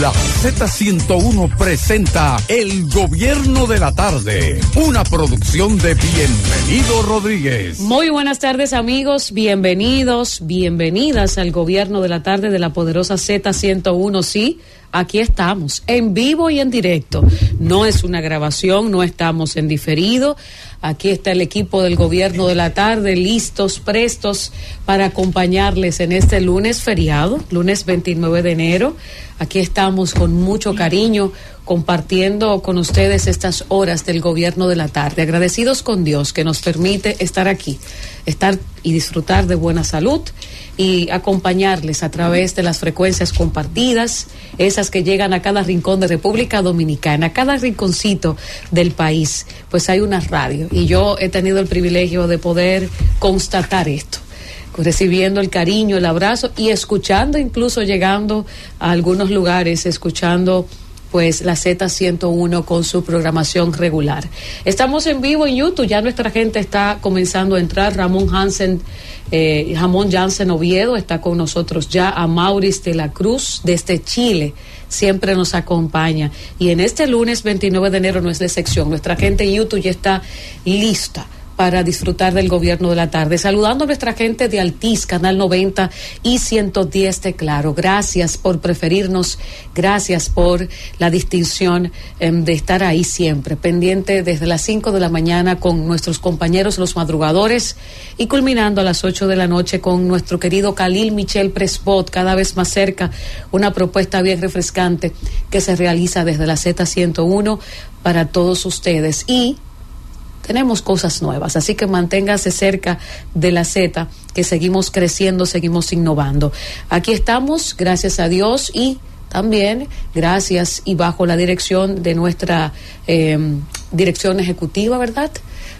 La Z101 presenta El Gobierno de la Tarde, una producción de Bienvenido Rodríguez. Muy buenas tardes amigos, bienvenidos, bienvenidas al Gobierno de la Tarde de la poderosa Z101, sí aquí estamos, en vivo y en directo. No es una grabación, no estamos en diferido. Aquí está el equipo del gobierno de la tarde, listos, prestos para acompañarles en este lunes feriado, lunes 29 de enero. Aquí estamos con mucho cariño compartiendo con ustedes estas horas del gobierno de la tarde. Agradecidos con Dios que nos permite estar aquí, estar y disfrutar de buena salud y acompañarles a través de las frecuencias compartidas, esas que llegan a cada rincón de República Dominicana, a cada rinconcito del país, pues hay una radio y yo he tenido el privilegio de poder constatar esto recibiendo el cariño, el abrazo y escuchando, incluso llegando a algunos lugares, escuchando pues la Z101 con su programación regular. Estamos en vivo en YouTube, ya nuestra gente está comenzando a entrar. Ramón Hansen, eh, Ramón Jansen Oviedo está con nosotros ya. A Maurice de la Cruz desde Chile siempre nos acompaña. Y en este lunes 29 de enero no es de sección. Nuestra gente en YouTube ya está lista para disfrutar del gobierno de la tarde. Saludando a nuestra gente de Altiz, Canal 90 y 110 de Claro. Gracias por preferirnos, gracias por la distinción em, de estar ahí siempre, pendiente desde las 5 de la mañana con nuestros compañeros los madrugadores y culminando a las 8 de la noche con nuestro querido Khalil Michel Prespot, cada vez más cerca, una propuesta bien refrescante que se realiza desde la Z101 para todos ustedes. Y tenemos cosas nuevas, así que manténgase cerca de la Z, que seguimos creciendo, seguimos innovando. Aquí estamos, gracias a Dios y también gracias y bajo la dirección de nuestra eh, dirección ejecutiva, ¿verdad?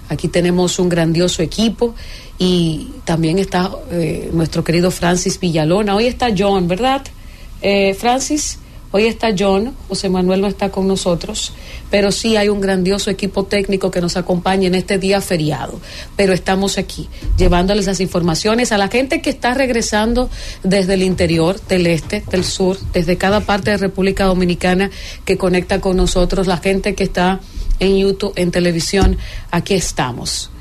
Aquí tenemos un grandioso equipo y también está eh, nuestro querido Francis Villalona. Hoy está John, ¿verdad? Eh, Francis. Hoy está John, José Manuel no está con nosotros, pero sí hay un grandioso equipo técnico que nos acompaña en este día feriado. Pero estamos aquí llevándoles las informaciones a la gente que está regresando desde el interior, del este, del sur, desde cada parte de República Dominicana que conecta con nosotros, la gente que está en YouTube, en televisión, aquí estamos.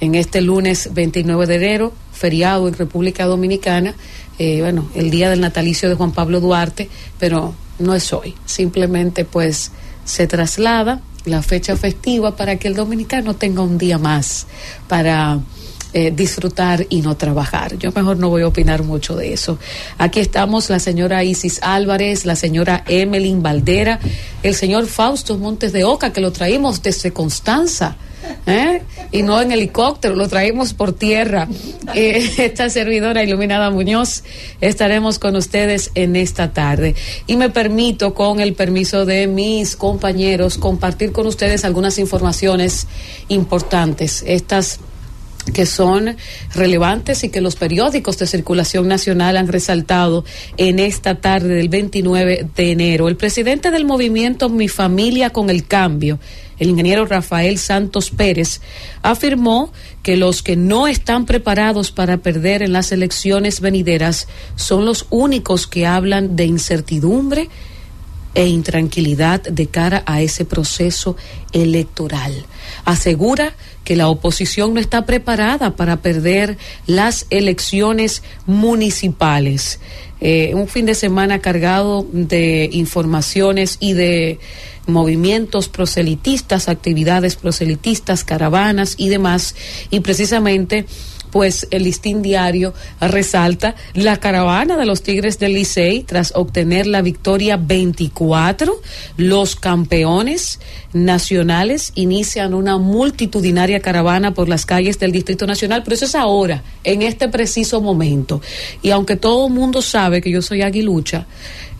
En este lunes 29 de enero, feriado en República Dominicana, eh, bueno, el día del natalicio de Juan Pablo Duarte, pero no es hoy, simplemente pues se traslada la fecha festiva para que el dominicano tenga un día más para eh, disfrutar y no trabajar. Yo mejor no voy a opinar mucho de eso. Aquí estamos la señora Isis Álvarez, la señora Emeline Valdera, el señor Fausto Montes de Oca, que lo traímos desde Constanza ¿eh? y no en helicóptero, lo traímos por tierra. Eh, esta servidora Iluminada Muñoz estaremos con ustedes en esta tarde. Y me permito, con el permiso de mis compañeros, compartir con ustedes algunas informaciones importantes. Estas que son relevantes y que los periódicos de circulación nacional han resaltado en esta tarde del 29 de enero. El presidente del movimiento Mi Familia con el Cambio, el ingeniero Rafael Santos Pérez, afirmó que los que no están preparados para perder en las elecciones venideras son los únicos que hablan de incertidumbre e intranquilidad de cara a ese proceso electoral. Asegura que la oposición no está preparada para perder las elecciones municipales. Eh, un fin de semana cargado de informaciones y de movimientos proselitistas, actividades proselitistas, caravanas y demás. Y precisamente pues el listín diario resalta la caravana de los Tigres del Licey tras obtener la victoria 24. Los campeones nacionales inician una multitudinaria caravana por las calles del Distrito Nacional, pero eso es ahora, en este preciso momento. Y aunque todo el mundo sabe que yo soy aguilucha,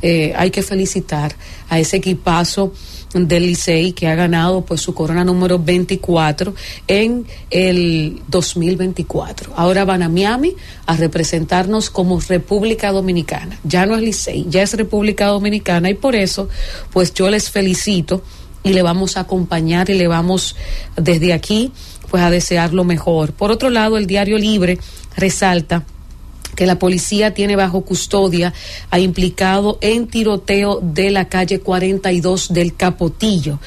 eh, hay que felicitar a ese equipazo del Licey que ha ganado pues su corona número 24 en el 2024. Ahora van a Miami a representarnos como República Dominicana. Ya no es Licey, ya es República Dominicana y por eso pues yo les felicito y le vamos a acompañar y le vamos desde aquí pues a desear lo mejor. Por otro lado, el Diario Libre resalta que la policía tiene bajo custodia ha implicado en tiroteo de la calle 42 del Capotillo.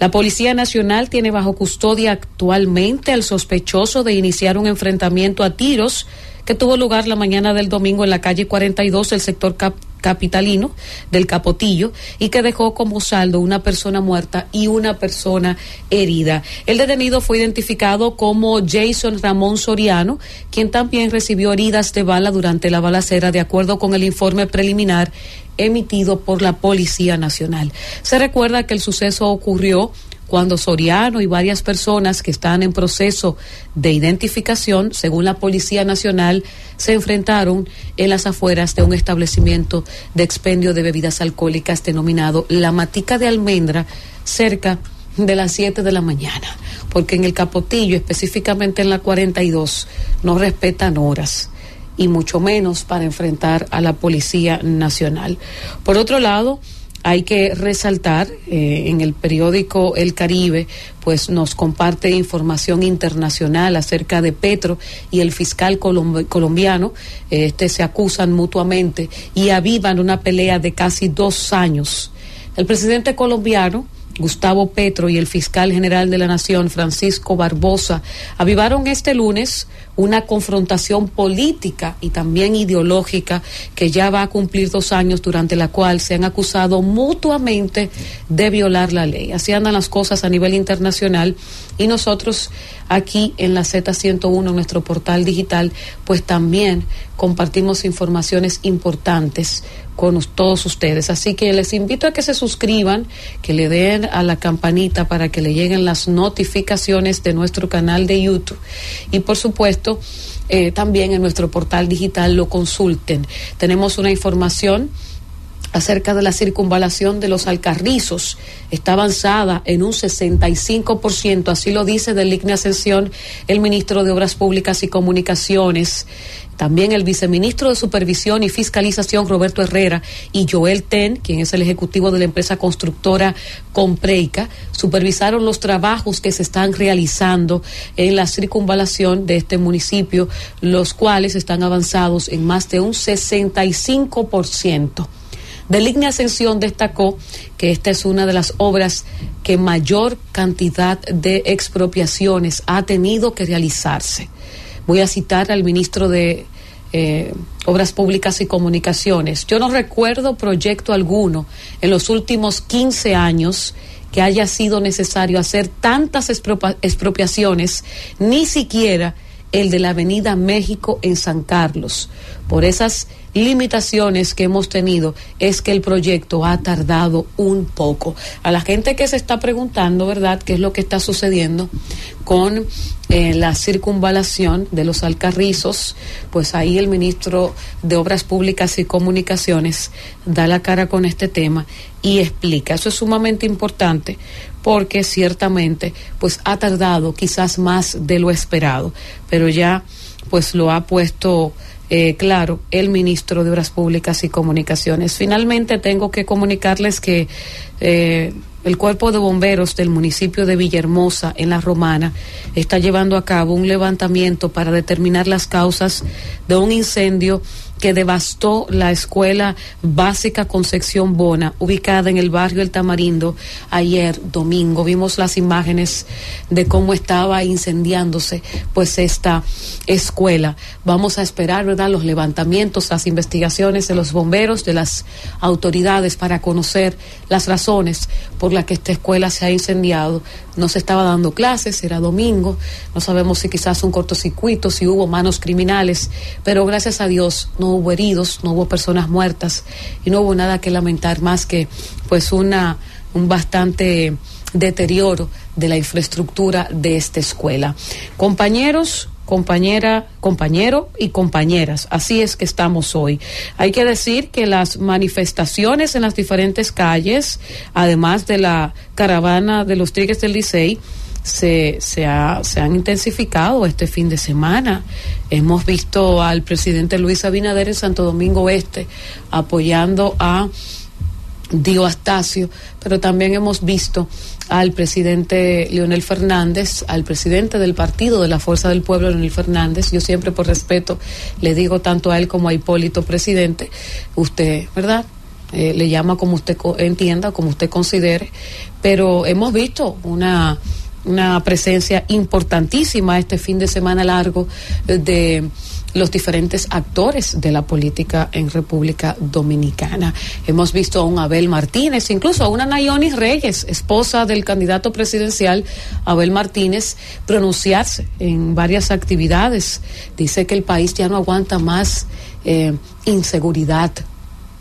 La Policía Nacional tiene bajo custodia actualmente al sospechoso de iniciar un enfrentamiento a tiros que tuvo lugar la mañana del domingo en la calle 42 del sector capitalino del Capotillo y que dejó como saldo una persona muerta y una persona herida. El detenido fue identificado como Jason Ramón Soriano, quien también recibió heridas de bala durante la balacera, de acuerdo con el informe preliminar emitido por la Policía Nacional. Se recuerda que el suceso ocurrió cuando Soriano y varias personas que están en proceso de identificación, según la Policía Nacional, se enfrentaron en las afueras de un establecimiento de expendio de bebidas alcohólicas denominado La Matica de Almendra, cerca de las 7 de la mañana, porque en el Capotillo, específicamente en la 42, no respetan horas y mucho menos para enfrentar a la Policía Nacional. Por otro lado, hay que resaltar eh, en el periódico El Caribe, pues nos comparte información internacional acerca de Petro y el fiscal colombiano. Este se acusan mutuamente y avivan una pelea de casi dos años. El presidente colombiano Gustavo Petro y el fiscal general de la Nación, Francisco Barbosa, avivaron este lunes una confrontación política y también ideológica que ya va a cumplir dos años, durante la cual se han acusado mutuamente de violar la ley. Así andan las cosas a nivel internacional y nosotros aquí en la Z101, nuestro portal digital, pues también compartimos informaciones importantes con todos ustedes. Así que les invito a que se suscriban, que le den a la campanita para que le lleguen las notificaciones de nuestro canal de YouTube. Y por supuesto, eh, también en nuestro portal digital lo consulten. Tenemos una información acerca de la circunvalación de los Alcarrizos. Está avanzada en un 65%, así lo dice del Ligne Ascensión el ministro de Obras Públicas y Comunicaciones. También el viceministro de Supervisión y Fiscalización, Roberto Herrera, y Joel Ten, quien es el ejecutivo de la empresa constructora Compreica, supervisaron los trabajos que se están realizando en la circunvalación de este municipio, los cuales están avanzados en más de un 65%. Deligne Ascensión destacó que esta es una de las obras que mayor cantidad de expropiaciones ha tenido que realizarse. Voy a citar al ministro de eh, Obras Públicas y Comunicaciones. Yo no recuerdo proyecto alguno en los últimos 15 años que haya sido necesario hacer tantas expropiaciones, ni siquiera el de la Avenida México en San Carlos. Por esas limitaciones que hemos tenido es que el proyecto ha tardado un poco. A la gente que se está preguntando, ¿verdad?, qué es lo que está sucediendo con eh, la circunvalación de los alcarrizos, pues ahí el ministro de Obras Públicas y Comunicaciones da la cara con este tema y explica. Eso es sumamente importante porque ciertamente pues ha tardado quizás más de lo esperado, pero ya pues lo ha puesto eh, claro el ministro de Obras Públicas y Comunicaciones. Finalmente tengo que comunicarles que eh, el Cuerpo de Bomberos del municipio de Villahermosa, en La Romana, está llevando a cabo un levantamiento para determinar las causas de un incendio que devastó la escuela básica Concepción Bona, ubicada en el barrio El Tamarindo, ayer domingo. Vimos las imágenes de cómo estaba incendiándose pues esta escuela. Vamos a esperar, ¿verdad?, los levantamientos, las investigaciones de los bomberos, de las autoridades para conocer las razones por las que esta escuela se ha incendiado. No se estaba dando clases, era domingo, no sabemos si quizás un cortocircuito, si hubo manos criminales, pero gracias a Dios hubo heridos, no hubo personas muertas y no hubo nada que lamentar más que pues una un bastante deterioro de la infraestructura de esta escuela. Compañeros, compañera, compañero y compañeras. Así es que estamos hoy. Hay que decir que las manifestaciones en las diferentes calles, además de la caravana de los Tigres del Licey, se, se, ha, se han intensificado este fin de semana. Hemos visto al presidente Luis Abinader en Santo Domingo Este apoyando a Dio Astacio, pero también hemos visto al presidente Leonel Fernández, al presidente del partido de la Fuerza del Pueblo, Leonel Fernández. Yo siempre por respeto le digo tanto a él como a Hipólito, presidente, usted, ¿verdad? Eh, le llama como usted entienda, como usted considere, pero hemos visto una, una presencia importantísima este fin de semana largo de los diferentes actores de la política en República Dominicana. Hemos visto a un Abel Martínez, incluso a una Nayonis Reyes, esposa del candidato presidencial Abel Martínez, pronunciarse en varias actividades. Dice que el país ya no aguanta más eh, inseguridad.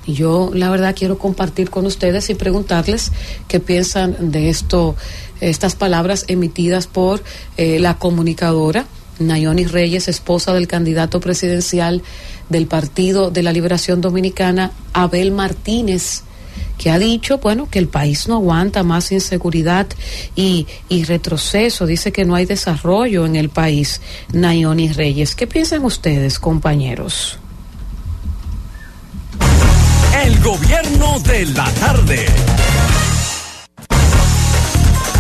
Yo, la verdad, quiero compartir con ustedes y preguntarles qué piensan de esto, estas palabras emitidas por eh, la comunicadora Nayoni Reyes, esposa del candidato presidencial del Partido de la Liberación Dominicana, Abel Martínez, que ha dicho, bueno, que el país no aguanta más inseguridad y, y retroceso, dice que no hay desarrollo en el país. Nayoni Reyes, ¿qué piensan ustedes, compañeros? El gobierno de la tarde.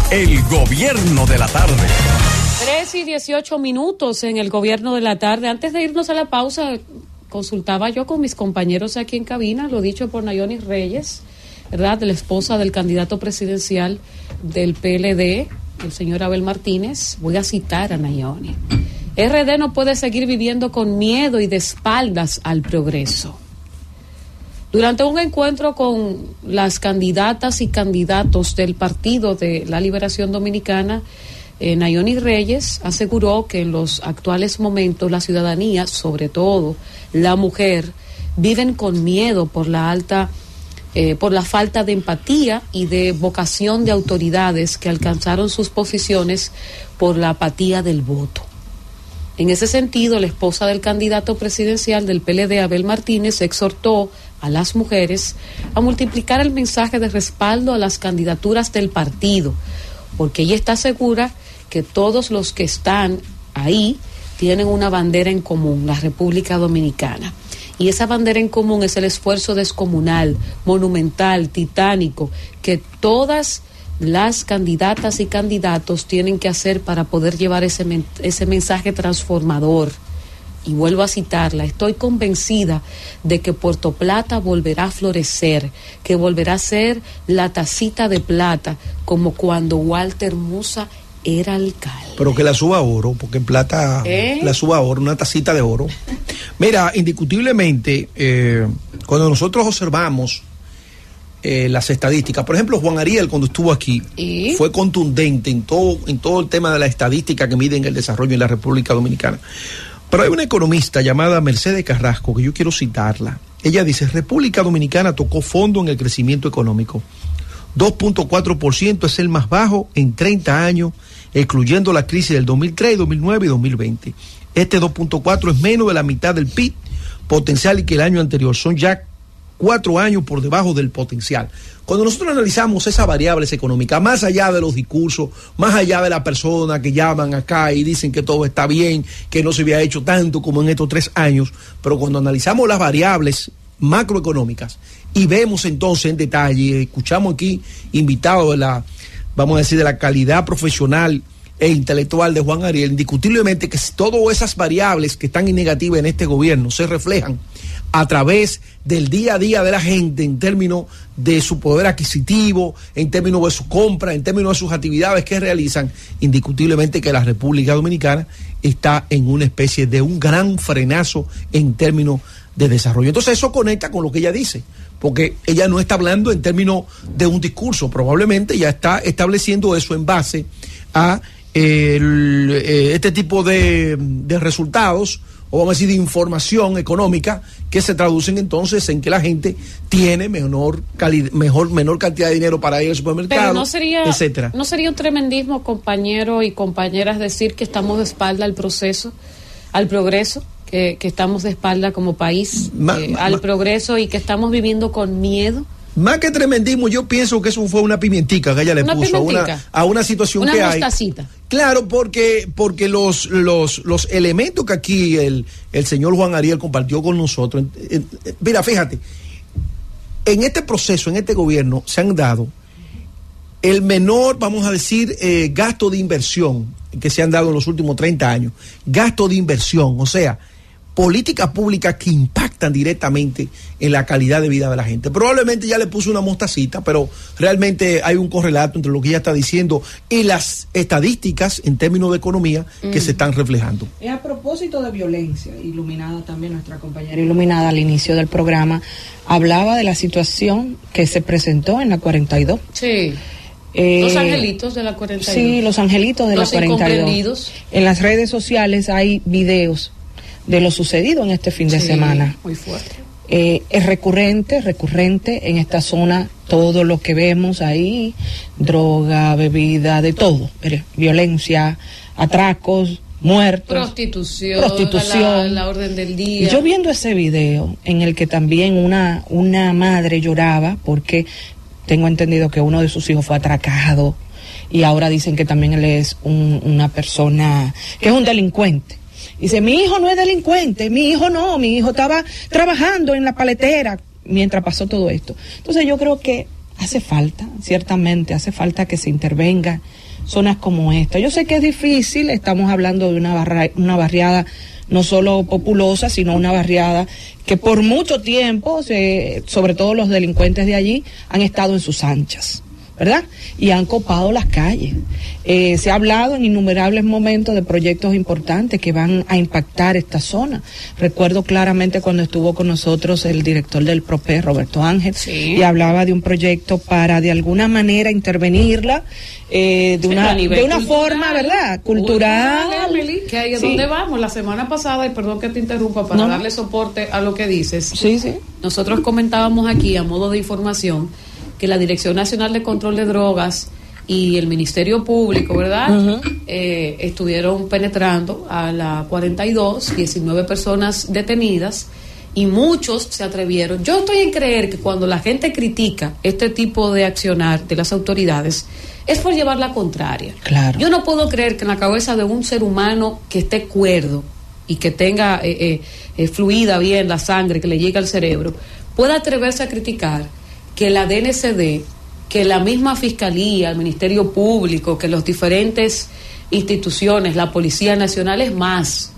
El gobierno de la tarde. 3 y 18 minutos en el gobierno de la tarde. Antes de irnos a la pausa, consultaba yo con mis compañeros aquí en cabina, lo dicho por Nayoni Reyes, ¿verdad? La esposa del candidato presidencial del PLD, el señor Abel Martínez. Voy a citar a Nayoni. RD no puede seguir viviendo con miedo y de espaldas al progreso. Durante un encuentro con las candidatas y candidatos del Partido de la Liberación Dominicana, eh, Nayoni Reyes aseguró que en los actuales momentos la ciudadanía, sobre todo la mujer, viven con miedo por la alta, eh, por la falta de empatía y de vocación de autoridades que alcanzaron sus posiciones por la apatía del voto. En ese sentido, la esposa del candidato presidencial del PLD, Abel Martínez, exhortó las mujeres a multiplicar el mensaje de respaldo a las candidaturas del partido, porque ella está segura que todos los que están ahí tienen una bandera en común, la República Dominicana. Y esa bandera en común es el esfuerzo descomunal, monumental, titánico, que todas las candidatas y candidatos tienen que hacer para poder llevar ese, ese mensaje transformador. Y vuelvo a citarla, estoy convencida de que Puerto Plata volverá a florecer, que volverá a ser la tacita de plata, como cuando Walter Musa era alcalde. Pero que la suba oro, porque en plata ¿Eh? la suba oro, una tacita de oro. Mira, indiscutiblemente, eh, cuando nosotros observamos eh, las estadísticas, por ejemplo, Juan Ariel cuando estuvo aquí fue contundente en todo, en todo el tema de la estadística que miden el desarrollo en la República Dominicana. Pero hay una economista llamada Mercedes Carrasco, que yo quiero citarla. Ella dice, República Dominicana tocó fondo en el crecimiento económico. 2.4% es el más bajo en 30 años excluyendo la crisis del 2003, 2009 y 2020. Este 2.4 es menos de la mitad del PIB potencial y que el año anterior. Son ya cuatro años por debajo del potencial. Cuando nosotros analizamos esas variables económicas, más allá de los discursos, más allá de las personas que llaman acá y dicen que todo está bien, que no se había hecho tanto como en estos tres años, pero cuando analizamos las variables macroeconómicas y vemos entonces en detalle, escuchamos aquí invitados de la vamos a decir, de la calidad profesional e intelectual de Juan Ariel, indiscutiblemente que todas esas variables que están en negativa en este gobierno se reflejan a través del día a día de la gente en términos de su poder adquisitivo, en términos de su compra, en términos de sus actividades que realizan, indiscutiblemente que la República Dominicana está en una especie de un gran frenazo en términos de desarrollo. Entonces eso conecta con lo que ella dice porque ella no está hablando en términos de un discurso, probablemente ya está estableciendo eso en base a eh, este tipo de, resultados o vamos a decir de información económica que se traducen entonces en que la gente tiene menor mejor menor cantidad de dinero para ir al supermercado, Pero no sería, etcétera. No sería un tremendismo, compañero y compañeras, decir que estamos de espalda al proceso, al progreso que, estamos de espalda como país eh, al progreso y que estamos viviendo con miedo. Más que tremendismo, yo pienso que eso fue una pimientica que ella le puso a una, a una situación una que mostacita. hay. Claro, porque, porque los, los, los elementos que aquí el, el señor Juan Ariel compartió con nosotros, mira, fíjate, en este proceso, en este gobierno, se han dado el menor, vamos a decir, eh, gasto de inversión que se han dado en los últimos 30 años. Gasto de inversión, o sea, políticas públicas que impactan directamente en la calidad de vida de la gente. Probablemente ya le puso una mostacita, pero realmente hay un correlato entre lo que ella está diciendo y las estadísticas en términos de economía que se están reflejando. a propósito de violencia, iluminada también nuestra compañera iluminada al inicio del programa, hablaba de la situación que se presentó en la 42. Sí. Eh, los angelitos de la 42. Sí, los angelitos de la 42. En las redes sociales hay videos de lo sucedido en este fin de semana. Muy fuerte. Eh, es recurrente, recurrente en esta zona todo lo que vemos ahí, droga, bebida, de todo, violencia, atracos, muertos, prostitución, prostitución. La, orden del día. Yo viendo ese video en el que también una, una madre lloraba porque tengo entendido que uno de sus hijos fue atracado y ahora dicen que también él es una persona que es un delincuente Dice, mi hijo no es delincuente, mi hijo no, mi hijo estaba trabajando en la paletera mientras pasó todo esto. Entonces yo creo que hace falta, ciertamente, hace falta que se intervenga zonas como esta. Yo sé que es difícil, estamos hablando de una, una barriada no solo populosa, sino una barriada que por mucho tiempo, sobre todo los delincuentes de allí, han estado en sus anchas. ¿Verdad? Y han copado las calles. Eh, se ha hablado en innumerables momentos de proyectos importantes que van a impactar esta zona. Recuerdo claramente cuando estuvo con nosotros el director del PROPE, Roberto Ángel, y hablaba de un proyecto para de alguna manera intervenirla eh, de, una, de una forma, ¿verdad? Cultural. que ahí es donde vamos. La semana pasada, y perdón que te interrumpa, para darle soporte a lo que dices. Sí, sí. Nosotros comentábamos aquí, a modo de información, que la Dirección Nacional de Control de Drogas y el Ministerio Público, ¿verdad? Eh, estuvieron penetrando a la 42, 19 personas detenidas y muchos se atrevieron. Yo estoy en creer que cuando la gente critica este tipo de accionar de las autoridades es por llevar la contraria. Claro. Yo no puedo creer que en la cabeza de un ser humano que esté cuerdo y que tenga eh, eh, fluida bien la sangre que le llegue al cerebro pueda atreverse a criticar que la DNCD, que la misma Fiscalía, el Ministerio Público, que las diferentes instituciones, la Policía Nacional es más.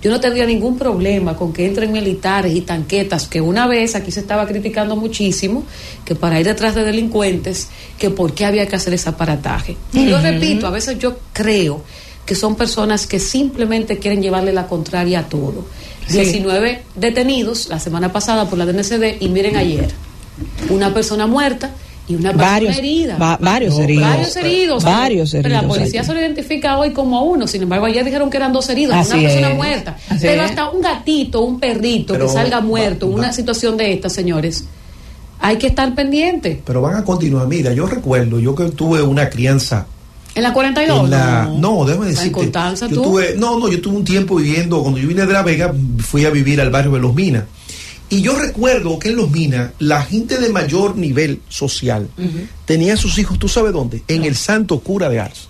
Yo no tendría ningún problema con que entren militares y tanquetas, que una vez aquí se estaba criticando muchísimo, que para ir detrás de delincuentes, que por qué había que hacer ese aparataje. Y yo repito, a veces yo creo que son personas que simplemente quieren llevarle la contraria a todo. 19 detenidos la semana pasada por la DNCD y miren ayer una persona muerta y una persona herida. varios heridos. Varios heridos. Varios heridos. Pero la policía se lo identifica hoy como uno. Sin embargo, ayer dijeron que eran dos heridos, una persona muerta. pero hasta un gatito, un perrito que salga muerto en una situación de esta, señores, hay que estar pendiente. Pero van a continuar. Mira, yo recuerdo, yo que tuve una crianza. ¿En la 42? no, no, déjame decirte. yo tuve, no, no, yo tuve un tiempo viviendo, cuando yo vine de La Vega, fui a vivir al barrio de Los Minas. Y yo recuerdo que en Los Minas, la gente de mayor nivel social tenía sus hijos, ¿tú sabes dónde? En el Santo Cura de Ars,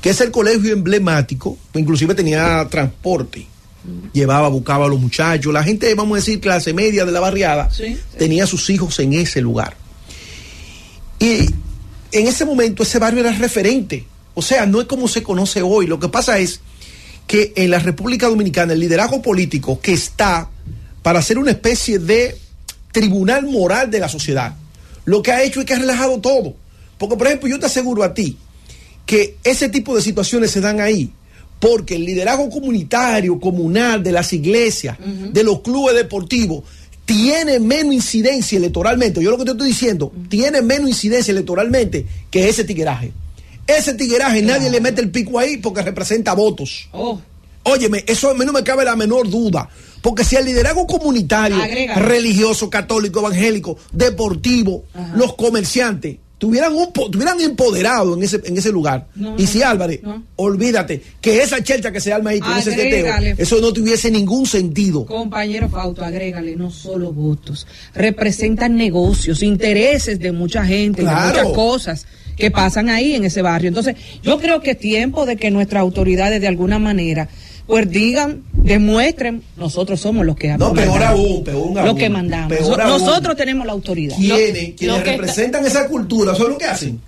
que es el colegio emblemático, inclusive tenía transporte. Llevaba, buscaba a los muchachos. La gente, vamos a decir, clase media de la barriada, tenía sus hijos en ese lugar. Y en ese momento ese barrio era referente. O sea, no es como se conoce hoy. Lo que pasa es que en la República Dominicana el liderazgo político que está para hacer una especie de tribunal moral de la sociedad. Lo que ha hecho es que ha relajado todo. Porque, por ejemplo, yo te aseguro a ti que ese tipo de situaciones se dan ahí porque el liderazgo comunitario, comunal, de las iglesias, de los clubes deportivos, tiene menos incidencia electoralmente. Yo lo que te estoy diciendo, tiene menos incidencia electoralmente que ese tigueraje. Ese tigueraje nadie le mete el pico ahí porque representa votos. Oh. Óyeme, eso a mí no me cabe la menor duda. Porque si el liderazgo comunitario, religioso, católico, evangélico, deportivo, los comerciantes, tuvieran, un, tuvieran empoderado en ese, en ese lugar. y si Álvarez, olvídate, que esa chelcha que se arma ahí con ese teteo, eso no tuviese ningún sentido. Compañero Fauto, agrégale, no solo votos, representan negocios, intereses de mucha gente, de muchas cosas que pasan ahí en ese barrio. Entonces, yo creo que es tiempo de que nuestras autoridades de alguna manera pues digan, demuestren, nosotros somos los que No, peor aún, peor aún. Lo que mandamos. nosotros tenemos la autoridad. Quienes, quienes representan esa cultura, ¿saben lo que hacen?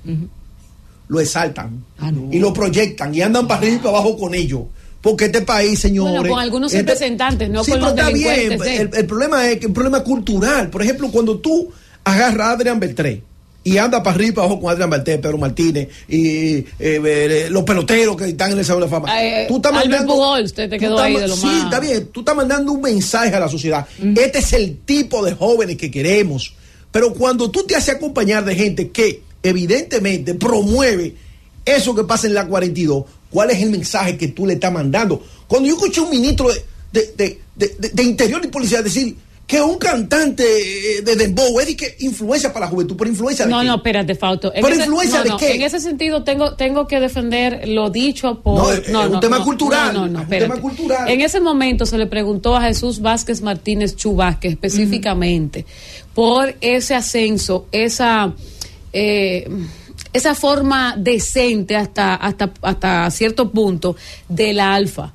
Lo exaltan ah, y lo proyectan y andan para arriba y para abajo con ellos. Porque este país, señores. Bueno, con algunos este representantes, no con los está bien. El, problema es que el problema cultural. Por ejemplo, cuando tú agarras a Adrián Beltré y anda para arriba abajo con Adrián Beltré, Pedro Martínez y eh, eh, los peloteros que están en el Salón de la Fama. Eh, tú estás mandando. te quedó ahí de lo sí, está bien. Tú estás mandando un mensaje a la sociedad. Este es el tipo de jóvenes que queremos. Pero cuando tú te haces acompañar de gente que evidentemente promueve eso que pasa en la 42, ¿cuál es el mensaje que tú le estás mandando? Cuando yo escuché a un ministro de, de, Interior y Policía decir que un cantante eh, de dembow es que influencia para la juventud, por influencia de No, no, espérate, Fausto. ¿Por influencia de qué? En ese sentido tengo tengo que defender lo dicho por No, es un tema cultural. No, no, un tema cultural. En ese momento se le preguntó a Jesús Vázquez Martínez Chubásquez específicamente por ese ascenso, esa eh, esa forma decente hasta, hasta, hasta cierto punto del alfa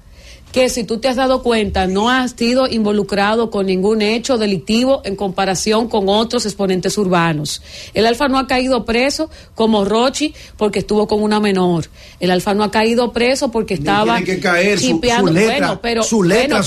que si tú te has dado cuenta no has sido involucrado con ningún hecho delictivo en comparación con otros exponentes urbanos. El Alfa no ha caído preso como Rochi porque estuvo con una menor. El Alfa no ha caído preso porque estaba que caer su, letra, pero, su letra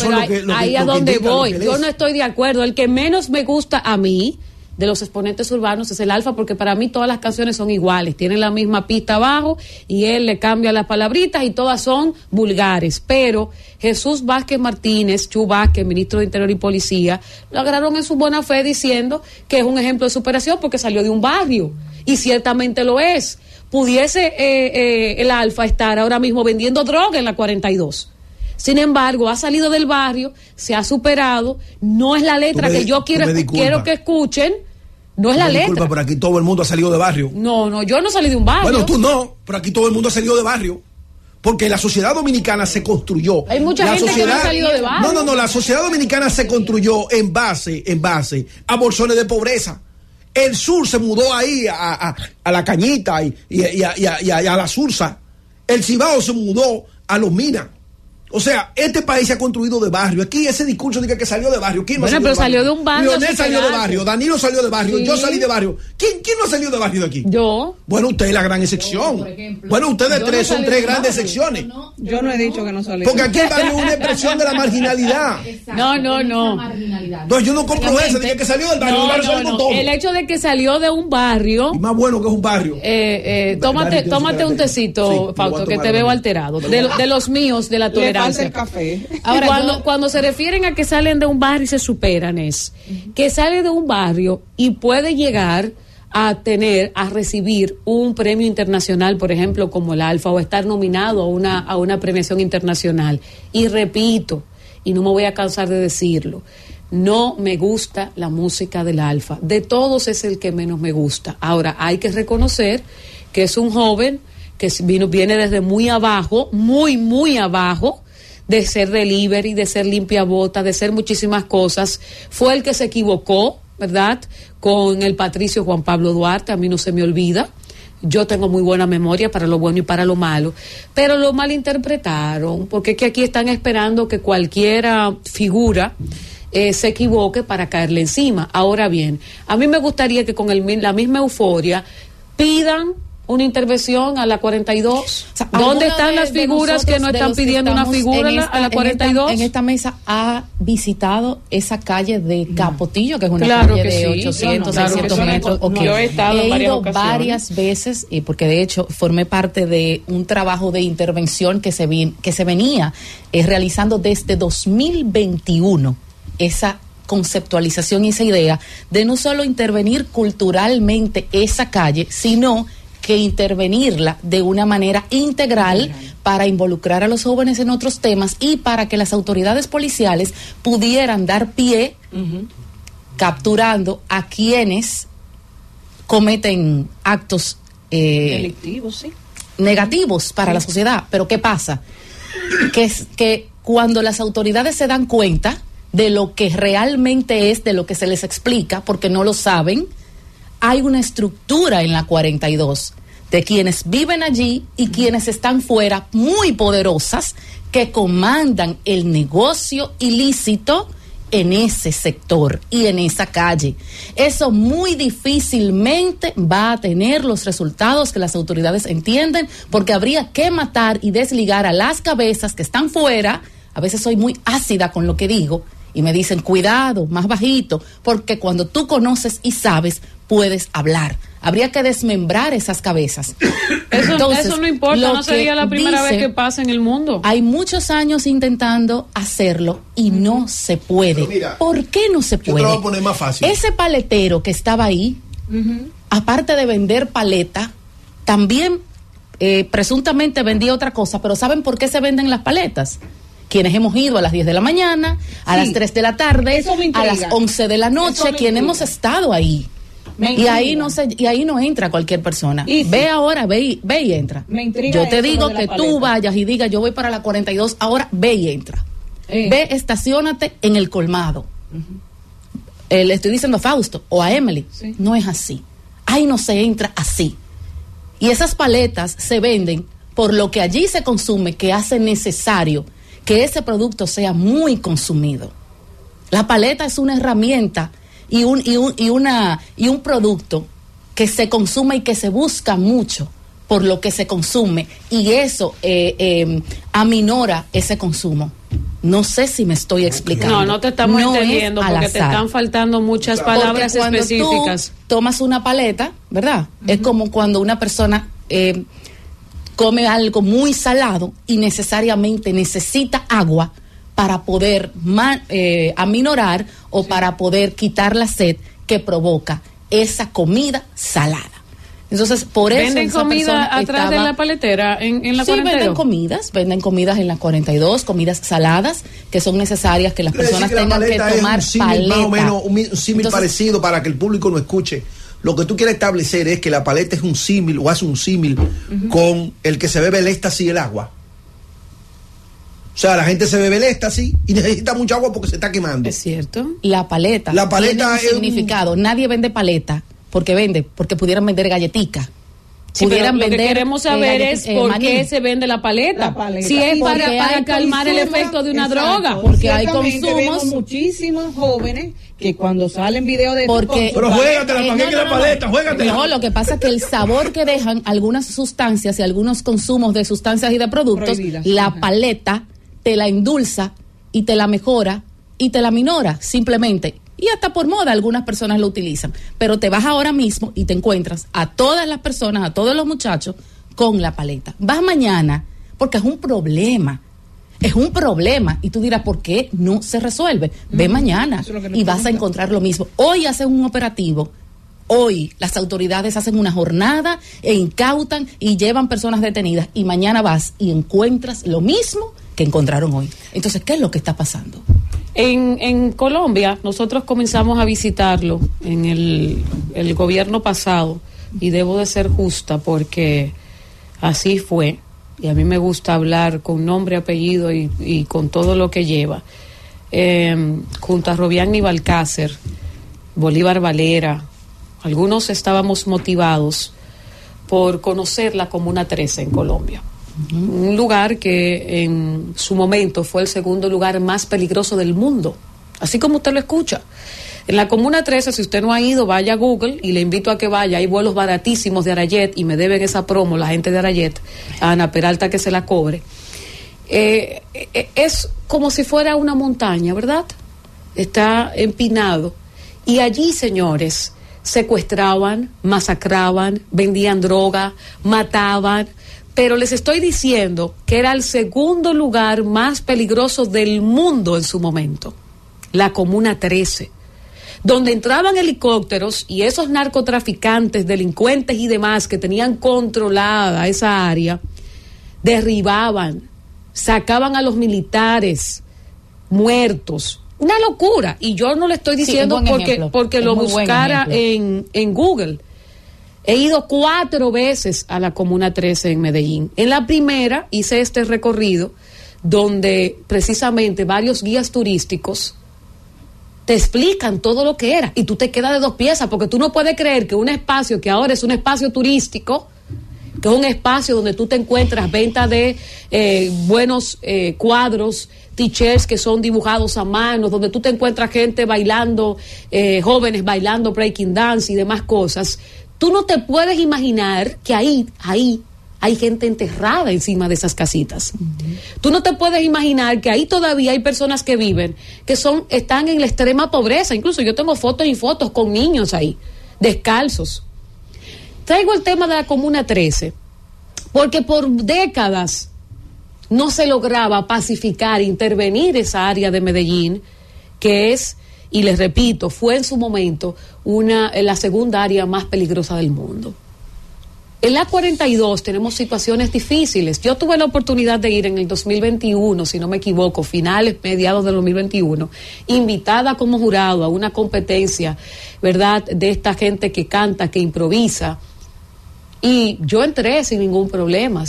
ahí, a donde voy. Yo no estoy de acuerdo. El que menos me gusta a mí de los exponentes urbanos es el alfa, porque para mí todas las canciones son iguales, tienen la misma pista abajo y él le cambia las palabritas y todas son vulgares. Pero Jesús Vázquez Martínez, Chu Vázquez, ministro de Interior y Policía, lo agarraron en su buena fe diciendo que es un ejemplo de superación porque salió de un barrio y ciertamente lo es. Pudiese eh, eh, el alfa estar ahora mismo vendiendo droga en la 42 sin embargo, ha salido del barrio, se ha superado, no es la letra que yo quiero, quiero que escuchen. No es la letra. Disculpa, pero aquí todo el mundo ha salido de barrio. No, no, yo no salí de un barrio. Bueno, tú no, pero aquí todo el mundo ha salido de barrio. Porque la sociedad dominicana se construyó. Hay mucha gente que no ha salido de barrio. No, no, no, la sociedad dominicana se construyó en base, en base a bolsones de pobreza. El sur se mudó ahí a, la cañita y, y, a, la sursa. El Cibao se mudó a los minas. O sea, este país se ha construido de barrio. Aquí ese discurso de que salió de barrio. ¿Quién no bueno, pero salió de un barrio. Leonel salió de barrio, Danilo salió de barrio, yo salí de barrio. ¿Quién, ¿Quién no salió de barrio de aquí? Yo. Bueno, usted es la gran excepción. bueno, ustedes tres son tres grandes secciones. yo no he dicho que no salí. Porque aquí el barrio es una expresión de la marginalidad. no, no, no. No, yo no compro eso, de que salió del barrio. No, el hecho de que salió de un barrio. Y más bueno que es un barrio. Eh, eh, tómate, tómate un tecito, Fausto, que te veo alterado. De, de los míos, de la tolerancia. El café. Ahora, cuando, cuando se refieren a que salen de un barrio y se superan, es que sale de un barrio y puede llegar a tener, a recibir un premio internacional, por ejemplo, como el Alfa, o estar nominado a una, a una premiación internacional. Y repito, y no me voy a cansar de decirlo, no me gusta la música del Alfa. De todos es el que menos me gusta. Ahora, hay que reconocer que es un joven que vino, viene desde muy abajo, muy, muy abajo, de ser delivery, de ser limpia bota, de ser muchísimas cosas. Fue el que se equivocó, ¿verdad? Con el patricio Juan Pablo Duarte, a mí no se me olvida. Yo tengo muy buena memoria para lo bueno y para lo malo, pero lo malinterpretaron, porque es que aquí están esperando que cualquiera figura eh, se equivoque para caerle encima. Ahora bien, a mí me gustaría que con el, la misma euforia pidan una intervención a la 42? ¿Dónde están las figuras que no están pidiendo una figura a la 42? En esta, mesa ha visitado esa calle de Capotillo, que es una calle de 800, 600 metros. Yo he estado he ido varias veces, y porque de hecho formé parte de un trabajo de intervención que se, que se venía eh, realizando desde 2021. Esa conceptualización y esa idea de no solo intervenir culturalmente esa calle, sino que intervenirla de una manera integral para involucrar a los jóvenes en otros temas y para que las autoridades policiales pudieran dar pie capturando a quienes cometen actos eh, negativos para la sociedad. Pero ¿qué pasa? Que, es, que cuando las autoridades se dan cuenta de lo que realmente es, de lo que se les explica, porque no lo saben, hay una estructura en la 42 de quienes viven allí y quienes están fuera, muy poderosas, que comandan el negocio ilícito en ese sector y en esa calle. Eso muy difícilmente va a tener los resultados que las autoridades entienden porque habría que matar y desligar a las cabezas que están fuera. A veces soy muy ácida con lo que digo y me dicen, cuidado, más bajito, porque cuando tú conoces y sabes, puedes hablar. Habría que desmembrar esas cabezas. Eso, eso no importa, no sería la primera vez que pasa en el mundo. Hay muchos años intentando hacerlo y no se puede. ¿Por qué no se puede? Yo te lo voy a poner más fácil. Ese paletero que estaba ahí, aparte de vender paleta, también eh, presuntamente vendía otra cosa, pero ¿saben por qué se venden las paletas? quienes hemos ido a las 10 de la mañana, a las 3 de la tarde, a las 11 de la noche, quienes hemos estado ahí y ahí no se, y ahí no entra cualquier persona. ve ahora, ve, ve y entra. yo te digo que tú vayas y digas, yo voy para la 42, ahora ve y entra. Eh. Ve, estacionate en el colmado. Eh, le estoy diciendo a Fausto o a Emily. No es así. Ahí no se entra así. Y esas paletas se venden por lo que allí se consume que hace necesario que ese producto sea muy consumido. La paleta es una herramienta y un, y un, y una, y un producto que se consume y que se busca mucho por lo que se consume y eso eh, eh, aminora ese consumo. No sé si me estoy explicando. No, no te estamos entendiendo porque te están faltando muchas palabras cuando específicas. Tú tomas una paleta, ¿verdad? Es como cuando una persona eh, come algo muy salado y necesariamente necesita agua para poder eh, aminorar o para poder quitar la sed que provoca esa comida salada. Entonces, por eso. ¿Venden comida atrás de la paletera en, en la sí, venden comidas, venden comidas en la 42, comidas saladas que son necesarias que las personas tengan que tomar es un paleta. Más o menos un símil parecido para que el público no escuche. Lo que tú quieres establecer es que la paleta es un símil o hace un símil con el que se bebe el éxtasis y el agua. O sea, la gente se bebe el éxtasis y necesita mucha agua porque se está quemando. Es cierto. La paleta. La paleta tiene un significado. Nadie vende paleta porque vende, porque pudieran vender galletica. Si pudieran vender, lo que queremos saber es eh, por qué se vende la paleta. Si es para, para calmar el efecto de una droga. Porque hay consumos. muchísimos jóvenes que cuando salen videos de porque pero juégatela para eh, no, la paleta juégatela no lo que pasa es que el sabor que dejan algunas sustancias y algunos consumos de sustancias y de productos la paleta te la endulza y te la mejora y te la minora simplemente. Y hasta por moda algunas personas lo utilizan. Pero te vas ahora mismo y te encuentras a todas las personas, a todos los muchachos con la paleta. Vas mañana porque es un problema. Es un problema. Y tú dirás, ¿por qué no se resuelve? Ve mañana y vas a encontrar lo mismo. Hoy hacen un operativo Hoy las autoridades hacen una jornada e incautan y llevan personas detenidas y mañana vas y encuentras lo mismo que encontraron hoy. Entonces, ¿qué es lo que está pasando? En, Colombia, nosotros comenzamos a visitarlo en el, gobierno pasado y debo de ser justa porque así fue. Y a mí me gusta hablar con nombre, apellido y, y con todo lo que lleva. Eh, junto a Robián y Balcácer, Bolívar Valera, algunos estábamos motivados por conocer la Comuna 13 en Colombia un lugar que en su momento fue el segundo lugar más peligroso del mundo, así como usted lo escucha. En la Comuna 13, si usted no ha ido, vaya a Google y le invito a que vaya. Hay vuelos baratísimos de Arayet y me deben esa promo la gente de Arayet, a Ana Peralta que se la cobre. Eh, eh, es como si fuera una montaña, ¿verdad? Está empinado. Y allí, señores, secuestraban, masacraban, vendían droga, mataban, pero les estoy diciendo que era el segundo lugar más peligroso del mundo en su momento, la Comuna 13, donde entraban helicópteros y esos narcotraficantes, delincuentes y demás que tenían controlada esa área, derribaban, sacaban a los militares muertos. Una locura. Y yo no le estoy diciendo porque, porque lo buscara en, en Google He ido cuatro veces a la Comuna 13 en Medellín. En la primera hice este recorrido donde precisamente varios guías turísticos te explican todo lo que era y tú te quedas de dos piezas porque tú no puedes creer que un espacio que ahora es un espacio turístico que es un espacio donde tú te encuentras venta de eh, buenos eh, cuadros, t-shirts que son dibujados a mano, donde tú te encuentras gente bailando, eh, jóvenes bailando breaking dance y demás cosas. Tú no te puedes imaginar que ahí, ahí hay gente enterrada encima de esas casitas. Tú no te puedes imaginar que ahí todavía hay personas que viven, que son, están en la extrema pobreza. Incluso yo tengo fotos y fotos con niños ahí, descalzos. Traigo el tema de la Comuna 13, porque por décadas no se lograba pacificar, intervenir esa área de Medellín, que es, y les repito, fue en su momento una, la segunda área más peligrosa del mundo. En la 42 tenemos situaciones difíciles. Yo tuve la oportunidad de ir en el 2021, si no me equivoco, finales, mediados del 2021, invitada como jurado a una competencia, ¿verdad?, de esta gente que canta, que improvisa. Y yo entré sin ningún problema,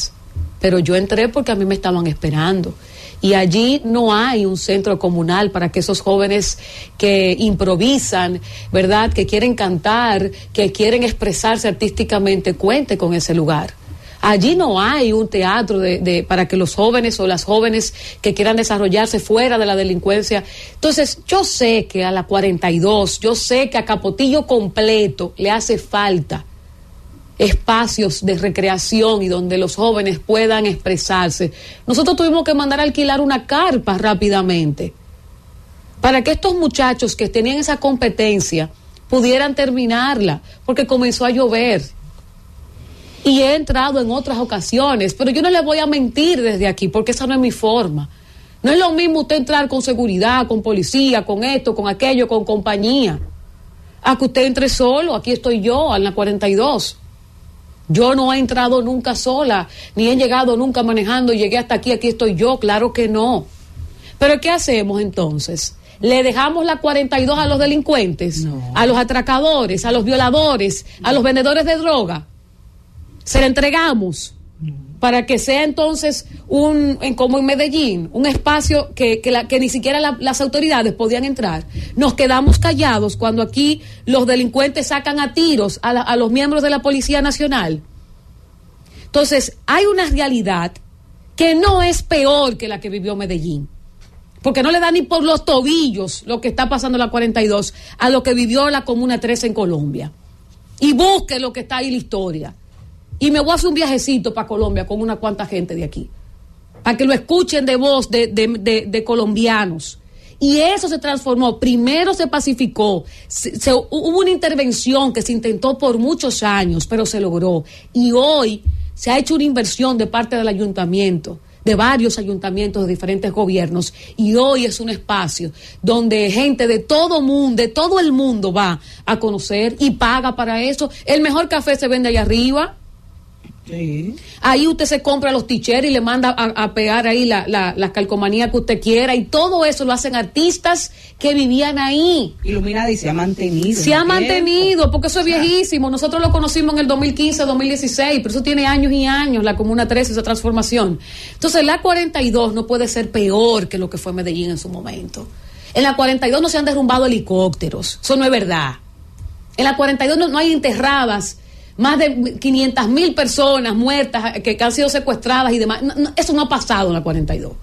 pero yo entré porque a mí me estaban esperando y allí no hay un centro comunal para que esos jóvenes que improvisan, ¿verdad? Que quieren cantar, que quieren expresarse artísticamente, cuente con ese lugar. Allí no hay un teatro de, para que los jóvenes o las jóvenes que quieran desarrollarse fuera de la delincuencia. Entonces, yo sé que a la 42, yo sé que a Capotillo completo le hace falta espacios de recreación y donde los jóvenes puedan expresarse. Nosotros tuvimos que mandar a alquilar una carpa rápidamente para que estos muchachos que tenían esa competencia pudieran terminarla, porque comenzó a llover. Y he entrado en otras ocasiones, pero yo no le voy a mentir desde aquí, porque esa no es mi forma. No es lo mismo usted entrar con seguridad, con policía, con esto, con aquello, con compañía. A que usted entre solo, aquí estoy yo, en la 42. Yo no he entrado nunca sola, ni he llegado nunca manejando llegué hasta aquí, aquí estoy yo, claro que no. Pero ¿qué hacemos entonces? ¿Le dejamos la 42 a los delincuentes, a los atracadores, a los violadores, a los vendedores de droga? ¿Se la entregamos? Para que sea entonces un, como en Medellín, un espacio que, que, ni siquiera las autoridades podían entrar. Nos quedamos callados cuando aquí los delincuentes sacan a tiros a, a los miembros de la Policía Nacional. Entonces, hay una realidad que no es peor que la que vivió Medellín porque no le da ni por los tobillos lo que está pasando en la 42 a lo que vivió la Comuna 13 en Colombia. Y busque lo que está ahí la historia. Y me voy a hacer un viajecito para Colombia con una cuanta gente de aquí, para que lo escuchen de voz de, colombianos. Y eso se transformó. Primero se pacificó. hubo una intervención que se intentó por muchos años, pero se logró. Y hoy se ha hecho una inversión de parte del ayuntamiento de varios ayuntamientos de diferentes gobiernos y hoy es un espacio donde gente de todo mundo, de todo el mundo va a conocer y paga para eso. El mejor café se vende allá arriba. Ahí usted se compra los ticheros y le manda a, pegar ahí la, la, calcomanía que usted quiera y todo eso lo hacen artistas que vivían ahí. Iluminada y se ha mantenido. Se ha mantenido, porque eso es viejísimo. Nosotros lo conocimos en el 2015, 2016, pero eso tiene años y años, la Comuna 13, esa transformación. Entonces la 42 no puede ser peor que lo que fue Medellín en su momento. En la 42 no se han derrumbado helicópteros, eso no es verdad. En la 42 no, no hay enterradas más de 500 mil personas muertas que, han sido secuestradas y demás. eso no ha pasado en la 42.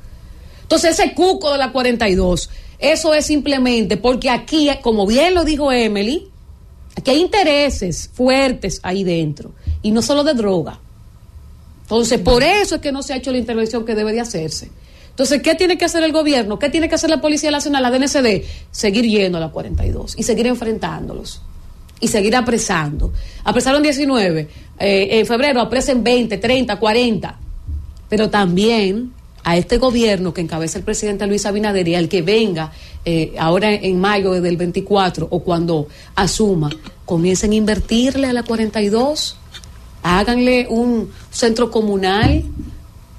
Entonces ese cuco de la 42, eso es simplemente porque aquí, como bien lo dijo Emily, aquí hay intereses fuertes ahí dentro y no solo de droga. Entonces, por eso es que no se ha hecho la intervención que debe de hacerse. Entonces, ¿qué tiene que hacer el gobierno? ¿Qué tiene que hacer la Policía Nacional, la DNCD? Seguir yendo a la 42 y seguir enfrentándolos y seguir apresando. Apresaron 19, eh, en febrero apresen 20, 30, 40. Pero también a este gobierno que encabeza el presidente Luis Abinader y al que venga eh, ahora en mayo del 24 o cuando asuma, comiencen a invertirle a la 42, háganle un centro comunal,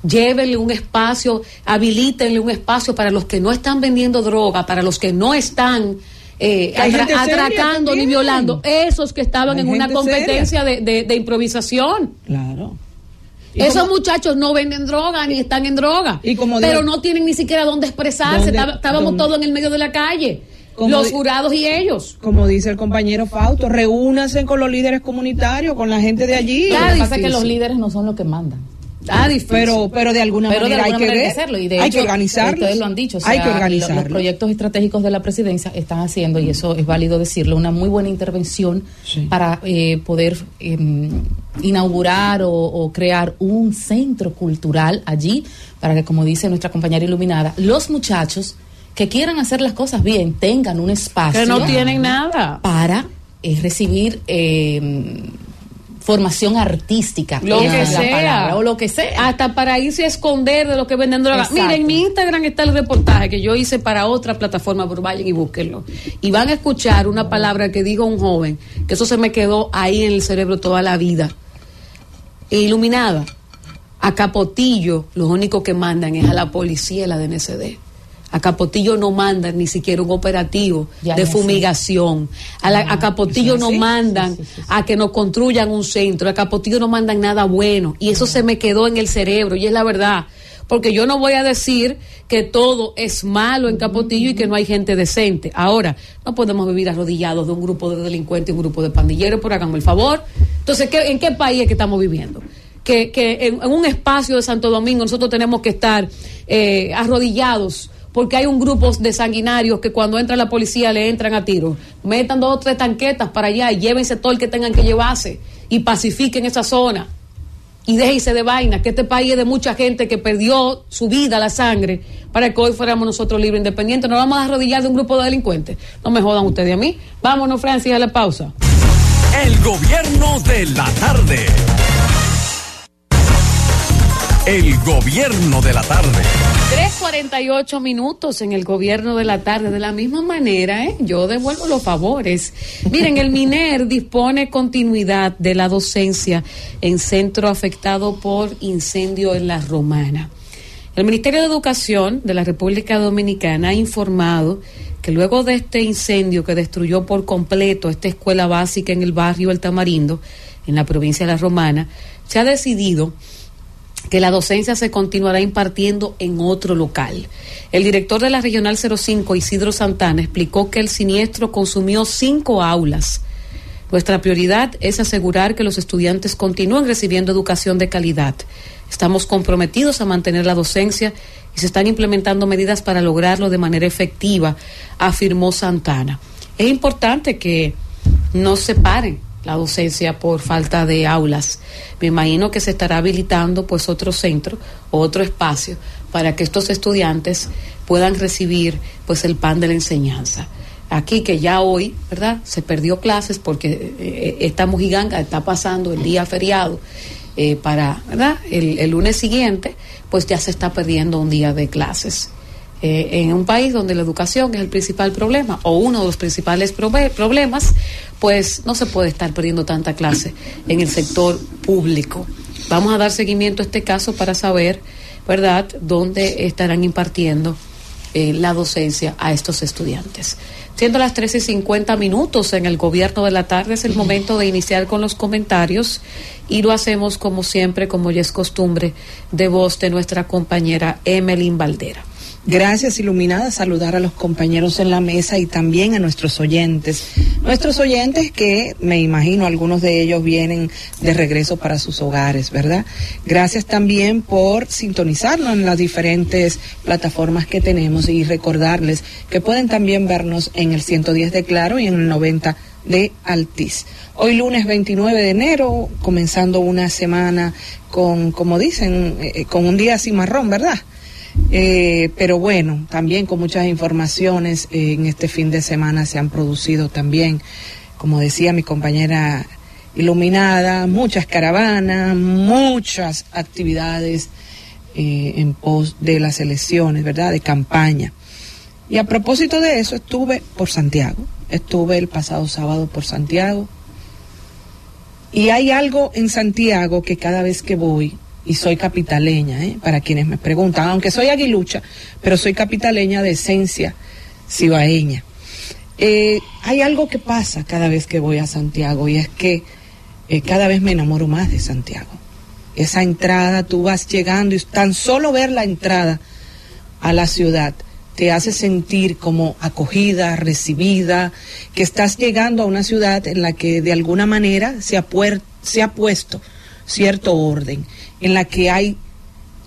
llévenle un espacio, habilítenle un espacio para los que no están vendiendo droga, para los que no están eh, atracando ni violando, esos que estaban en una competencia de, improvisación. Claro. Esos muchachos no venden droga ni están en droga, pero no tienen ni siquiera dónde expresarse. estábamos todos en el medio de la calle. los jurados y ellos. Como dice el compañero Fausto, reúnanse con los líderes comunitarios, con la gente de allí. Lo que pasa es que los líderes no son los que mandan. Ah, pero, pero de alguna manera hay que hacerlo. Y de hay que organizarlo. Ustedes lo han dicho. hay que organizarlo. Los, proyectos estratégicos de la presidencia están haciendo, y eso es válido decirlo, una muy buena intervención para eh, poder em, inaugurar o, crear un centro cultural allí, para que, como dice nuestra compañera iluminada, los muchachos que quieran hacer las cosas bien tengan un espacio. Que no tienen nada. Para eh, recibir. Eh, formación artística, lo que sea, o lo que sea. Hasta para irse a esconder de lo que venden drogas. Miren, en mi Instagram está el reportaje que yo hice para otra plataforma, pero vayan y búsquenlo. Y van a escuchar una palabra que dijo un joven, que eso se me quedó ahí en el cerebro toda la vida. Iluminada. A Capotillo, los únicos que mandan es a la policía y la DNCD. A Capotillo no mandan ni siquiera un operativo de fumigación. A, a Capotillo no mandan a que nos construyan un centro. A Capotillo no mandan nada bueno. Y eso se me quedó en el cerebro y es la verdad. Porque yo no voy a decir que todo es malo en Capotillo y que no hay gente decente. Ahora, no podemos vivir arrodillados de un grupo de delincuentes y un grupo de pandilleros, por háganme el favor. Entonces, ¿en qué país es que estamos viviendo? Que, en, un espacio de Santo Domingo nosotros tenemos que estar eh, arrodillados porque hay un grupo de sanguinarios que cuando entra la policía le entran a tiro. Metan dos o tres tanquetas para allá y llévense todo el que tengan que llevarse y pacifiquen esa zona. Y déjense de vaina, que este país es de mucha gente que perdió su vida, la sangre, para que hoy fuéramos nosotros libres, independientes. Nos vamos a arrodillar de un grupo de delincuentes. No me jodan ustedes a mí. Vámonos, Francis, a la pausa. El gobierno de la tarde. El gobierno de la tarde. 3.48 minutos en el gobierno de la tarde. De la misma manera, ¿eh? yo devuelvo los favores. Miren, el MINER dispone continuidad de la docencia en centro afectado por incendio en la Romana. El Ministerio de Educación de la República Dominicana ha informado que luego de este incendio que destruyó por completo esta escuela básica en el barrio El Tamarindo, en la provincia de La Romana, se ha decidido que la docencia se continuará impartiendo en otro local. El director de la Regional 05, Isidro Santana, explicó que el siniestro consumió cinco aulas. Nuestra prioridad es asegurar que los estudiantes continúen recibiendo educación de calidad. Estamos comprometidos a mantener la docencia y se están implementando medidas para lograrlo de manera efectiva, afirmó Santana. Es importante que no se paren la docencia por falta de aulas. Me imagino que se estará habilitando pues otro centro, otro espacio para que estos estudiantes puedan recibir pues el pan de la enseñanza. Aquí que ya hoy, ¿verdad? Se perdió clases porque eh, eh, esta mojiganga está pasando el día feriado eh, para, ¿verdad? El lunes siguiente, pues ya se está perdiendo un día de clases. Eh, en un país donde la educación es el principal problema o uno de los principales problemas, pues no se puede estar perdiendo tanta clase en el sector público. Vamos a dar seguimiento a este caso para saber, ¿verdad?, dónde estarán impartiendo eh, la docencia a estos estudiantes. Siendo las 13 y 50 minutos en el gobierno de la tarde, es el momento de iniciar con los comentarios y lo hacemos como siempre, como ya es costumbre, de voz de nuestra compañera Emeline Valdera. Gracias, Iluminada. Saludar a los compañeros en la mesa y también a nuestros oyentes. Nuestros oyentes que me imagino algunos de ellos vienen de regreso para sus hogares, ¿verdad? Gracias también por sintonizarnos en las diferentes plataformas que tenemos y recordarles que pueden también vernos en el 110 de Claro y en el 90 de Altiz. Hoy lunes 29 de enero, comenzando una semana con, como dicen, eh, con un día cimarrón, ¿verdad? Eh, pero bueno, también con muchas informaciones eh, en este fin de semana se han producido también, como decía mi compañera iluminada, muchas caravanas, muchas actividades eh, en pos de las elecciones, ¿verdad? De campaña. Y a propósito de eso, estuve por Santiago, estuve el pasado sábado por Santiago. Y hay algo en Santiago que cada vez que voy y soy capitaleña, ¿eh? para quienes me preguntan, aunque soy aguilucha, pero soy capitaleña de esencia cibaeña. Eh, hay algo que pasa cada vez que voy a Santiago y es que eh, cada vez me enamoro más de Santiago. Esa entrada, tú vas llegando y tan solo ver la entrada a la ciudad te hace sentir como acogida, recibida, que estás llegando a una ciudad en la que de alguna manera se ha, se ha puesto cierto orden, en la que hay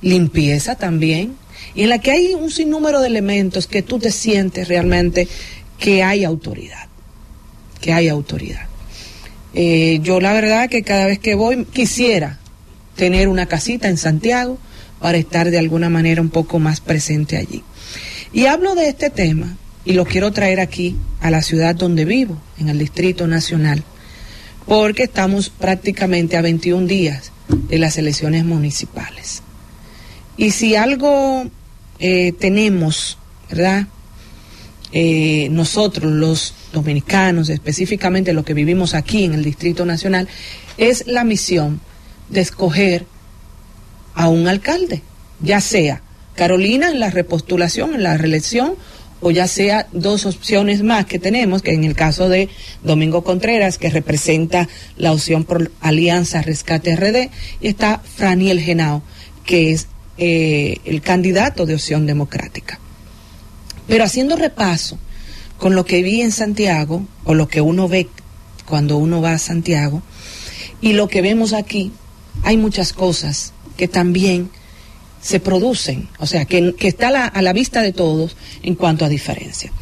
limpieza también, y en la que hay un sinnúmero de elementos que tú te sientes realmente que hay autoridad, que hay autoridad. Eh, yo la verdad que cada vez que voy quisiera tener una casita en Santiago para estar de alguna manera un poco más presente allí. Y hablo de este tema y lo quiero traer aquí a la ciudad donde vivo, en el Distrito Nacional, porque estamos prácticamente a 21 días de las elecciones municipales. Y si algo eh, tenemos, ¿verdad? Eh, nosotros los dominicanos, específicamente los que vivimos aquí en el Distrito Nacional, es la misión de escoger a un alcalde, ya sea Carolina en la repostulación, en la reelección, o ya sea dos opciones más que tenemos, que en el caso de Domingo Contreras, que representa la opción por Alianza Rescate RD, y está Franiel Genao, que es eh, el candidato de opción democrática. Pero haciendo repaso con lo que vi en Santiago, o lo que uno ve cuando uno va a Santiago, y lo que vemos aquí, hay muchas cosas que también se producen, o sea, que, está a la, vista de todos en cuanto a diferencia.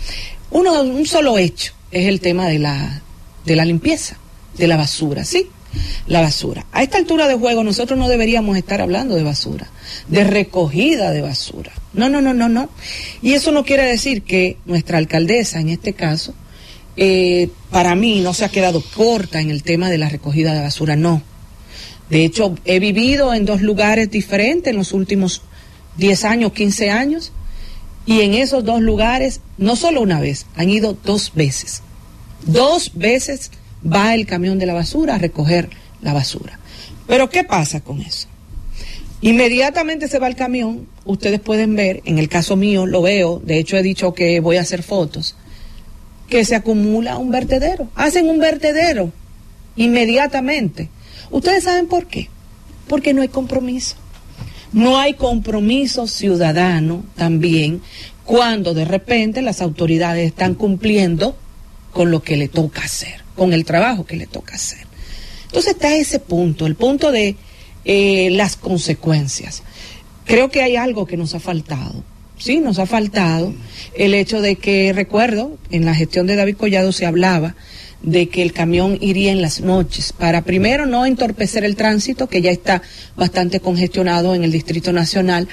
Uno, un solo hecho es el tema de la, de la limpieza, de la basura, ¿sí? La basura. A esta altura de juego nosotros no deberíamos estar hablando de basura, de recogida de basura. No, no, no, no, no. Y eso no quiere decir que nuestra alcaldesa, en este caso, eh, para mí no se ha quedado corta en el tema de la recogida de basura, no de hecho, he vivido en dos lugares diferentes en los últimos 10 años, 15 años, y en esos dos lugares, no solo una vez, han ido dos veces. Dos veces va el camión de la basura a recoger la basura. Pero ¿qué pasa con eso? Inmediatamente se va el camión, ustedes pueden ver, en el caso mío lo veo, de hecho he dicho que voy a hacer fotos, que se acumula un vertedero. Hacen un vertedero inmediatamente. ¿Ustedes saben por qué? Porque no hay compromiso. No hay compromiso ciudadano también cuando de repente las autoridades están cumpliendo con lo que le toca hacer, con el trabajo que le toca hacer. Entonces está ese punto, el punto de eh, las consecuencias. Creo que hay algo que nos ha faltado. Sí, nos ha faltado el hecho de que, recuerdo, en la gestión de David Collado se hablaba de que el camión iría en las noches para primero no entorpecer el tránsito que ya está bastante congestionado en el Distrito Nacional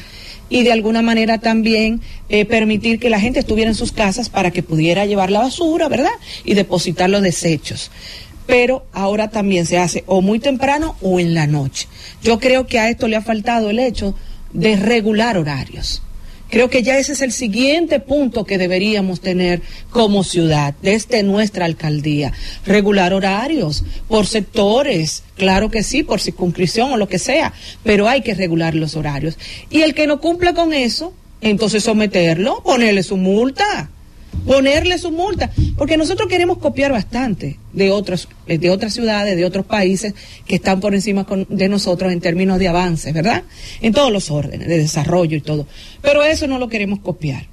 y de alguna manera también eh, permitir que la gente estuviera en sus casas para que pudiera llevar la basura, ¿verdad? Y depositar los desechos. Pero ahora también se hace o muy temprano o en la noche. Yo creo que a esto le ha faltado el hecho de regular horarios. Creo que ya ese es el siguiente punto que deberíamos tener como ciudad, desde nuestra alcaldía. Regular horarios por sectores, claro que sí, por circunscripción o lo que sea, pero hay que regular los horarios. Y el que no cumpla con eso, entonces someterlo, ponerle su multa ponerle su multa, porque nosotros queremos copiar bastante de otros, eh, de otras ciudades, de otros países que están por encima de nosotros en términos de avances, ¿verdad? En todos los órdenes, de desarrollo y todo. Pero eso no lo queremos copiar.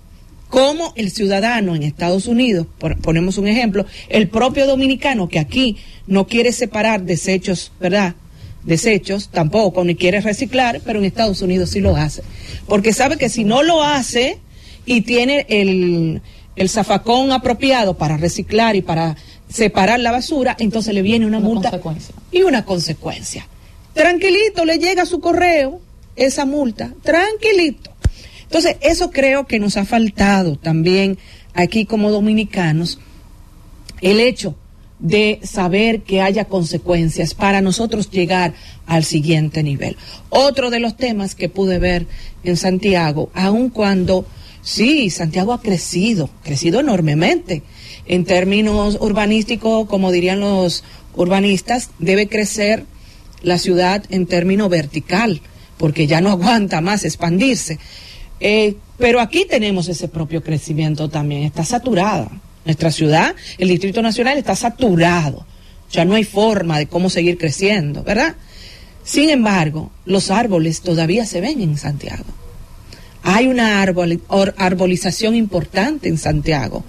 Como el ciudadano en Estados Unidos, ponemos un ejemplo, el propio dominicano que aquí no quiere separar desechos, ¿verdad? Desechos tampoco, ni quiere reciclar, pero en Estados Unidos sí lo hace. Porque sabe que si no lo hace y tiene el, el zafacón apropiado para reciclar y para separar la basura, entonces le viene una, multa y una consecuencia. Tranquilito, le llega a su correo esa multa, tranquilito. Entonces, eso creo que nos ha faltado también aquí como dominicanos, el hecho de saber que haya consecuencias para nosotros llegar al siguiente nivel. Otro de los temas que pude ver en Santiago, aun cuando Sí, Santiago ha crecido, crecido enormemente. En términos urbanísticos, como dirían los urbanistas, debe crecer la ciudad en términos vertical, porque ya no aguanta más expandirse. Eh, pero aquí tenemos ese propio crecimiento también, está saturada. Nuestra ciudad, el Distrito Nacional está saturado. Ya no hay forma de cómo seguir creciendo, ¿verdad? Sin embargo, los árboles todavía se ven en Santiago Hay una arbolización importante en Santiago.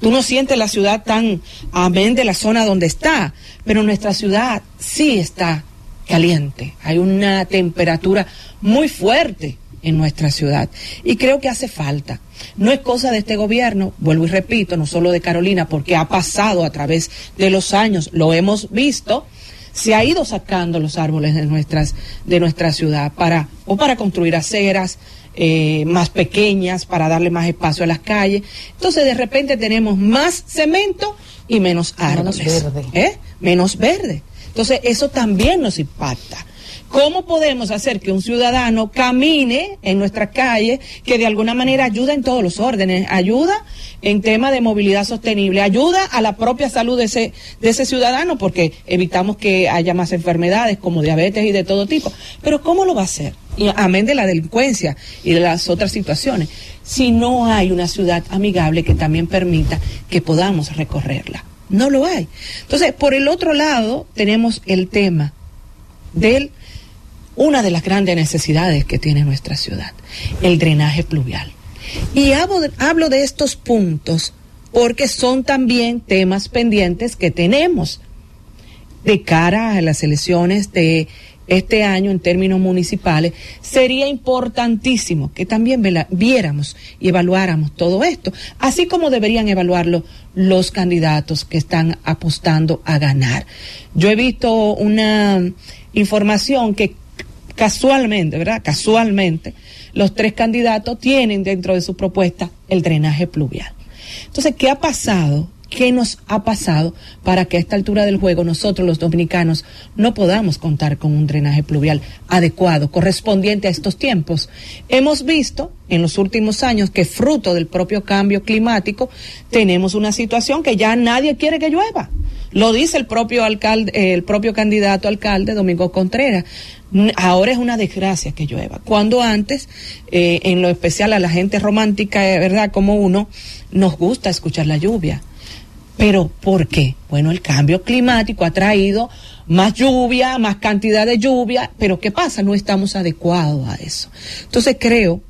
Tú no sientes la ciudad tan amén de la zona donde está, pero nuestra ciudad sí está caliente. Hay una temperatura muy fuerte en nuestra ciudad. Y creo que hace falta. No es cosa de este gobierno, vuelvo y repito, no solo de Carolina, porque ha pasado a través de los años, lo hemos visto, se ha ido sacando los árboles de nuestras de nuestra ciudad para o para construir aceras eh, más pequeñas para darle más espacio a las calles. Entonces de repente tenemos más cemento y menos árboles menos verde. ¿eh? menos verde. Entonces eso también nos impacta ¿Cómo podemos hacer que un ciudadano camine en nuestra calle que de alguna manera ayuda en todos los órdenes? Ayuda en tema de movilidad sostenible, ayuda a la propia salud de ese, de ese ciudadano porque evitamos que haya más enfermedades como diabetes y de todo tipo. Pero ¿cómo lo va a hacer? Amén de la delincuencia y de las otras situaciones, si no hay una ciudad amigable que también permita que podamos recorrerla. No lo hay. Entonces, por el otro lado, tenemos el tema del una de las grandes necesidades que tiene nuestra ciudad, el drenaje pluvial. Y hablo, de estos puntos porque son también temas pendientes que tenemos de cara a las elecciones de este año en términos municipales, sería importantísimo que también viéramos y evaluáramos todo esto, así como deberían evaluarlo los candidatos que están apostando a ganar. Yo he visto una información que casualmente, ¿verdad? Casualmente, los tres candidatos tienen dentro de su propuesta el drenaje pluvial. Entonces, ¿qué ha pasado? ¿Qué nos ha pasado para que a esta altura del juego nosotros los dominicanos no podamos contar con un drenaje pluvial adecuado, correspondiente a estos tiempos? Hemos visto en los últimos años que fruto del propio cambio climático tenemos una situación que ya nadie quiere que llueva. Lo dice el propio alcalde, el propio candidato alcalde Domingo Contreras. Ahora es una desgracia que llueva. Cuando antes, eh, en lo especial a la gente romántica, eh, ¿verdad? Como uno, nos gusta escuchar la lluvia. Pero ¿por qué? Bueno, el cambio climático ha traído más lluvia, más cantidad de lluvia, pero ¿qué pasa? No estamos adecuados a eso. Entonces creo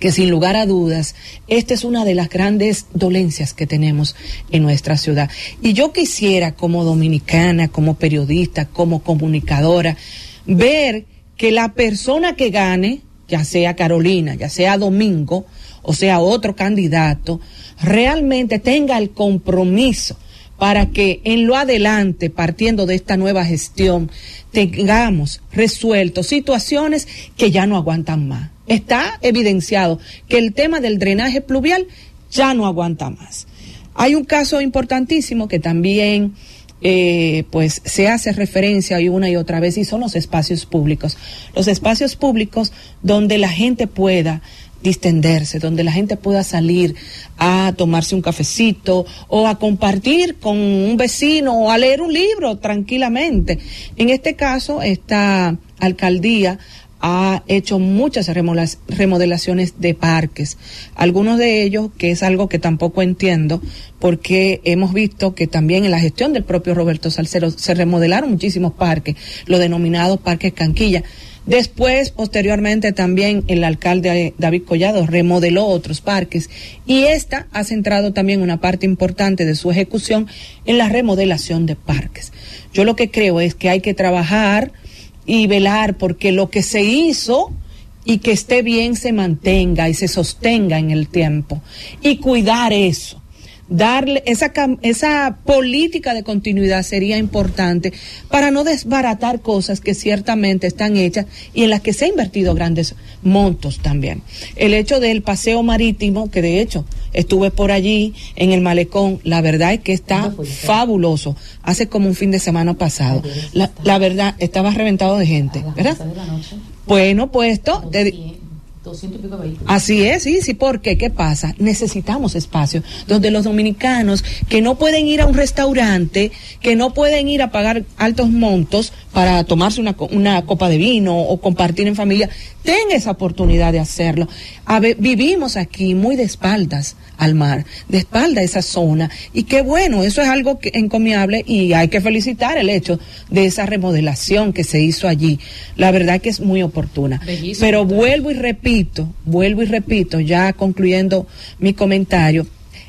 que sin lugar a dudas, esta es una de las grandes dolencias que tenemos en nuestra ciudad. Y yo quisiera, como dominicana, como periodista, como comunicadora, ver que la persona que gane, ya sea Carolina, ya sea Domingo, o sea otro candidato, realmente tenga el compromiso para que en lo adelante, partiendo de esta nueva gestión, tengamos resuelto situaciones que ya no aguantan más. Está evidenciado que el tema del drenaje pluvial ya no aguanta más. Hay un caso importantísimo que también eh, pues se hace referencia y una y otra vez y son los espacios públicos. Los espacios públicos donde la gente pueda distenderse, donde la gente pueda salir a tomarse un cafecito o a compartir con un vecino o a leer un libro tranquilamente. En este caso, esta alcaldía ha hecho muchas remodelaciones de parques. Algunos de ellos, que es algo que tampoco entiendo, porque hemos visto que también en la gestión del propio Roberto Salcero se remodelaron muchísimos parques, los denominados parques Canquilla. Después, posteriormente, también el alcalde David Collado remodeló otros parques. Y esta ha centrado también una parte importante de su ejecución en la remodelación de parques. Yo lo que creo es que hay que trabajar y velar porque lo que se hizo y que esté bien se mantenga y se sostenga en el tiempo. Y cuidar eso darle esa, esa política de continuidad sería importante para no desbaratar cosas que ciertamente están hechas y en las que se ha invertido grandes montos también. El hecho del paseo marítimo, que de hecho estuve por allí en el malecón, la verdad es que está fabuloso. Hace como un fin de semana pasado. La, la verdad, estaba reventado de gente, ¿verdad? Bueno, puesto... Así es, sí, sí, porque ¿qué pasa? Necesitamos espacio donde los dominicanos que no pueden ir a un restaurante, que no pueden ir a pagar altos montos para tomarse una, una copa de vino o compartir en familia, tengan esa oportunidad de hacerlo. vivimos aquí muy de espaldas al mar, de espalda a esa zona. Y qué bueno, eso es algo que, encomiable y hay que felicitar el hecho de esa remodelación que se hizo allí. La verdad que es muy oportuna. Pero vuelvo y repito repito, vuelvo y repito, ya concluyendo mi comentario,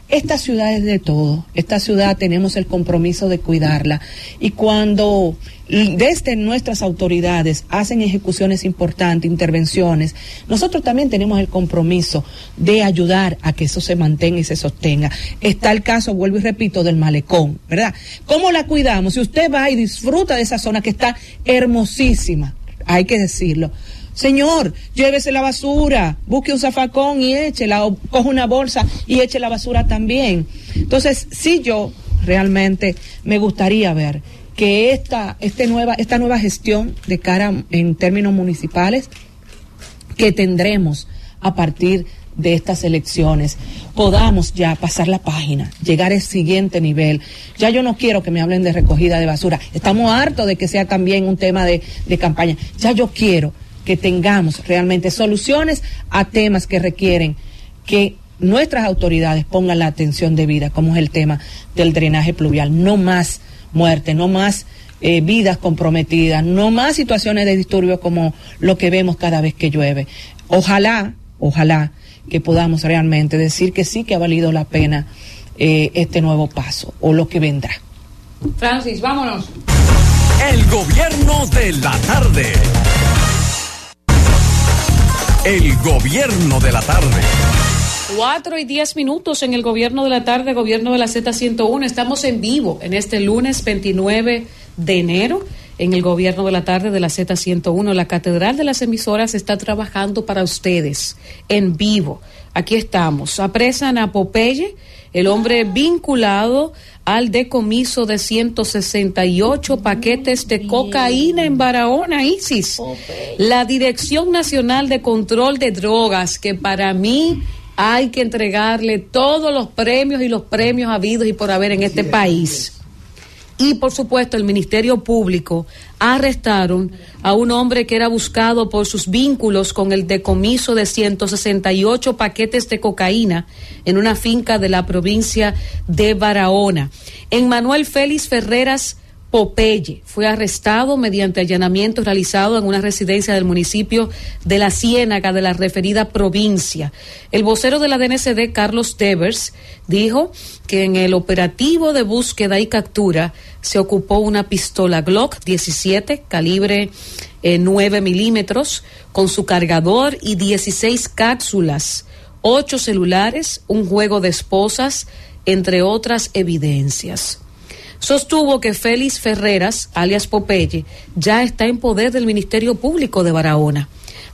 esta ciudad es de todo. Esta ciudad tenemos el compromiso de cuidarla. Y cuando desde nuestras autoridades hacen ejecuciones importantes, intervenciones, nosotros también tenemos el compromiso de ayudar a que eso se mantenga y se sostenga. Está el caso, vuelvo y repito, del malecón, ¿verdad? ¿Cómo la cuidamos? Si usted va y disfruta de esa zona que está hermosísima, hay que decirlo Señor, llévese la basura, busque un zafacón y échela, o coge una bolsa y eche la basura también. Entonces, sí yo realmente me gustaría ver que esta, este nueva, esta nueva gestión de cara en términos municipales que tendremos a partir de estas elecciones podamos ya pasar la página, llegar al siguiente nivel. Ya yo no quiero que me hablen de recogida de basura. Estamos hartos de que sea también un tema de, de campaña. Ya yo quiero que tengamos realmente soluciones a temas que requieren que nuestras autoridades pongan la atención debida, como es el tema del drenaje pluvial. No más muerte, no más eh, vidas comprometidas, no más situaciones de disturbio como lo que vemos cada vez que llueve. Ojalá, ojalá que podamos realmente decir que sí que ha valido la pena eh, este nuevo paso o lo que vendrá. Francis, vámonos. El gobierno de la tarde. El gobierno de la tarde. Cuatro y diez minutos en el gobierno de la tarde, gobierno de la Z101. Estamos en vivo en este lunes 29 de enero en el gobierno de la tarde de la Z101. La Catedral de las Emisoras está trabajando para ustedes en vivo. Aquí estamos. Apresan a Popeye, el hombre vinculado al decomiso de 168 paquetes de cocaína en Barahona, ISIS. La Dirección Nacional de Control de Drogas, que para mí hay que entregarle todos los premios y los premios habidos y por haber en este país y por supuesto el Ministerio Público arrestaron a un hombre que era buscado por sus vínculos con el decomiso de 168 paquetes de cocaína en una finca de la provincia de Barahona. En Manuel Félix Ferreras Popeye fue arrestado mediante allanamiento realizado en una residencia del municipio de La Ciénaga de la referida provincia. El vocero de la DNCD, Carlos Devers, dijo que en el operativo de búsqueda y captura se ocupó una pistola Glock 17 calibre 9 eh, milímetros con su cargador y 16 cápsulas, ocho celulares, un juego de esposas, entre otras evidencias sostuvo que Félix Ferreras, alias Popeye, ya está en poder del Ministerio Público de Barahona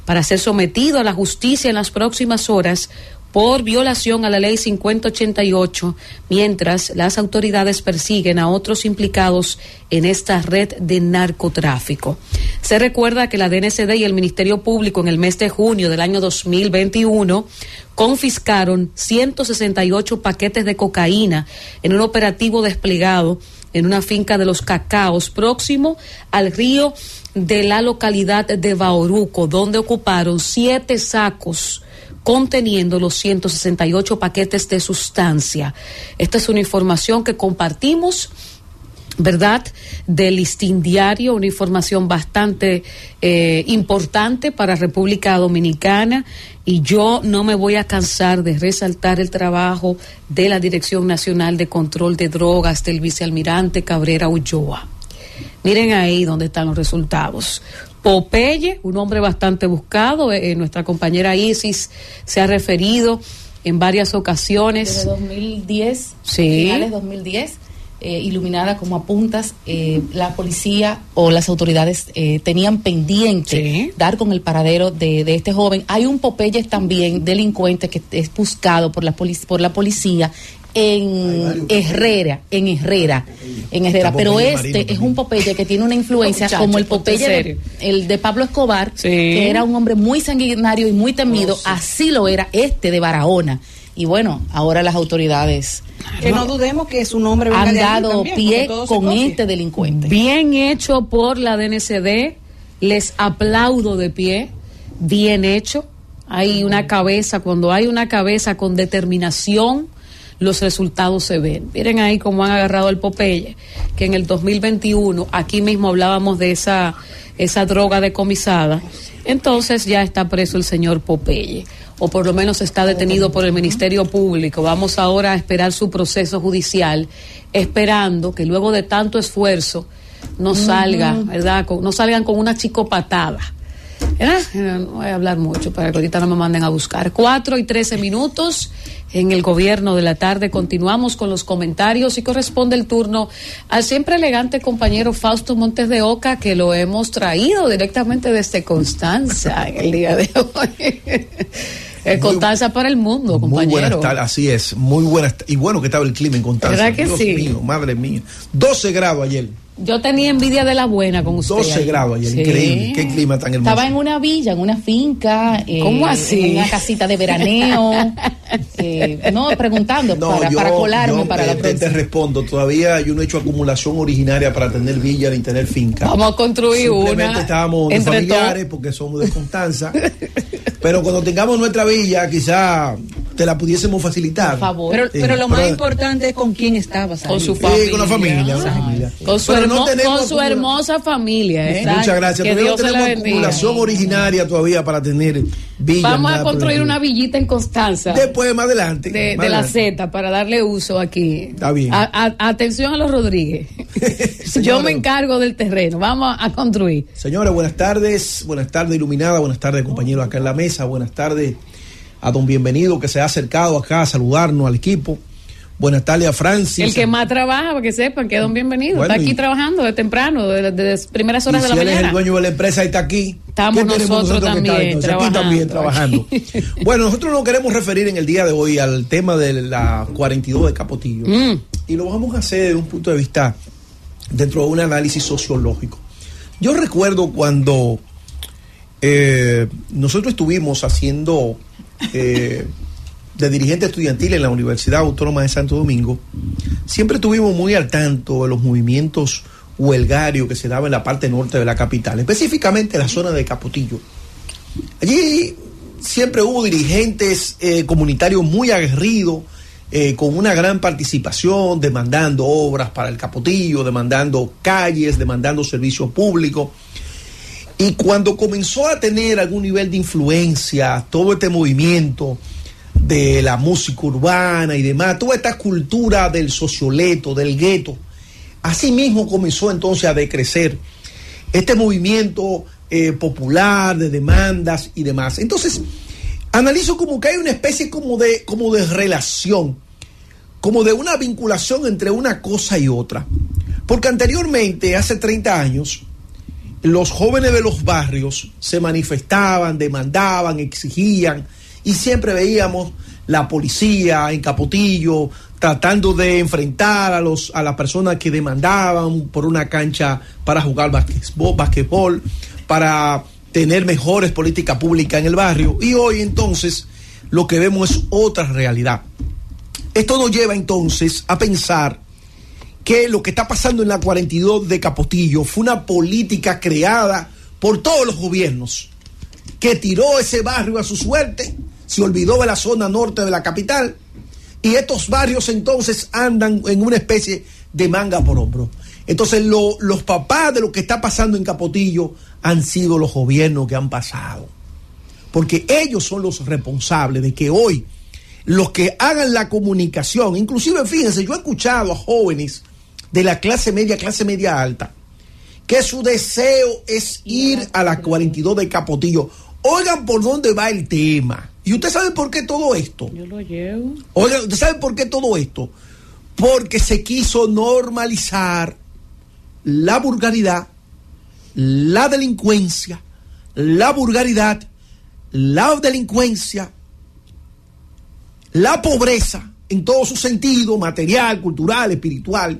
para ser sometido a la justicia en las próximas horas por violación a la ley 5088, mientras las autoridades persiguen a otros implicados en esta red de narcotráfico. Se recuerda que la DNCD y el Ministerio Público en el mes de junio del año 2021 confiscaron 168 paquetes de cocaína en un operativo desplegado en una finca de los cacaos próximo al río de la localidad de Bauruco, donde ocuparon siete sacos conteniendo los 168 paquetes de sustancia. Esta es una información que compartimos ¿verdad? Del listín diario, una información bastante eh, importante para República Dominicana y yo no me voy a cansar de resaltar el trabajo de la Dirección Nacional de Control de Drogas del vicealmirante Cabrera Ulloa. Miren ahí donde están los resultados. Popeye, un hombre bastante buscado, eh, eh, nuestra compañera Isis se ha referido en varias ocasiones. Desde 2010, sí. finales 2010 eh, iluminada como apuntas, eh, la policía o las autoridades eh, tenían pendiente dar con el paradero de, este joven. Hay un Popeye también, delincuente, que es buscado por la, por la policía en Herrera, en Herrera, en Herrera. Pero este es un Popeye que tiene una influencia como el Popeye, de, el de Pablo Escobar, que era un hombre muy sanguinario y muy temido. Oh, Así lo era este de Barahona. Y bueno, ahora las autoridades que no, dudemos que su nombre han dado pie con este delincuente. Bien hecho por la DNCD, les aplaudo de pie, bien hecho. Hay una cabeza, cuando hay una cabeza con determinación, los resultados se ven. Miren ahí cómo han agarrado el Popeye, que en el 2021, aquí mismo hablábamos de esa, esa droga decomisada, entonces ya está preso el señor Popeye, o por lo menos está detenido por el Ministerio Público. Vamos ahora a esperar su proceso judicial, esperando que luego de tanto esfuerzo no salga, ¿verdad? no salgan con una chicopatada no voy a hablar mucho para que ahorita no me manden a buscar. Cuatro y trece minutos en el gobierno de la tarde. Continuamos con los comentarios y corresponde el turno al siempre elegante compañero Fausto Montes de Oca, que lo hemos traído directamente desde Constanza en el día de hoy. Constanza para el mundo, compañero. Muy buenas tardes, así es, muy buenas. Y bueno que estaba el clima en Constanza. ¿Verdad que Dios sí? mío, madre mía. 12 grados ayer. Yo tenía envidia de la buena con usted. 12 grados ayer, increíble. Qué clima tan hermoso. Estaba en una villa, en una finca. Eh, ¿Cómo así? En una casita de veraneo. eh, no, preguntando para, para, colarme para la próxima. Te, respondo, todavía yo no he hecho acumulación originaria para tener villa ni tener finca. Vamos a construir Simplemente una. estábamos de familiares porque somos de Constanza. pero cuando tengamos nuestra villa, quizá te la pudiésemos facilitar. Por favor. Pero, sí, pero lo pero, más importante es con quién estabas. Con su familia. Sí, con la familia. Con, familia. con su, no con su hermosa familia. ¿eh? Muchas gracias. Que pero Dios no tenemos acumulación originaria todavía para tener villa. Vamos a construir una villita en Constanza. Después, más adelante. De, más de la. Z para darle uso aquí. Está bien. A, a, atención a los Rodríguez. Yo me encargo del terreno. Vamos a, construir. Señores, buenas tardes. Buenas tardes, iluminada. Buenas tardes, compañeros acá en la mesa. Buenas tardes a don Bienvenido que se ha acercado acá a saludarnos al equipo. Buenas tardes a Francis. El que más trabaja, para que sepan que don Bienvenido bueno, está aquí y, trabajando de temprano, de, de las primeras horas y de si la él mañana. es el dueño de la empresa y está aquí. Estamos nosotros, nosotros, también trabajando. Aquí también trabajando. bueno, nosotros nos queremos referir en el día de hoy al tema de la 42 de Capotillo. Mm. Y lo vamos a hacer desde un punto de vista dentro de un análisis sociológico. Yo recuerdo cuando eh, nosotros estuvimos haciendo eh, de dirigente estudiantil en la Universidad Autónoma de Santo Domingo, siempre estuvimos muy al tanto de los movimientos huelgarios que se daban en la parte norte de la capital, específicamente en la zona de Capotillo. Allí siempre hubo dirigentes eh, comunitarios muy aguerridos, eh, con una gran participación, demandando obras para el Capotillo, demandando calles, demandando servicios públicos. Y cuando comenzó a tener algún nivel de influencia todo este movimiento de la música urbana y demás, toda esta cultura del socioleto, del gueto, así mismo comenzó entonces a decrecer este movimiento eh, popular de demandas y demás. Entonces, analizo como que hay una especie como de, como de relación, como de una vinculación entre una cosa y otra. Porque anteriormente, hace 30 años, los jóvenes de los barrios se manifestaban, demandaban, exigían, y siempre veíamos la policía en Capotillo tratando de enfrentar a, los, a las personas que demandaban por una cancha para jugar basquetbol, para tener mejores políticas públicas en el barrio. Y hoy entonces lo que vemos es otra realidad. Esto nos lleva entonces a pensar que lo que está pasando en la 42 de Capotillo fue una política creada por todos los gobiernos que tiró ese barrio a su suerte, se olvidó de la zona norte de la capital y estos barrios entonces andan en una especie de manga por hombro. Entonces lo, los papás de lo que está pasando en Capotillo han sido los gobiernos que han pasado. Porque ellos son los responsables de que hoy los que hagan la comunicación, inclusive fíjense, yo he escuchado a jóvenes de la clase media, clase media alta, que su deseo es ir a la 42 de Capotillo. Oigan por dónde va el tema. ¿Y usted sabe por qué todo esto? Yo lo llevo. Oigan, ¿usted sabe por qué todo esto? Porque se quiso normalizar la vulgaridad, la delincuencia, la vulgaridad, la delincuencia, la pobreza en todo su sentido, material, cultural, espiritual.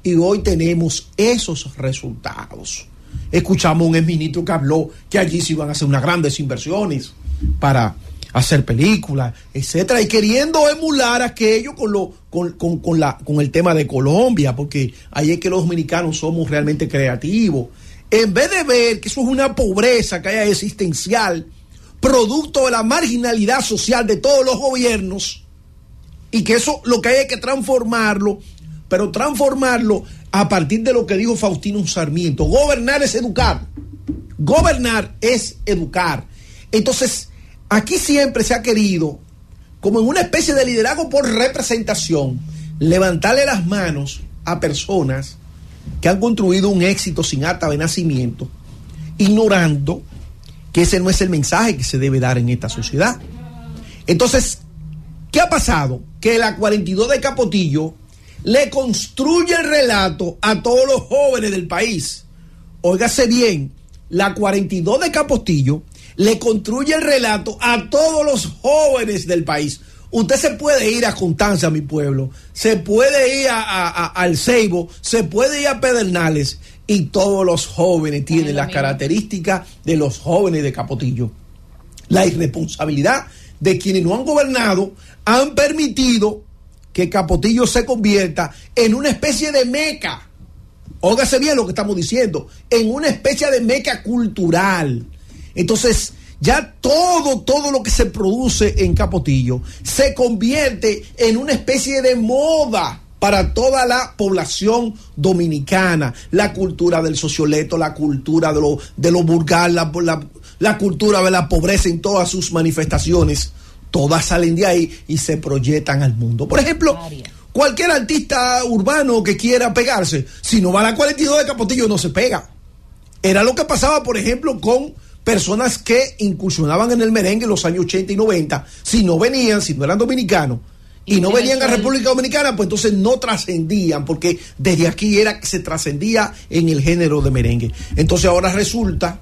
Y hoy tenemos esos resultados. Escuchamos a un exministro que habló que allí se iban a hacer unas grandes inversiones para hacer películas, etcétera, y queriendo emular aquello con lo con, con, con, la, con el tema de Colombia, porque ahí es que los dominicanos somos realmente creativos. En vez de ver que eso es una pobreza que hay existencial, producto de la marginalidad social de todos los gobiernos, y que eso lo que hay es que transformarlo, pero transformarlo a partir de lo que dijo Faustino Sarmiento. Gobernar es educar. Gobernar es educar. Entonces, aquí siempre se ha querido, como en una especie de liderazgo por representación, levantarle las manos a personas que han construido un éxito sin acta de nacimiento, ignorando que ese no es el mensaje que se debe dar en esta sociedad. Entonces, ¿qué ha pasado? Que la 42 de Capotillo le construye el relato a todos los jóvenes del país. Óigase bien, la 42 de Capotillo le construye el relato a todos los jóvenes del país. Usted se puede ir a Constanza, mi pueblo, se puede ir a, al Ceibo, se puede ir a Pedernales y todos los jóvenes tienen las características de los jóvenes de Capotillo. La irresponsabilidad de quienes no han gobernado han permitido que Capotillo se convierta en una especie de meca. Óigase bien lo que estamos diciendo, en una especie de meca cultural. Entonces, ya todo, todo lo que se produce en Capotillo se convierte en una especie de moda para toda la población dominicana. La cultura del socioleto, la cultura de lo, de lo vulgar, la, la cultura de la pobreza en todas sus manifestaciones. Todas salen de ahí y se proyectan al mundo. Por ejemplo, cualquier artista urbano que quiera pegarse, si no va a la 42 de Capotillo, no se pega. Era lo que pasaba, por ejemplo, con personas que incursionaban en el merengue en los años 80 y 90, si no venían, si no eran dominicanos, y, no venían a República Dominicana, pues entonces no trascendían, porque desde aquí era que se trascendía en el género de merengue. Entonces ahora resulta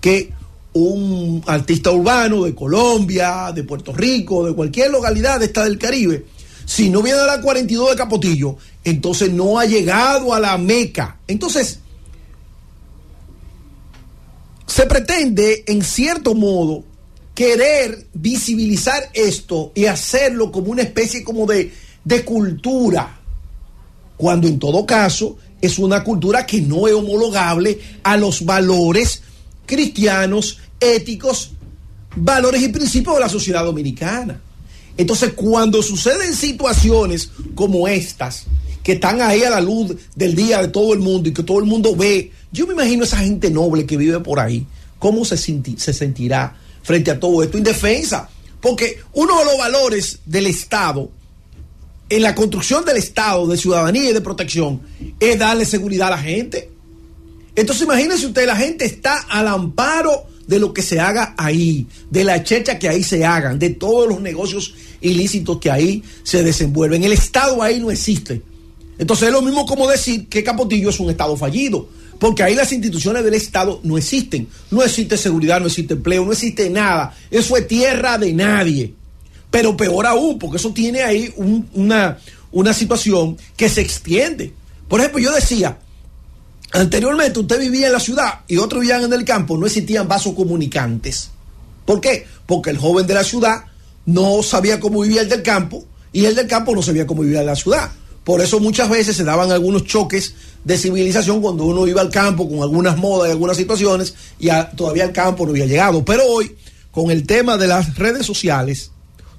que un artista urbano de Colombia, de Puerto Rico, de cualquier localidad de esta del Caribe, si no viene a la 42 de Capotillo, entonces no ha llegado a la Meca. Entonces, se pretende, en cierto modo, querer visibilizar esto y hacerlo como una especie como de, de cultura, cuando en todo caso es una cultura que no es homologable a los valores cristianos, éticos, valores y principios de la sociedad dominicana. Entonces, cuando suceden situaciones como estas, que están ahí a la luz del día de todo el mundo y que todo el mundo ve yo me imagino esa gente noble que vive por ahí, cómo se, se sentirá frente a todo esto, indefensa. Porque uno de los valores del Estado, en la construcción del Estado, de ciudadanía y de protección, es darle seguridad a la gente. Entonces imagínense usted, la gente está al amparo de lo que se haga ahí, de la checha que ahí se hagan, de todos los negocios ilícitos que ahí se desenvuelven. El Estado ahí no existe. Entonces es lo mismo como decir que Capotillo es un Estado fallido porque ahí las instituciones del Estado no existen. No existe seguridad, no existe empleo, no existe nada. Eso es tierra de nadie. Pero peor aún, porque eso tiene ahí una, una situación que se extiende. Por ejemplo, yo decía, anteriormente usted vivía en la ciudad y otros vivían en el campo, no existían vasos comunicantes. ¿Por qué? Porque el joven de la ciudad no sabía cómo vivía el del campo y el del campo no sabía cómo vivía en la ciudad. Por eso muchas veces se daban algunos choques de civilización cuando uno iba al campo con algunas modas y algunas situaciones y todavía el campo no había llegado. Pero hoy, con el tema de las redes sociales,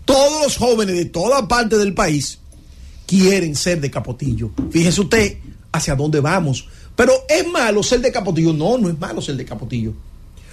todos los jóvenes de toda parte del país quieren ser de Capotillo. Fíjese usted hacia dónde vamos. Pero ¿es malo ser de Capotillo? No, no es malo ser de Capotillo.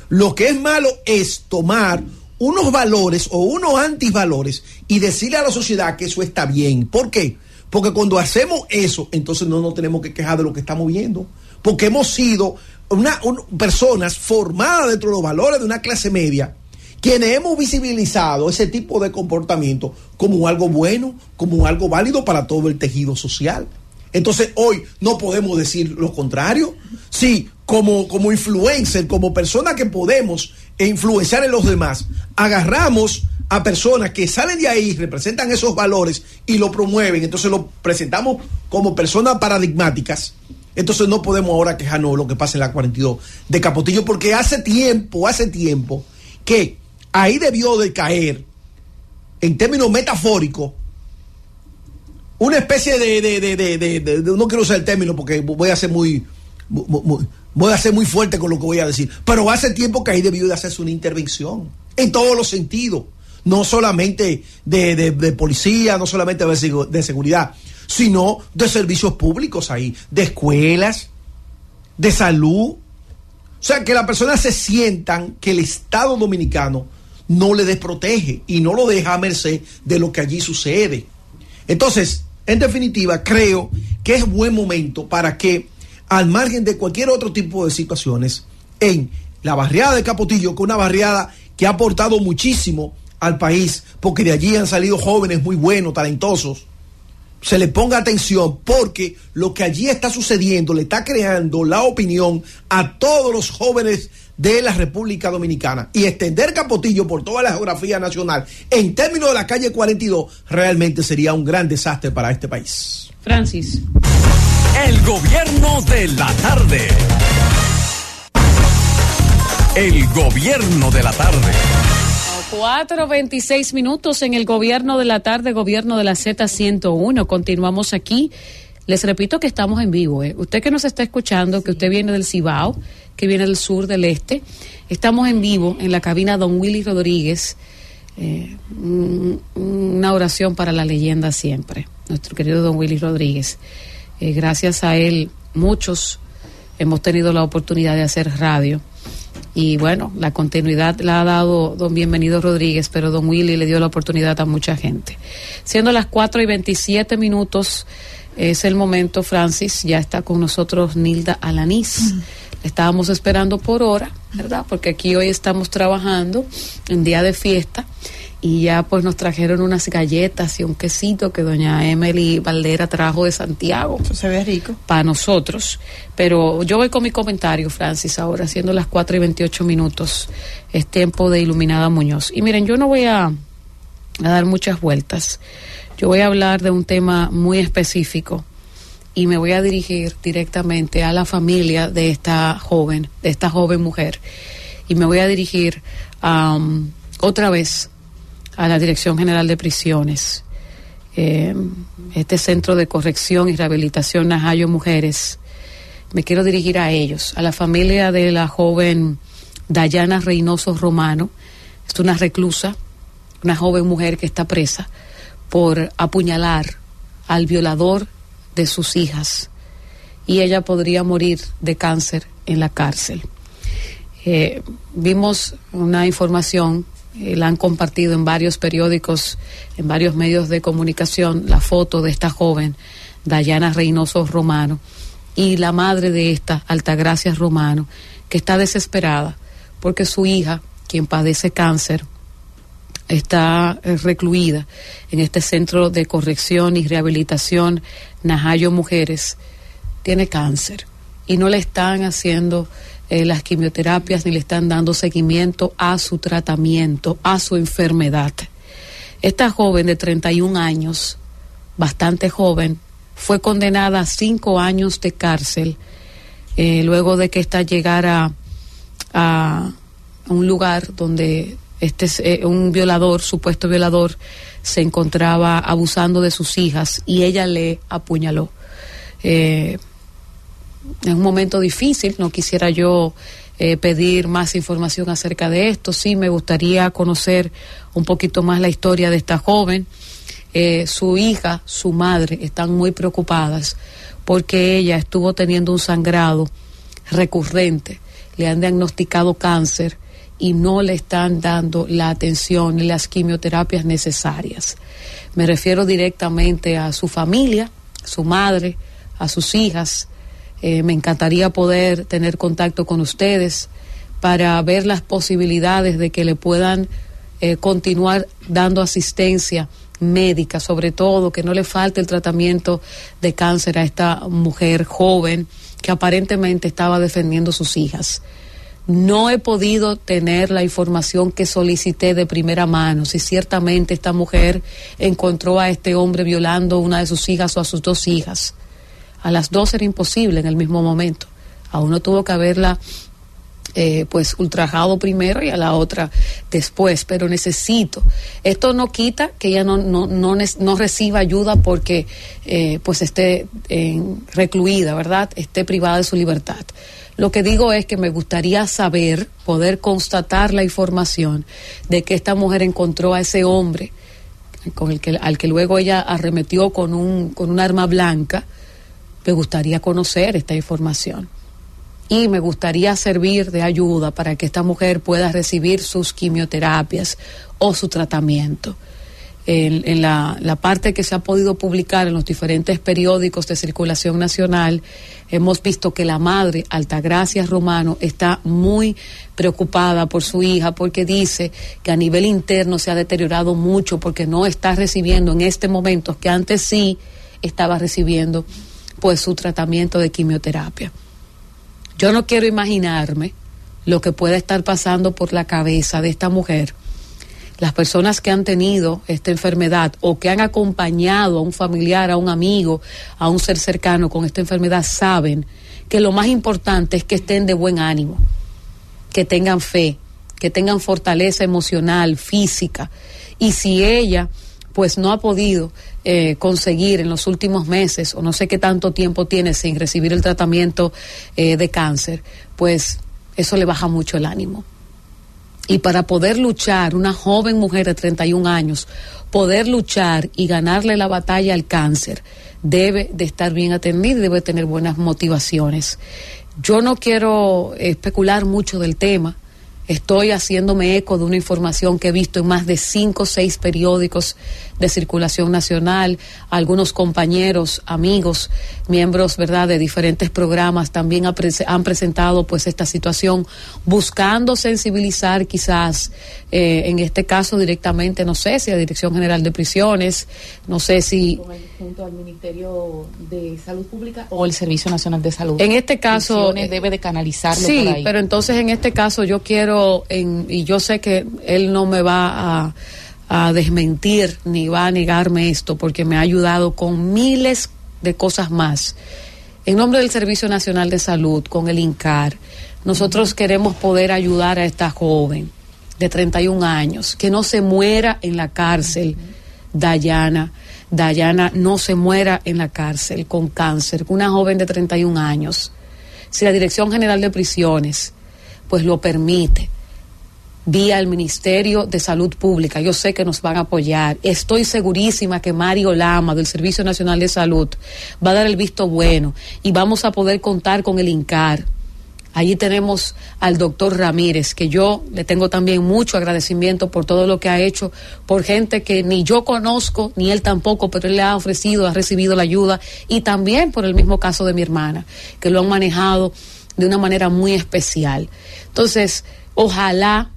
Lo que es malo es tomar unos valores o unos antivalores y decirle a la sociedad que eso está bien. ¿Por qué? Porque cuando hacemos eso, entonces no nos tenemos que quejar de lo que estamos viendo. Porque hemos sido una, personas formadas dentro de los valores de una clase media, quienes hemos visibilizado ese tipo de comportamiento como algo bueno, como algo válido para todo el tejido social. Entonces hoy no podemos decir lo contrario. Sí, como, como influencer, como persona que podemos influenciar en los demás, agarramos a personas que salen de ahí, representan esos valores y lo promueven, entonces lo presentamos como personas paradigmáticas. Entonces no podemos ahora quejarnos de lo que pasa en la 42 de Capotillo, porque hace tiempo, hace tiempo que ahí debió de caer, en términos metafóricos, una especie de, de, de, de, no quiero usar el término porque voy a ser muy, voy a ser muy fuerte con lo que voy a decir, pero hace tiempo que ahí debió de hacerse una intervención en todos los sentidos no solamente de, policía, no solamente de, seguridad, sino de servicios públicos ahí, de escuelas, de salud. O sea, que las personas se sientan que el Estado dominicano no le desprotege y no lo deja a merced de lo que allí sucede. Entonces, en definitiva, creo que es buen momento para que, al margen de cualquier otro tipo de situaciones, en la barriada de Capotillo, que es una barriada que ha aportado muchísimo al país, porque de allí han salido jóvenes muy buenos, talentosos, se le ponga atención porque lo que allí está sucediendo le está creando la opinión a todos los jóvenes de la República Dominicana y extender Capotillo por toda la geografía nacional en términos de la calle 42 realmente sería un gran desastre para este país. Francis. El gobierno de la tarde. El gobierno de la tarde. 4.26 minutos en el gobierno de la tarde, gobierno de la Z101. Continuamos aquí. Les repito que estamos en vivo. ¿eh? Usted que nos está escuchando, que usted viene del Cibao, que viene del sur, del este, estamos en vivo en la cabina Don Willy Rodríguez. Eh, una oración para la leyenda siempre, nuestro querido Don Willy Rodríguez. Eh, gracias a él, muchos hemos tenido la oportunidad de hacer radio y bueno, la continuidad la ha dado don Bienvenido Rodríguez, pero don Willy le dio la oportunidad a mucha gente. Siendo las 4 y 27 minutos, es el momento, Francis, ya está con nosotros Nilda Alanís. Estábamos esperando por hora, ¿verdad? Porque aquí hoy estamos trabajando en día de fiesta y ya pues nos trajeron unas galletas y un quesito que doña Emily Valdera trajo de Santiago. Eso se ve rico. Para nosotros. Pero yo voy con mi comentario, Francis, ahora, siendo las 4 y 28 minutos, es tiempo de Iluminada Muñoz. Y miren, yo no voy a, a dar muchas vueltas. Yo voy a hablar de un tema muy específico y me voy a dirigir directamente a la familia de esta joven, de esta joven mujer. Y me voy a dirigir um, otra vez a la Dirección General de Prisiones, eh, este Centro de Corrección y Rehabilitación Najayo Mujeres. Me quiero dirigir a ellos, a la familia de la joven Dayana Reynoso Romano. Es una reclusa, una joven mujer que está presa por apuñalar al violador de sus hijas y ella podría morir de cáncer en la cárcel. Eh, vimos una información eh, la han compartido en varios periódicos, en varios medios de comunicación, la foto de esta joven, Dayana Reynoso Romano, y la madre de esta, Altagracia Romano, que está desesperada porque su hija, quien padece cáncer, está eh, recluida en este centro de corrección y rehabilitación Najayo Mujeres, tiene cáncer y no le están haciendo eh, las quimioterapias ni le están dando seguimiento a su tratamiento, a su enfermedad. Esta joven de 31 años, bastante joven, fue condenada a cinco años de cárcel eh, luego de que ésta llegara a, un lugar donde este eh, un violador, supuesto violador, se encontraba abusando de sus hijas y ella le apuñaló. Es un momento difícil, no quisiera yo eh, pedir más información acerca de esto, sí me gustaría conocer un poquito más la historia de esta joven. Eh, su hija, su madre están muy preocupadas porque ella estuvo teniendo un sangrado recurrente, le han diagnosticado cáncer y no le están dando la atención ni las quimioterapias necesarias. Me refiero directamente a su familia, su madre, a sus hijas, eh, me encantaría poder tener contacto con ustedes para ver las posibilidades de que le puedan eh, continuar dando asistencia médica, sobre todo que no le falte el tratamiento de cáncer a esta mujer joven que aparentemente estaba defendiendo sus hijas. No he podido tener la información que solicité de primera mano, si ciertamente esta mujer encontró a este hombre violando a una de sus hijas o a sus dos hijas. A las dos era imposible en el mismo momento. A uno tuvo que haberla eh, pues ultrajado primero y a la otra después, pero necesito. Esto no quita que ella no, no, no, no reciba ayuda porque eh, pues esté recluida, ¿verdad? Esté privada de su libertad. Lo que digo es que me gustaría saber, poder constatar la información de que esta mujer encontró a ese hombre con el que, al que luego ella arremetió con un, con un arma blanca. Me gustaría conocer esta información y me gustaría servir de ayuda para que esta mujer pueda recibir sus quimioterapias o su tratamiento. En, la, la, parte que se ha podido publicar en los diferentes periódicos de circulación nacional, hemos visto que la madre, Altagracia Romano, está muy preocupada por su hija porque dice que a nivel interno se ha deteriorado mucho porque no está recibiendo en este momento, que antes sí estaba recibiendo, pues su tratamiento de quimioterapia. Yo no quiero imaginarme lo que puede estar pasando por la cabeza de esta mujer. Las personas que han tenido esta enfermedad o que han acompañado a un familiar, a un amigo, a un ser cercano con esta enfermedad saben que lo más importante es que estén de buen ánimo, que tengan fe, que tengan fortaleza emocional, física. Y si ella pues no ha podido eh, conseguir en los últimos meses, o no sé qué tanto tiempo tiene sin recibir el tratamiento eh, de cáncer, pues eso le baja mucho el ánimo. Y para poder luchar, una joven mujer de 31 años, poder luchar y ganarle la batalla al cáncer, debe de estar bien atendida y debe tener buenas motivaciones. Yo no quiero especular mucho del tema, Estoy haciéndome eco de una información que he visto en más de cinco o seis periódicos de circulación nacional. Algunos compañeros, amigos, miembros, ¿verdad?, de diferentes programas también han presentado pues esta situación buscando sensibilizar quizás, eh, en este caso directamente, no sé si a Dirección General de Prisiones, no sé si... Junto al Ministerio de Salud Pública o el Servicio Nacional de Salud. En este caso... debe de canalizarlo sí, por ahí. pero entonces en este caso yo quiero y yo sé que él no me va a, desmentir ni va a negarme esto, porque me ha ayudado con miles de cosas más. En nombre del Servicio Nacional de Salud, con el INCAR, nosotros queremos poder ayudar a esta joven de 31 años, que no se muera en la cárcel, Dayana. Dayana no se muera en la cárcel con cáncer, una joven de 31 años. Si la Dirección General de Prisiones pues lo permite vía el Ministerio de Salud Pública. Yo sé que nos van a apoyar. Estoy segurísima que Mario Lama del Servicio Nacional de Salud va a dar el visto bueno y vamos a poder contar con el INCAR. Allí tenemos al doctor Ramírez, que yo le tengo también mucho agradecimiento por todo lo que ha hecho, por gente que ni yo conozco, ni él tampoco, pero él le ha ofrecido, ha recibido la ayuda, y también por el mismo caso de mi hermana, que lo han manejado de una manera muy especial. Entonces, ojalá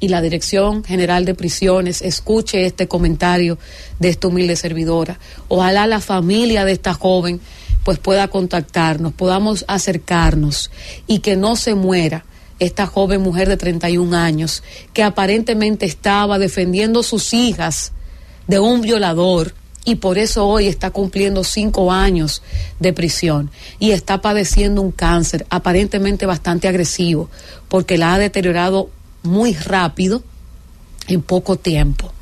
y la Dirección General de Prisiones escuche este comentario de esta humilde servidora. Ojalá la familia de esta joven pues pueda contactarnos, podamos acercarnos y que no se muera esta joven mujer de 31 años que aparentemente estaba defendiendo sus hijas de un violador y por eso hoy está cumpliendo cinco años de prisión y está padeciendo un cáncer aparentemente bastante agresivo porque la ha deteriorado muy rápido en poco tiempo.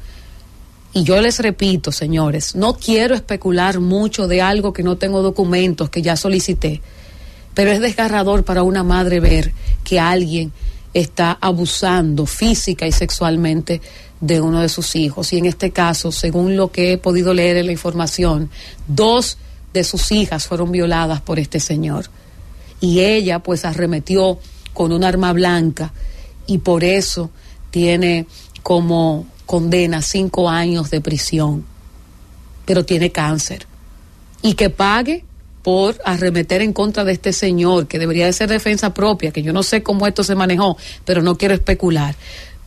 Y yo les repito, señores, no quiero especular mucho de algo que no tengo documentos, que ya solicité, pero es desgarrador para una madre ver que alguien está abusando física y sexualmente de uno de sus hijos. Y en este caso, según lo que he podido leer en la información, dos de sus hijas fueron violadas por este señor. Y ella pues arremetió con un arma blanca y por eso tiene como condena cinco años de prisión, pero tiene cáncer. Y que pague por arremeter en contra de este señor, que debería de ser defensa propia, que yo no sé cómo esto se manejó, pero no quiero especular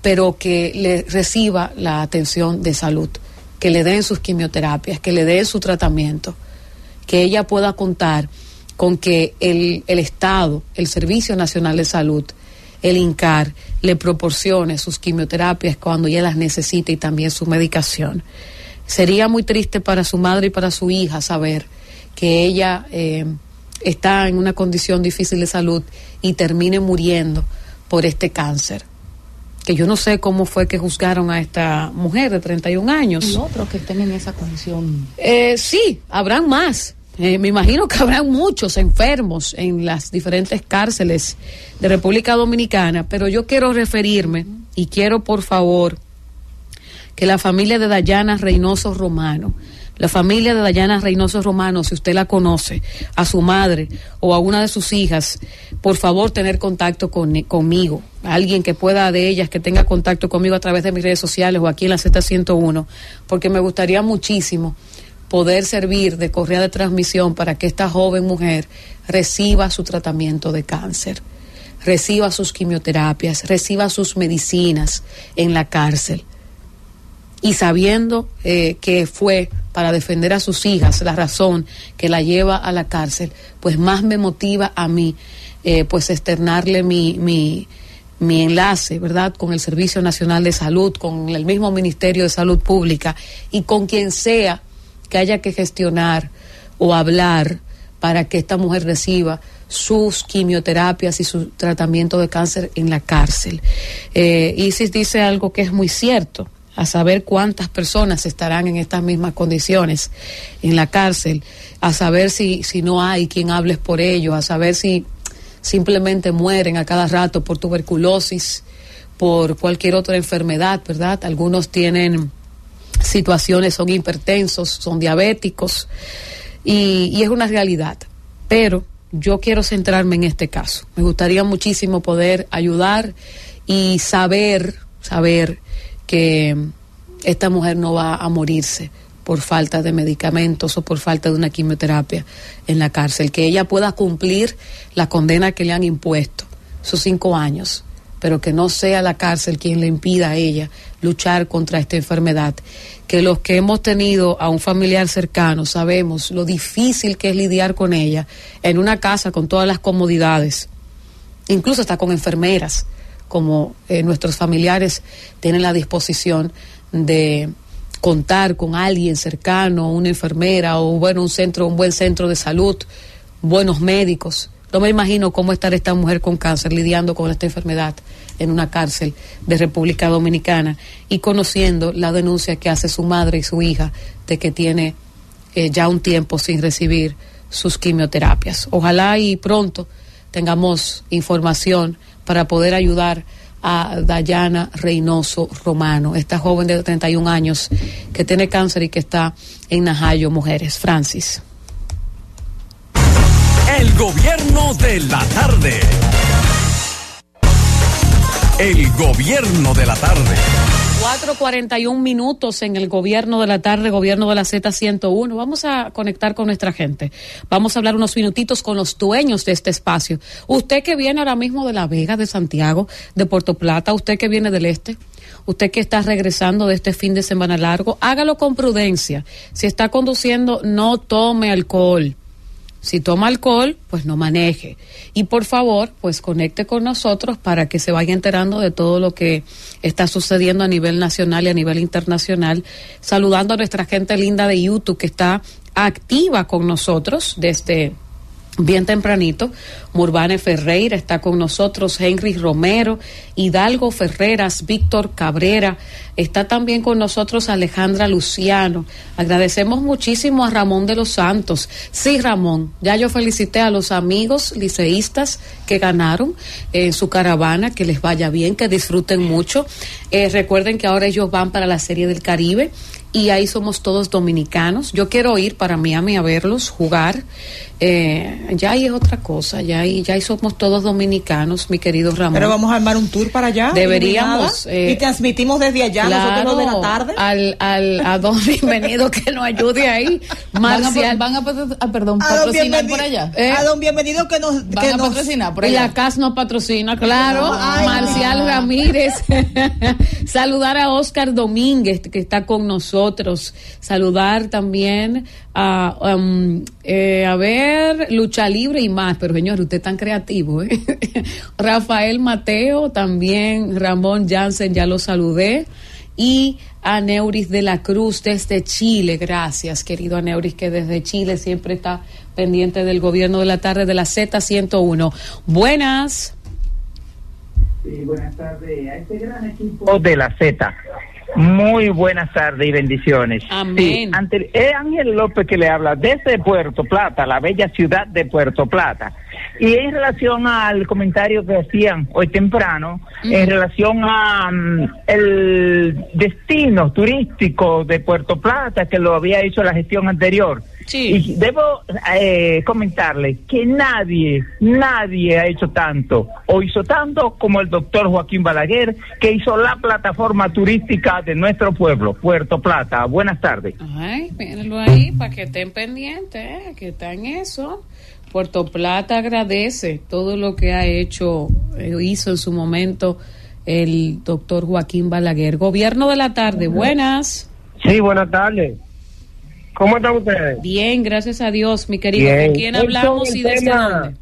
pero que le reciba la atención de salud, que le den sus quimioterapias, que le den su tratamiento, que ella pueda contar con que el, el Estado, el Servicio Nacional de Salud, el INCAR, le proporcione sus quimioterapias cuando ella las necesite y también su medicación. Sería muy triste para su madre y para su hija saber que ella eh, está en una condición difícil de salud y termine muriendo por este cáncer que yo no sé cómo fue que juzgaron a esta mujer de 31 años. ¿Y otros que estén en esa condición? Eh, sí, habrán más. Eh, me imagino que habrá muchos enfermos en las diferentes cárceles de República Dominicana, pero yo quiero referirme y quiero por favor que la familia de Dayana Reynoso Romano, la familia de Dayana Reynoso Romano, si usted la conoce, a su madre o a una de sus hijas, por favor tener contacto con, conmigo, alguien que pueda de ellas, que tenga contacto conmigo a través de mis redes sociales o aquí en la Z101, porque me gustaría muchísimo poder servir de correa de transmisión para que esta joven mujer reciba su tratamiento de cáncer, reciba sus quimioterapias, reciba sus medicinas en la cárcel. Y sabiendo eh, que fue para defender a sus hijas la razón que la lleva a la cárcel, pues más me motiva a mí eh, pues externarle mi, mi, mi enlace, ¿verdad?, con el Servicio Nacional de Salud, con el mismo Ministerio de Salud Pública y con quien sea que haya que gestionar o hablar para que esta mujer reciba sus quimioterapias y su tratamiento de cáncer en la cárcel. Eh, Isis dice algo que es muy cierto, a saber cuántas personas estarán en estas mismas condiciones en la cárcel, a saber si, si no hay quien hables por ellos, a saber si simplemente mueren a cada rato por tuberculosis, por cualquier otra enfermedad, ¿verdad? Algunos tienen situaciones, son hipertensos, son diabéticos y, es una realidad. Pero yo quiero centrarme en este caso. Me gustaría muchísimo poder ayudar y saber, saber que esta mujer no va a morirse por falta de medicamentos o por falta de una quimioterapia en la cárcel, que ella pueda cumplir la condena que le han impuesto, sus cinco años, pero que no sea la cárcel quien le impida a ella luchar contra esta enfermedad. Que los que hemos tenido a un familiar cercano sabemos lo difícil que es lidiar con ella en una casa con todas las comodidades, incluso hasta con enfermeras, como eh, nuestros familiares tienen la disposición de contar con alguien cercano, una enfermera o bueno, un centro, un buen centro de salud, buenos médicos no me imagino cómo estar esta mujer con cáncer lidiando con esta enfermedad en una cárcel de República Dominicana y conociendo la denuncia que hace su madre y su hija de que tiene eh, ya un tiempo sin recibir sus quimioterapias. Ojalá y pronto tengamos información para poder ayudar a Dayana Reynoso Romano, esta joven de 31 años que tiene cáncer y que está en Najayo Mujeres. Francis. El gobierno de la tarde. El gobierno de la tarde. 4.41 minutos en el gobierno de la tarde, gobierno de la Z101. Vamos a conectar con nuestra gente. Vamos a hablar unos minutitos con los dueños de este espacio. Usted que viene ahora mismo de La Vega, de Santiago, de Puerto Plata, usted que viene del este, usted que está regresando de este fin de semana largo, hágalo con prudencia. Si está conduciendo, no tome alcohol. Si toma alcohol, pues no maneje. Y por favor, pues conecte con nosotros para que se vaya enterando de todo lo que está sucediendo a nivel nacional y a nivel internacional. Saludando a nuestra gente linda de YouTube que está activa con nosotros desde bien tempranito. Murbane Ferreira está con nosotros, Henry Romero, Hidalgo Ferreras, Víctor Cabrera, está también con nosotros Alejandra Luciano. Agradecemos muchísimo a Ramón de los Santos. Sí, Ramón, ya yo felicité a los amigos liceístas que ganaron en su caravana, que les vaya bien, que disfruten mucho. Eh, recuerden que ahora ellos van para la Serie del Caribe y ahí somos todos dominicanos. Yo quiero ir para Miami a verlos jugar. Eh, ya ahí es otra cosa, ya ahí, ya ahí somos todos dominicanos, mi querido Ramón. Pero vamos a armar un tour para allá. Deberíamos. Eh, y transmitimos desde allá, nosotros de la tarde. Al, al, a don bienvenido que nos ayude ahí. Marcial. Van a, van a ah, perdón, patrocinar por allá. Eh, a don bienvenido que nos. Van que a patrocinar por allá. La CAS nos patrocina, claro. Marcial Ramírez. Saludar a Oscar Domínguez, que está con nosotros. Saludar también a, um, eh, a ver, lucha libre y más, pero señor, usted es tan creativo, ¿eh? Rafael Mateo, también Ramón Jansen, ya lo saludé, y a Neuris de la Cruz desde Chile, gracias querido Neuris que desde Chile siempre está pendiente del gobierno de la tarde de la Z101. Buenas. Sí, buenas tardes a este gran equipo de la Z. Muy buenas tardes y bendiciones. Amén. ante, es Ángel López que le habla desde Puerto Plata, la bella ciudad de Puerto Plata. Y en relación al comentario que hacían hoy temprano, en relación a mm, el destino turístico de Puerto Plata, que lo había hecho la gestión anterior. Y debo eh, comentarle que nadie, nadie ha hecho tanto o hizo tanto como el doctor Joaquín Balaguer, que hizo la plataforma turística de nuestro pueblo, Puerto Plata. Buenas tardes. Ay, mírenlo ahí para que estén pendientes, eh, que está en eso. Puerto Plata agradece todo lo que ha hecho, eh, hizo en su momento el doctor Joaquín Balaguer. Gobierno de la tarde, buenas. Sí, buenas tardes. ¿Cómo están ustedes? Bien, gracias a Dios, mi querido. ¿Con quién hablamos y desde dónde?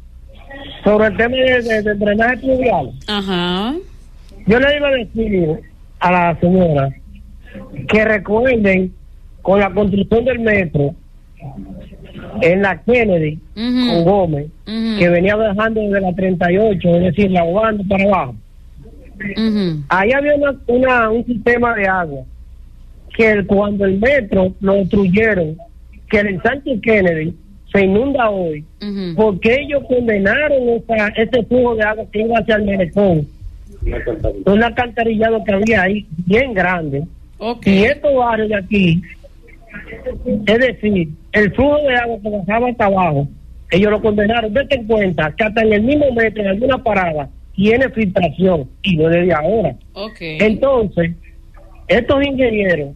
Sobre el tema de, de, drenaje pluvial. Ajá. Yo le iba a decir a la señora que recuerden con la construcción del metro en la Kennedy con Gómez, que venía bajando desde la 38, es decir, la bajando para abajo. Ahí había una, un sistema de agua que cuando el metro lo destruyeron, que el ensanche Kennedy se inunda hoy, porque ellos condenaron esa, ese flujo de agua que iba hacia el Merecón. Un alcantarillado que había ahí, bien grande. Y estos barrios de aquí es decir, el flujo de agua que bajaba hasta abajo, ellos lo condenaron. Vete en cuenta que hasta en el mismo metro, en alguna parada, tiene filtración y no desde ahora. Entonces, estos ingenieros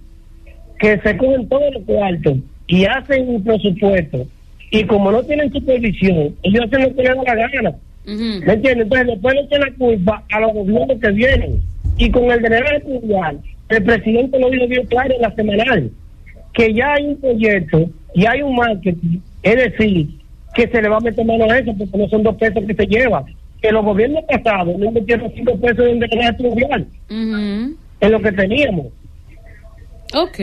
que se cogen todos los cuartos y hacen un presupuesto y como no tienen supervisión, ellos hacen lo que les da la gana. ¿Me entiendes? Entonces, después le echan la culpa a los gobiernos que vienen. Y con el drenaje mundial, el presidente lo dijo bien claro en la semanal que ya hay un proyecto y hay un marketing, es decir, que se le va a meter mano a eso porque no son dos pesos que se lleva. Que los gobiernos pasados no metieron cinco pesos en drenaje pluvial. En lo que teníamos. Ok.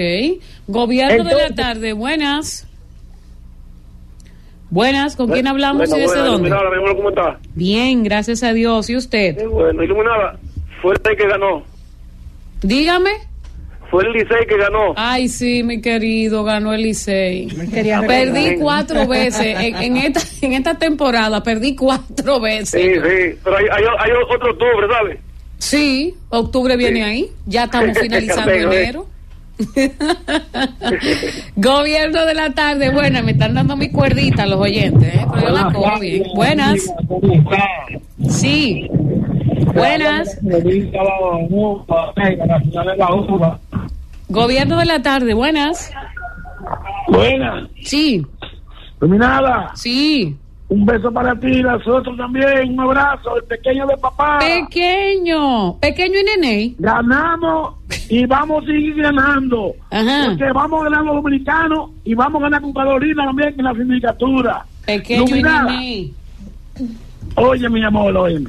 Gobierno de la tarde, buenas. Buenas, ¿con quién hablamos y desde dónde? ¿cómo está? Bien, gracias a Dios. ¿Y usted? bueno, iluminada. Fue el que ganó. Dígame fue el Licey que ganó. Ay, sí, mi querido, ganó el Licey. Perdí cuatro veces en, esta en esta temporada, perdí cuatro veces. Sí, sí, pero hay, hay, otro octubre, ¿sabes? Sí, octubre viene ahí, ya estamos finalizando enero. Gobierno de la tarde, bueno, me están dando mi cuerdita los oyentes, ¿eh? pero yo la cojo bien. Buenas. Sí. Buenas. Gobierno de la tarde, buenas. Buenas. Sí. Dominada. Sí. Un beso para ti, nosotros también, un abrazo, el pequeño de papá. Pequeño, pequeño y nene. Ganamos y vamos a seguir ganando. Ajá. Porque vamos a ganar los dominicanos y vamos a ganar con Carolina también en la sindicatura. Pequeño y nene. Oye, mi amor, oye.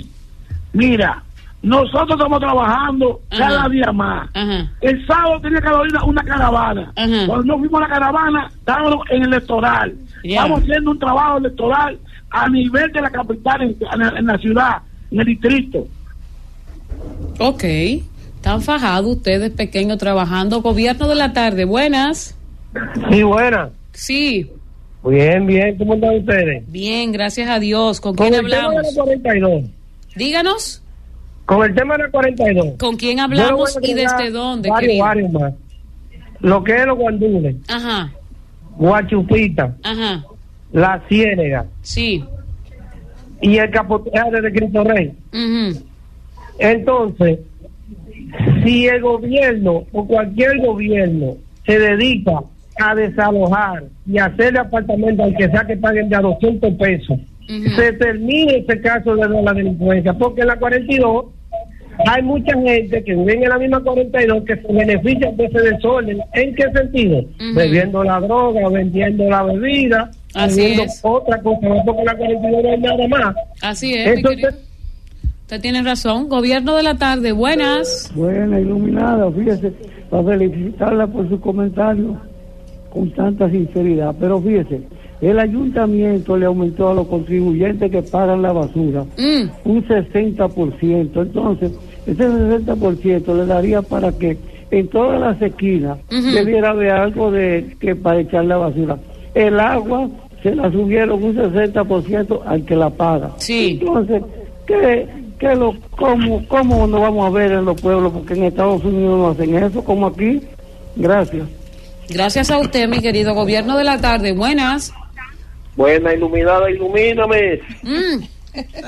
Mira, nosotros estamos trabajando cada día más. El sábado tenía Carolina una caravana. Cuando no fuimos a la caravana, estábamos en el electoral. Estamos haciendo un trabajo electoral a nivel de la capital, en, la ciudad, en el distrito. Ok. Están fajados ustedes pequeños trabajando. Gobierno de la tarde, buenas. Sí, buenas. Sí. Bien, bien. ¿Cómo están ustedes? Bien, gracias a Dios. ¿Con, quién hablamos? 42. Díganos. Con el tema de la 42. ¿Con quién hablamos y desde dónde? Varios, varios más. Lo que es los guandules. Ajá. Guachupita. Ajá. La Ciénega. Sí. Y el capoteado de Cristo Rey. Entonces, si el gobierno o cualquier gobierno se dedica a desalojar y hacerle apartamentos, aunque sea que paguen de a 200 pesos, se termine ese caso de la delincuencia, porque en la 42 hay mucha gente que vive en la misma 42 que se beneficia de ese desorden. ¿En qué sentido? Bebiendo la droga, vendiendo la bebida, haciendo otra cosa, porque la 42 no hay nada más. Así es. Usted tiene razón. Gobierno de la tarde, buenas. Buena, iluminada, fíjese, para felicitarla por su comentario con tanta sinceridad. Pero fíjese, el ayuntamiento le aumentó a los contribuyentes que pagan la basura mm. un 60%. Entonces, ese 60% le daría para que en todas las esquinas debiera haber algo de que para echar la basura. El agua se la subieron un 60% al que la paga. Sí. Entonces, ¿qué, qué lo, cómo, ¿cómo nos vamos a ver en los pueblos? Porque en Estados Unidos no hacen eso, como aquí. Gracias. Gracias a usted, mi querido gobierno de la tarde. Buenas. Buena, iluminada, ilumíname. Mm.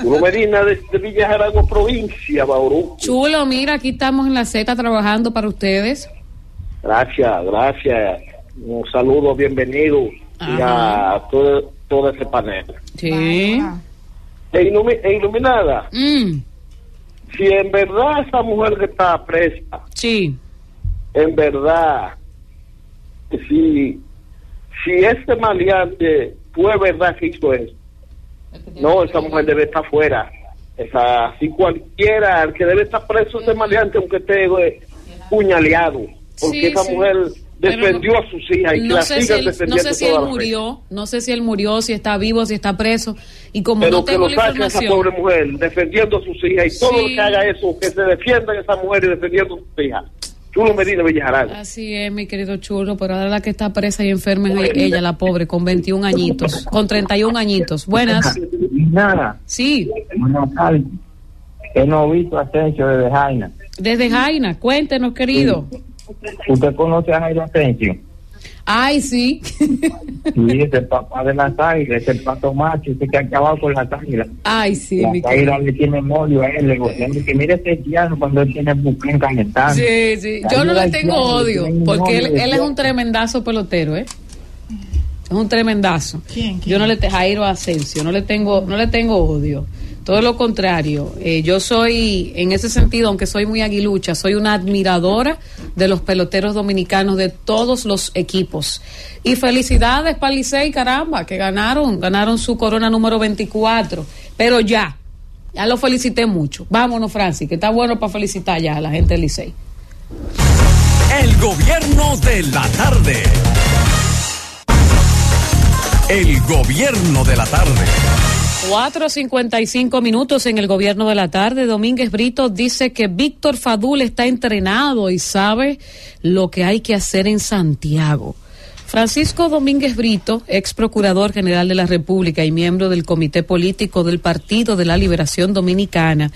Uno Medina de, de Villa Jarago, provincia, Bauru. Chulo, mira, aquí estamos en la Z trabajando para ustedes. Gracias, gracias. Un saludo, bienvenido y a todo, todo ese panel. Sí. E, ilumi- e iluminada, Mm, si en verdad esa mujer que está presa, sí. en verdad, si, si ese maleante fue verdad que hizo eso, no, esa mujer debe estar fuera. Esa, si cualquiera, el que debe estar preso ese maleante, aunque esté eh, puñaleado, porque Sí, esa sí. mujer Pero defendió a sus hijas y que No la sé, si él, no defendiendo sé si él murió, no sé si él murió, si está vivo, si está preso. Y como Pero no que tengo lo la saque a esa información. pobre mujer, defendiendo a sus hijas y todo lo que haga eso, que se defiendan esa mujer y defendiendo a sus hijas. Chulo Medina Villajarán. Así es, mi querido chulo, pero ahora la que está presa y enferma es ella, la pobre, con 21 añitos, con 31 añitos. Buenas. Nada, Sí, buenas tardes. He no visto Asensio desde Jaina. desde Jaina, cuéntenos, querido. ¿Usted conoce a Jairo Asensio? Ay, sí. Sí, es el papá de las águilas, es el pato macho, ese que ha acabado con las águilas. Ay, sí, las águilas le tienen odio a él, le gustan. que mire ese haitiano cuando él tiene buquén cajetano. Sí, sí. Yo no le tengo odio, porque él, él es un tremendazo pelotero, ¿eh? Es un tremendazo. Yo no le te Jairo Asensio, no le tengo, no le tengo odio. Todo lo contrario. Eh, yo soy, en ese sentido, aunque soy muy aguilucha, soy una admiradora de los peloteros dominicanos de todos los equipos. Y felicidades para Licey, caramba, que ganaron, ganaron su corona número 24. Pero ya, ya lo felicité mucho. Vámonos, Francis, que está bueno para felicitar ya a la gente del Licey. El gobierno de la tarde. El gobierno de la tarde. 4.55 minutos en el gobierno de la tarde. Domínguez Brito dice que Víctor Fadul está entrenado y sabe lo que hay que hacer en Santiago. Francisco Domínguez Brito, ex procurador general de la República y miembro del Comité Político del Partido de la Liberación Dominicana,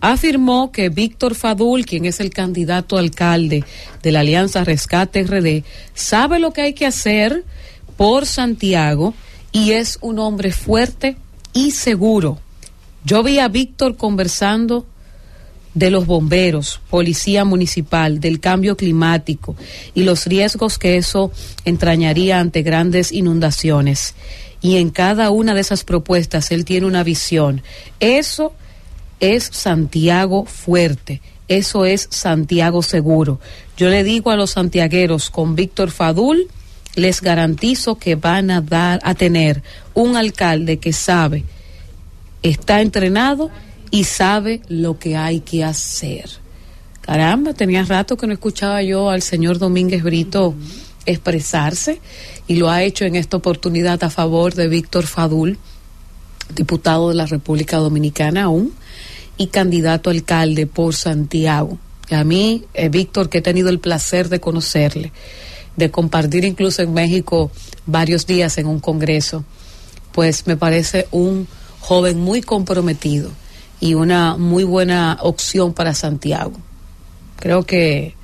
afirmó que Víctor Fadul, quien es el candidato alcalde de la Alianza Rescate RD, sabe lo que hay que hacer por Santiago y es un hombre fuerte y seguro. Yo vi a Víctor conversando de los bomberos, policía municipal, del cambio climático y los riesgos que eso entrañaría ante grandes inundaciones. Y en cada una de esas propuestas él tiene una visión. Eso es Santiago fuerte. Eso es Santiago seguro. Yo le digo a los santiagueros con Víctor Fadul, les garantizo que van a dar a tener un alcalde que sabe, está entrenado y sabe lo que hay que hacer. Caramba, tenía rato que no escuchaba yo al señor Domínguez Brito expresarse y lo ha hecho en esta oportunidad a favor de Víctor Fadul, diputado de la República Dominicana aún y candidato a alcalde por Santiago. A mí, eh, Víctor, que he tenido el placer de conocerle, de compartir incluso en México varios días en un congreso, pues me parece un joven muy comprometido y una muy buena opción para Santiago. Creo que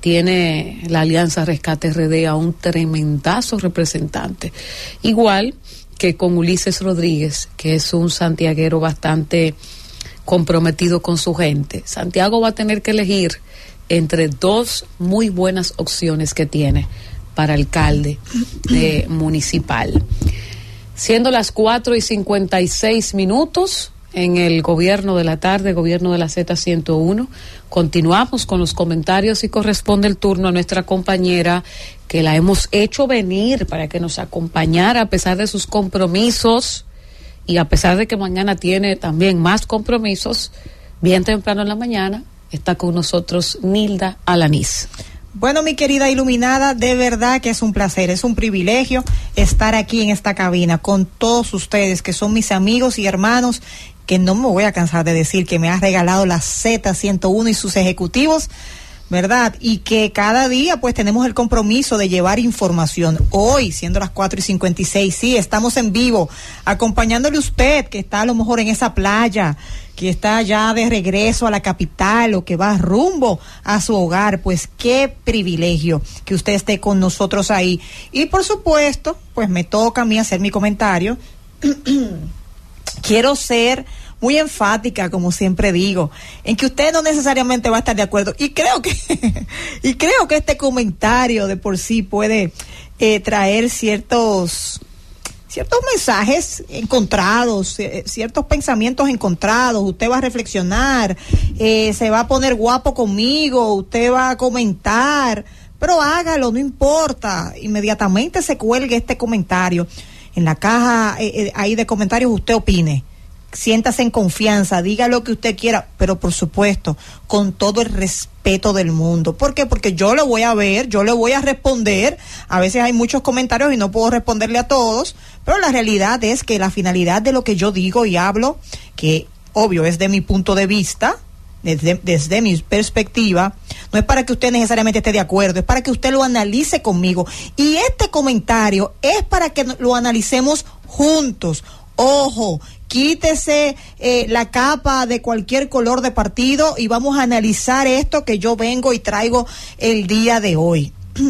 tiene la Alianza Rescate RD a un tremendazo representante. Igual que con Ulises Rodríguez, que es un santiaguero bastante comprometido con su gente. Santiago va a tener que elegir entre dos muy buenas opciones que tiene para alcalde eh, municipal. Siendo las 4 y 56 minutos en el gobierno de la tarde, gobierno de la Z101, continuamos con los comentarios y corresponde el turno a nuestra compañera que la hemos hecho venir para que nos acompañara a pesar de sus compromisos y a pesar de que mañana tiene también más compromisos, bien temprano en la mañana está con nosotros Nilda Alanís. Bueno, mi querida iluminada, de verdad que es un placer, es un privilegio estar aquí en esta cabina con todos ustedes que son mis amigos y hermanos, que no me voy a cansar de decir que me ha regalado la Z101 y sus ejecutivos ¿verdad? Y que cada día pues tenemos el compromiso de llevar información. Hoy, siendo las 4 y 56, sí, estamos en vivo, acompañándole usted que está a lo mejor en esa playa, que está ya de regreso a la capital o que va rumbo a su hogar, pues qué privilegio que usted esté con nosotros ahí. Y por supuesto, pues me toca a mí hacer mi comentario. Quiero ser muy enfática, como siempre digo, en que usted no necesariamente va a estar de acuerdo. Y creo que, y creo que este comentario de por sí puede eh, traer ciertos ciertos mensajes encontrados, eh, ciertos pensamientos encontrados, usted va a reflexionar, eh, se va a poner guapo conmigo, usted va a comentar, pero hágalo, no importa, inmediatamente se cuelgue este comentario. En la caja ahí de comentarios usted opine siéntase en confianza, diga lo que usted quiera, pero por supuesto, con todo el respeto del mundo. ¿Por qué? Porque yo lo voy a ver, yo le voy a responder. A veces hay muchos comentarios y no puedo responderle a todos, pero la realidad es que la finalidad de lo que yo digo y hablo, que obvio es de mi punto de vista, desde, desde, mi perspectiva, no es para que usted necesariamente esté de acuerdo, es para que usted lo analice conmigo. Y este comentario es para que lo analicemos juntos. Ojo, quítese eh, la capa de cualquier color de partido y vamos a analizar esto que yo vengo y traigo el día de hoy.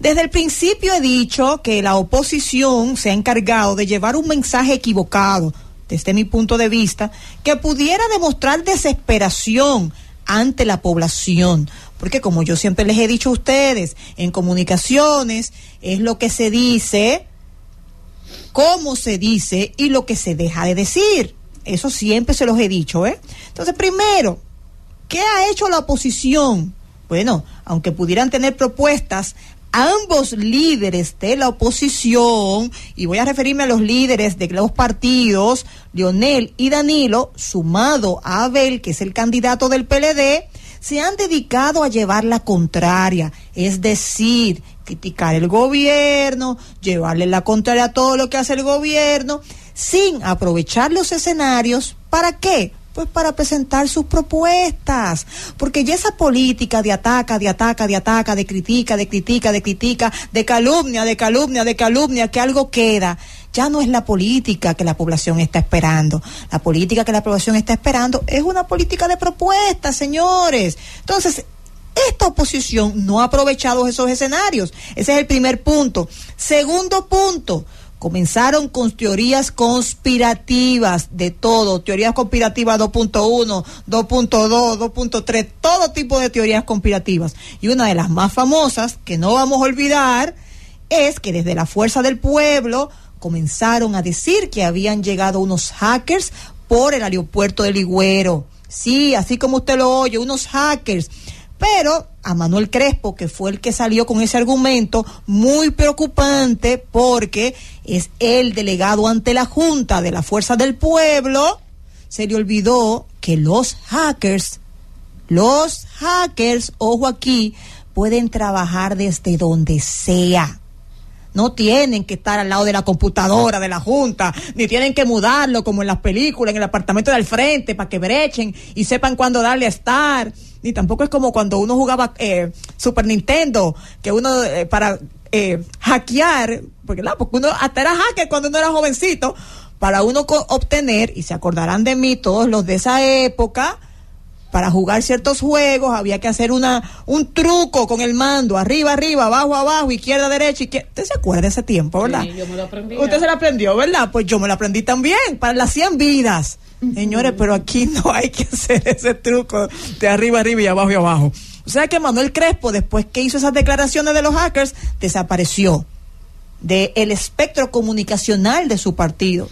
Desde el principio he dicho que la oposición se ha encargado de llevar un mensaje equivocado, desde mi punto de vista, que pudiera demostrar desesperación ante la población. Porque como yo siempre les he dicho a ustedes, en comunicaciones es lo que se dice, cómo se dice y lo que se deja de decir. Eso siempre se los he dicho, ¿eh? Entonces, primero, ¿qué ha hecho la oposición? Bueno, aunque pudieran tener propuestas, ambos líderes de la oposición, y voy a referirme a los líderes de los partidos, Leonel y Danilo, sumado a Abel, que es el candidato del PLD, se han dedicado a llevar la contraria, es decir, criticar el gobierno, llevarle la contraria a todo lo que hace el gobierno, sin aprovechar los escenarios. ¿Para qué? Pues para presentar sus propuestas. Porque ya esa política de ataca, de ataca, de ataca, de critica, de critica, de critica, de calumnia, de calumnia, de calumnia, que algo queda, ya no es la política que la población está esperando. La política que la población está esperando es una política de propuestas, señores. Entonces, esta oposición no ha aprovechado esos escenarios. Ese es el primer punto. Segundo punto, comenzaron con teorías conspirativas de todo, teorías conspirativas 2.1, 2.2, 2.3, todo tipo de teorías conspirativas. Y una de las más famosas, que no vamos a olvidar, es que desde la fuerza del pueblo comenzaron a decir que habían llegado unos hackers por el aeropuerto de Ligüero. Sí, así como usted lo oye, unos hackers pero a Manuel Crespo, que fue el que salió con ese argumento, muy preocupante porque es el delegado ante la Junta de la Fuerza del Pueblo, se le olvidó que los hackers, los hackers, ojo aquí, pueden trabajar desde donde sea. No tienen que estar al lado de la computadora de la Junta, ni tienen que mudarlo como en las películas, en el apartamento del frente, para que brechen y sepan cuándo darle a estar. Ni tampoco es como cuando uno jugaba eh, Super Nintendo, que uno eh, para eh, hackear, porque, porque uno hasta era hacker cuando uno era jovencito, para uno obtener, y se acordarán de mí todos los de esa época, para jugar ciertos juegos había que hacer una un truco con el mando, arriba, arriba, abajo, abajo, izquierda, derecha, izquierda. ¿Usted se acuerda de ese tiempo, verdad? Sí, yo me lo aprendí. Usted se lo aprendió, ¿verdad? Pues yo me lo aprendí también, para las 100 vidas. Señores, pero aquí no hay que hacer ese truco de arriba, arriba y abajo y abajo. O sea que Manuel Crespo, después que hizo esas declaraciones de los hackers, desapareció del el espectro comunicacional de su partido.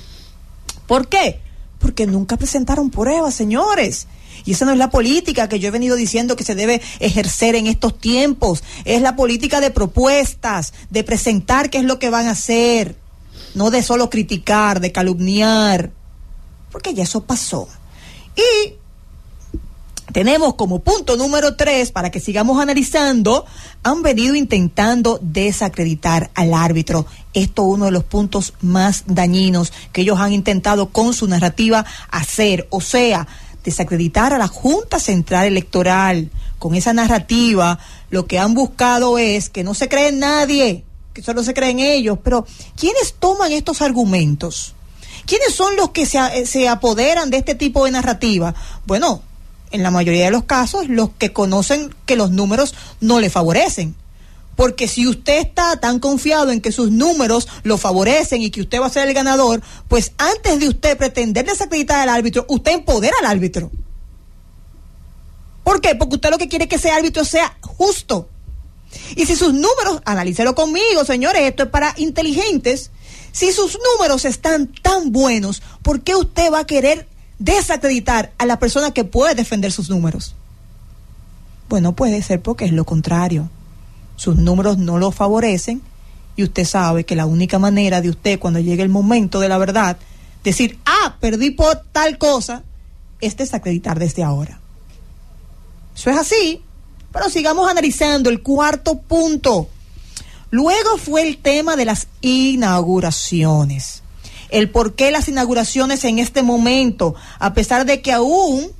¿Por qué? Porque nunca presentaron pruebas, señores. Y esa no es la política que yo he venido diciendo que se debe ejercer en estos tiempos. Es la política de propuestas, de presentar qué es lo que van a hacer, no de solo criticar, de calumniar porque ya eso pasó. Y tenemos como punto número tres, para que sigamos analizando, han venido intentando desacreditar al árbitro. Esto es uno de los puntos más dañinos que ellos han intentado con su narrativa hacer. O sea, desacreditar a la Junta Central Electoral. Con esa narrativa, lo que han buscado es que no se cree en nadie, que solo se creen ellos. Pero, ¿quiénes toman estos argumentos? ¿Quiénes son los que se, se apoderan de este tipo de narrativa? Bueno, en la mayoría de los casos, los que conocen que los números no le favorecen. Porque si usted está tan confiado en que sus números lo favorecen y que usted va a ser el ganador, pues antes de usted pretender desacreditar al árbitro, usted empodera al árbitro. ¿Por qué? Porque usted lo que quiere es que ese árbitro sea justo. Y si sus números, analícelo conmigo, señores, esto es para inteligentes. Si sus números están tan buenos, ¿por qué usted va a querer desacreditar a la persona que puede defender sus números? Bueno, puede ser porque es lo contrario sus números no lo favorecen y usted sabe que la única manera de usted cuando llegue el momento de la verdad decir, ah, perdí por tal cosa, es desacreditar desde ahora. Eso es así, pero sigamos analizando el cuarto punto. Luego fue el tema de las inauguraciones. El por qué las inauguraciones en este momento, a pesar de que aún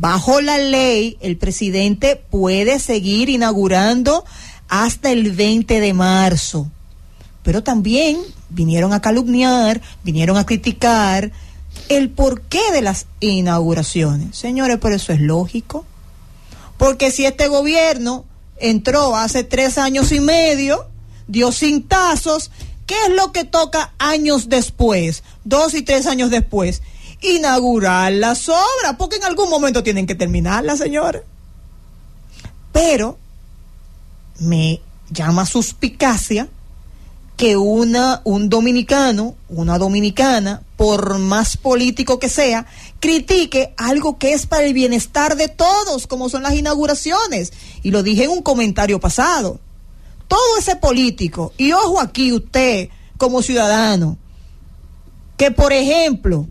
bajo la ley el presidente puede seguir inaugurando hasta el 20 de marzo. Pero también vinieron a calumniar, vinieron a criticar el porqué de las inauguraciones. Señores, pero eso es lógico. Porque si este gobierno entró hace tres años y medio, dio cintazos, ¿qué es lo que toca años después, dos y tres años después? Inaugurar las obras, porque en algún momento tienen que terminarlas, señores. Pero me llama suspicacia que una, un dominicano, una dominicana, por más político que sea, critique algo que es para el bienestar de todos, como son las inauguraciones. Y lo dije en un comentario pasado. Todo ese político, y ojo aquí usted como ciudadano, que por ejemplo,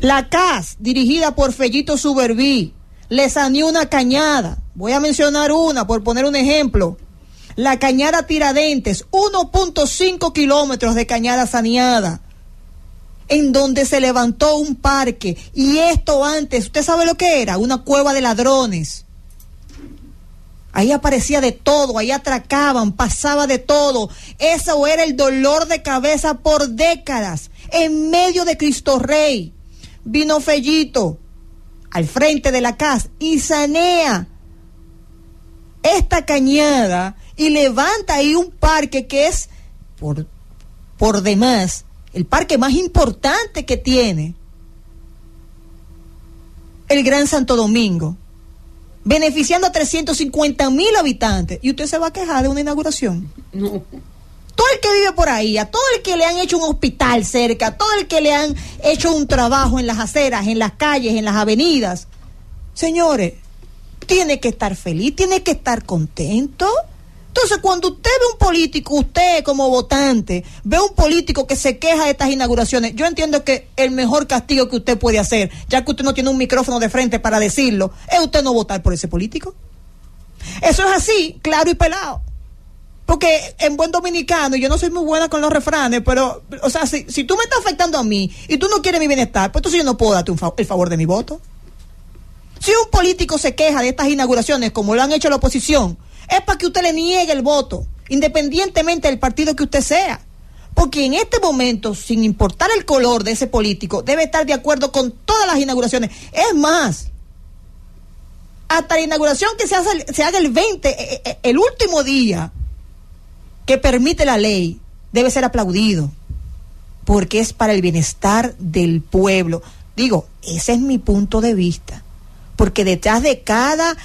la CAS, dirigida por Fellito Suberví, le saneó una cañada Voy a mencionar una por poner un ejemplo. La cañada Tiradentes, 1.5 kilómetros de cañada saneada, en donde se levantó un parque. Y esto antes, ¿usted sabe lo que era? Una cueva de ladrones. Ahí aparecía de todo, ahí atracaban, pasaba de todo. Eso era el dolor de cabeza por décadas. En medio de Cristo Rey, vino Fellito al frente de la casa y sanea esta cañada y levanta ahí un parque que es, por, por demás, el parque más importante que tiene el Gran Santo Domingo, beneficiando a 350 mil habitantes. ¿Y usted se va a quejar de una inauguración? No. Todo el que vive por ahí, a todo el que le han hecho un hospital cerca, a todo el que le han hecho un trabajo en las aceras, en las calles, en las avenidas. Señores, tiene que estar feliz, tiene que estar contento. Entonces, cuando usted ve un político, usted como votante, ve un político que se queja de estas inauguraciones, yo entiendo que el mejor castigo que usted puede hacer, ya que usted no tiene un micrófono de frente para decirlo, es usted no votar por ese político. Eso es así, claro y pelado. Porque en buen dominicano, yo no soy muy buena con los refranes, pero, o sea, si, tú me estás afectando a mí y tú no quieres mi bienestar, pues entonces yo no puedo darte el favor de mi voto. Si un político se queja de estas inauguraciones, como lo han hecho la oposición, es para que usted le niegue el voto, independientemente del partido que usted sea. Porque en este momento, sin importar el color de ese político, debe estar de acuerdo con todas las inauguraciones. Es más, hasta la inauguración que se, hace, se haga el 20, eh, eh, el último día que permite la ley, debe ser aplaudido. Porque es para el bienestar del pueblo. Digo, ese es mi punto de vista porque detrás de cada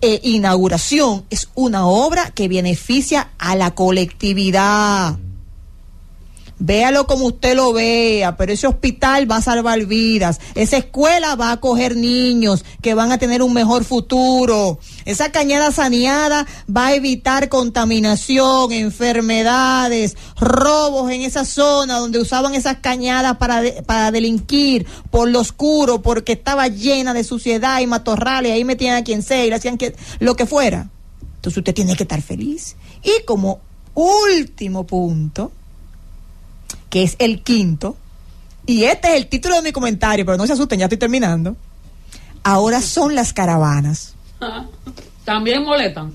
eh, inauguración es una obra que beneficia a la colectividad. Véalo como usted lo vea, pero ese hospital va a salvar vidas, esa escuela va a acoger niños que van a tener un mejor futuro, esa cañada saneada va a evitar contaminación, enfermedades, robos en esa zona donde usaban esas cañadas para, para delinquir por lo oscuro, porque estaba llena de suciedad y matorrales, ahí metían a quien sea y le hacían que, lo que fuera. Entonces usted tiene que estar feliz. Y como último punto, que es el quinto, y este es el título de mi comentario, pero no se asusten, ya estoy terminando. Ahora son las caravanas. También molestan.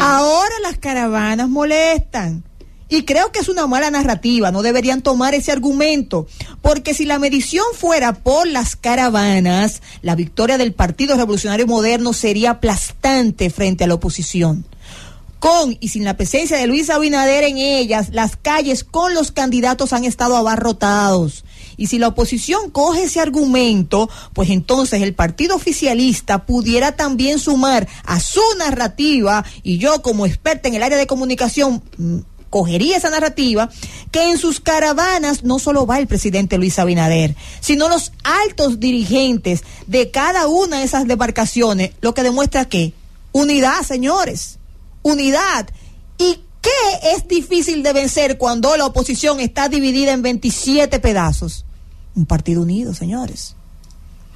Ahora las caravanas molestan. Y creo que es una mala narrativa, no deberían tomar ese argumento, porque si la medición fuera por las caravanas, la victoria del Partido Revolucionario Moderno sería aplastante frente a la oposición. Con y sin la presencia de Luis Abinader en ellas, las calles con los candidatos han estado abarrotados. Y si la oposición coge ese argumento, pues entonces el partido oficialista pudiera también sumar a su narrativa, y yo como experta en el área de comunicación mm, cogería esa narrativa, que en sus caravanas no solo va el presidente Luis Abinader, sino los altos dirigentes de cada una de esas demarcaciones, lo que demuestra que unidad, señores, unidad. ¿Y qué es difícil de vencer cuando la oposición está dividida en 27 pedazos? Un partido unido, señores.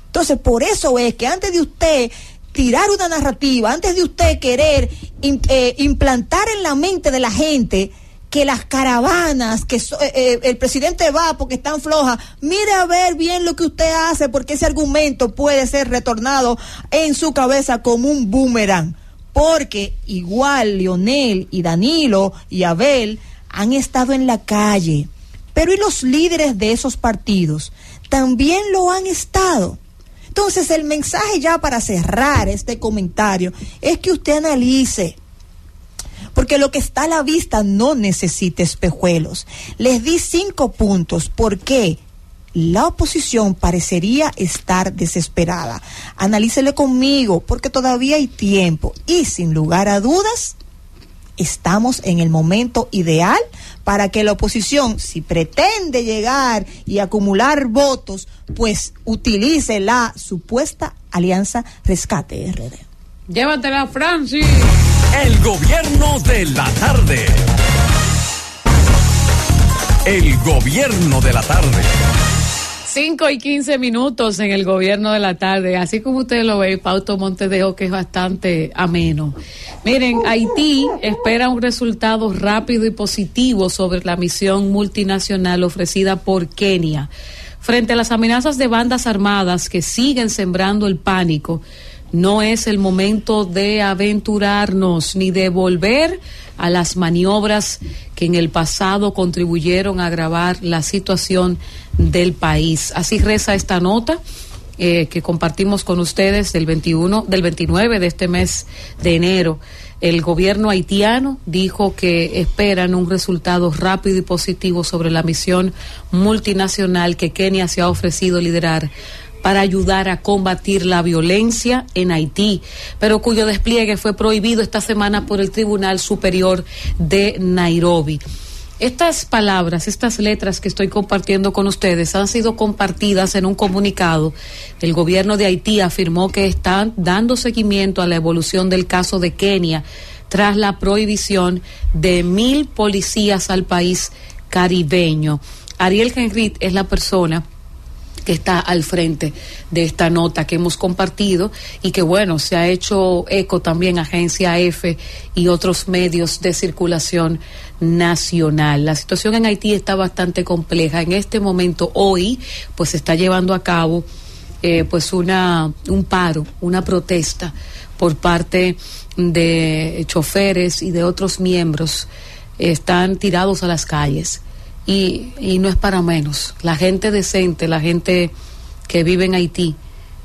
Entonces, por eso es que antes de usted tirar una narrativa, antes de usted querer eh, implantar en la mente de la gente que las caravanas, que eh, eh, el presidente va porque están flojas, mire a ver bien lo que usted hace, porque ese argumento puede ser retornado en su cabeza como un boomerang. Porque igual Lionel y Danilo y Abel han estado en la calle, pero ¿y los líderes de esos partidos? También lo han estado. Entonces el mensaje ya para cerrar este comentario es que usted analice porque lo que está a la vista no necesita espejuelos. Les di cinco puntos. ¿Por qué? La oposición parecería estar desesperada. Analícele conmigo, porque todavía hay tiempo. Y sin lugar a dudas, estamos en el momento ideal para que la oposición, si pretende llegar y acumular votos, pues utilice la supuesta alianza Rescate RD. Llévatela, Francis. El gobierno de la tarde. El gobierno de la tarde. 5 y 15 minutos en el gobierno de la tarde. Así como usted lo ve, Pauto Montedejo, que es bastante ameno. Miren, Haití espera un resultado rápido y positivo sobre la misión multinacional ofrecida por Kenia. Frente a las amenazas de bandas armadas que siguen sembrando el pánico, no es el momento de aventurarnos ni de volver a las maniobras que en el pasado contribuyeron a agravar la situación del país. Así reza esta nota. Eh, que compartimos con ustedes del 21, del 29 de este mes de enero. El gobierno haitiano dijo que esperan un resultado rápido y positivo sobre la misión multinacional que Kenia se ha ofrecido liderar para ayudar a combatir la violencia en Haití, pero cuyo despliegue fue prohibido esta semana por el Tribunal Superior de Nairobi. Estas palabras, estas letras que estoy compartiendo con ustedes han sido compartidas en un comunicado. El gobierno de Haití afirmó que están dando seguimiento a la evolución del caso de Kenia tras la prohibición de mil policías al país caribeño. Ariel Henry es la persona que está al frente de esta nota que hemos compartido y que bueno, se ha hecho eco también Agencia F y otros medios de circulación nacional. La situación en Haití está bastante compleja. En este momento, hoy, pues se está llevando a cabo eh, pues una, un paro, una protesta por parte de choferes y de otros miembros. Están tirados a las calles y, y no es para menos. La gente decente, la gente que vive en Haití,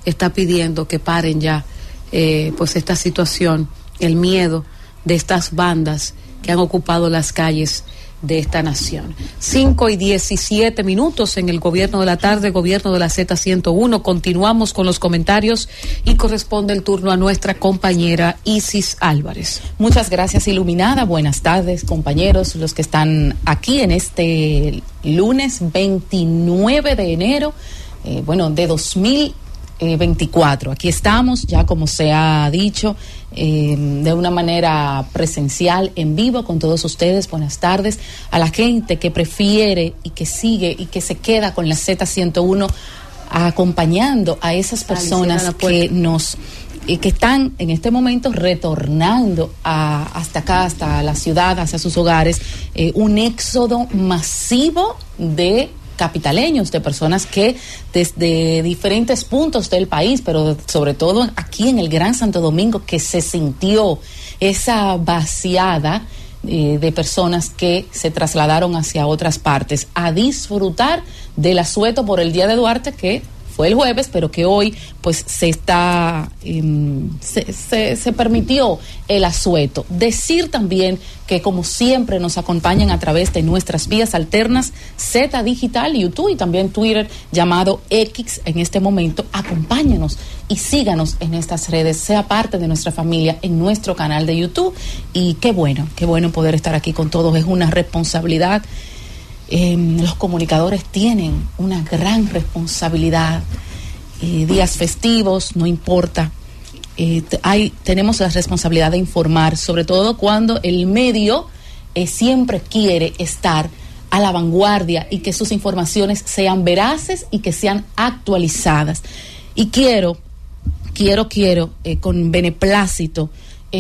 está pidiendo que paren ya eh, pues esta situación, el miedo de estas bandas que han ocupado las calles de esta nación. 5 y 17 minutos en el gobierno de la tarde, gobierno de la Z101. Continuamos con los comentarios y corresponde el turno a nuestra compañera Isis Álvarez. Muchas gracias, Iluminada. Buenas tardes, compañeros, los que están aquí en este lunes 29 de enero, eh, bueno, de 2000 24. Aquí estamos, ya como se ha dicho, eh, de una manera presencial, en vivo, con todos ustedes. Buenas tardes a la gente que prefiere y que sigue y que se queda con la Z101 acompañando a esas personas que nos eh, que están en este momento retornando a, hasta acá, hasta la ciudad, hacia sus hogares, eh, un éxodo masivo de capitaleños, de personas que desde diferentes puntos del país, pero sobre todo aquí en el Gran Santo Domingo, que se sintió esa vaciada eh, de personas que se trasladaron hacia otras partes a disfrutar del asueto por el Día de Duarte que fue el jueves, pero que hoy pues se está, em, se, se, permitió el asueto. Decir también que como siempre nos acompañan a través de nuestras vías alternas, Z Digital, YouTube y también Twitter llamado X en este momento, acompáñenos y síganos en estas redes, sea parte de nuestra familia en nuestro canal de YouTube. Y qué bueno, qué bueno poder estar aquí con todos, es una responsabilidad Em, los comunicadores tienen una gran responsabilidad. Eh, días festivos, no importa. Eh, hay, tenemos la responsabilidad de informar, sobre todo cuando el medio eh, siempre quiere estar a la vanguardia y que sus informaciones sean veraces y que sean actualizadas. Y quiero, quiero, quiero, con beneplácito,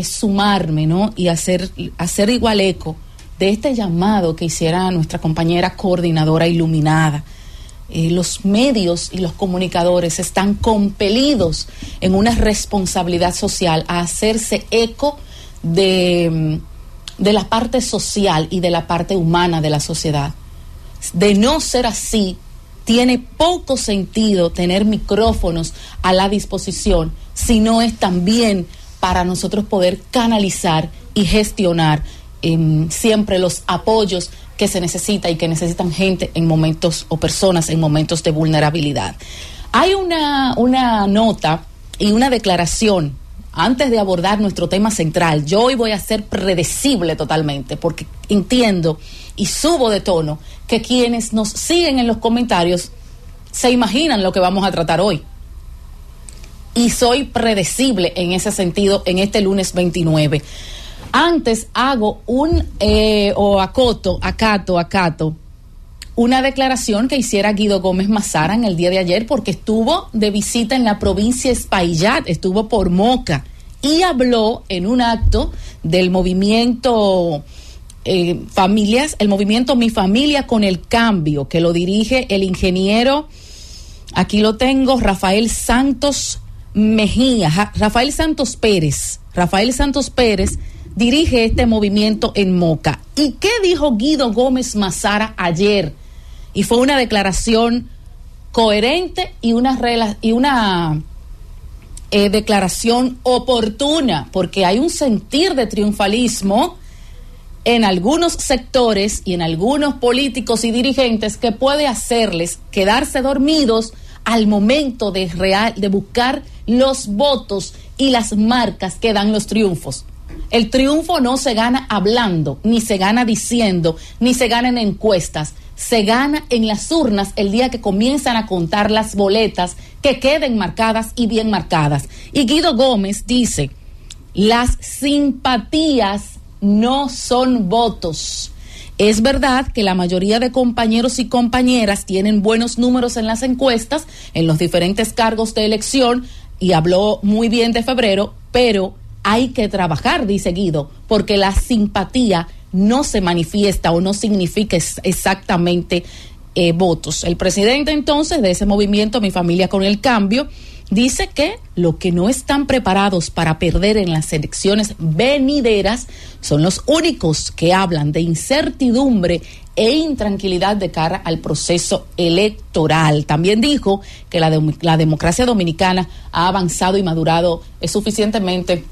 sumarme, ¿no? Y hacer, hacer igual eco de este llamado que hiciera nuestra compañera coordinadora iluminada. Eh, los medios y los comunicadores están compelidos en una responsabilidad social a hacerse eco de, de la parte social y de la parte humana de la sociedad. De no ser así, tiene poco sentido tener micrófonos a la disposición si no es también para nosotros poder canalizar y gestionar siempre los apoyos que se necesita y que necesitan gente en momentos o personas en momentos de vulnerabilidad. Hay una, una nota y una declaración antes de abordar nuestro tema central. Yo hoy voy a ser predecible totalmente porque entiendo y subo de tono que quienes nos siguen en los comentarios se imaginan lo que vamos a tratar hoy. Y soy predecible en ese sentido en este lunes 29. Antes hago un, eh, o acoto, acato, acato, una declaración que hiciera Guido Gómez Mazara en el día de ayer porque estuvo de visita en la provincia Espaillat, estuvo por Moca y habló en un acto del movimiento eh, familias, el movimiento Mi Familia con el Cambio, que lo dirige el ingeniero, aquí lo tengo, Rafael Santos Mejía, Rafael Santos Pérez, Rafael Santos Pérez dirige este movimiento en Moca. ¿Y qué dijo Guido Gómez Mazara ayer? Y fue una declaración coherente y una, y una eh, declaración oportuna, porque hay un sentir de triunfalismo en algunos sectores y en algunos políticos y dirigentes que puede hacerles quedarse dormidos al momento de, real, de buscar los votos y las marcas que dan los triunfos. El triunfo no se gana hablando, ni se gana diciendo, ni se gana en encuestas. Se gana en las urnas el día que comienzan a contar las boletas que queden marcadas y bien marcadas. Y Guido Gómez dice, las simpatías no son votos. Es verdad que la mayoría de compañeros y compañeras tienen buenos números en las encuestas, en los diferentes cargos de elección, y habló muy bien de febrero, pero hay que trabajar, dice Guido, porque la simpatía no se manifiesta o no significa exactamente eh, votos. El presidente entonces de ese movimiento, Mi Familia con el Cambio, dice que lo que no están preparados para perder en las elecciones venideras son los únicos que hablan de incertidumbre e intranquilidad de cara al proceso electoral. También dijo que la, la democracia dominicana ha avanzado y madurado suficientemente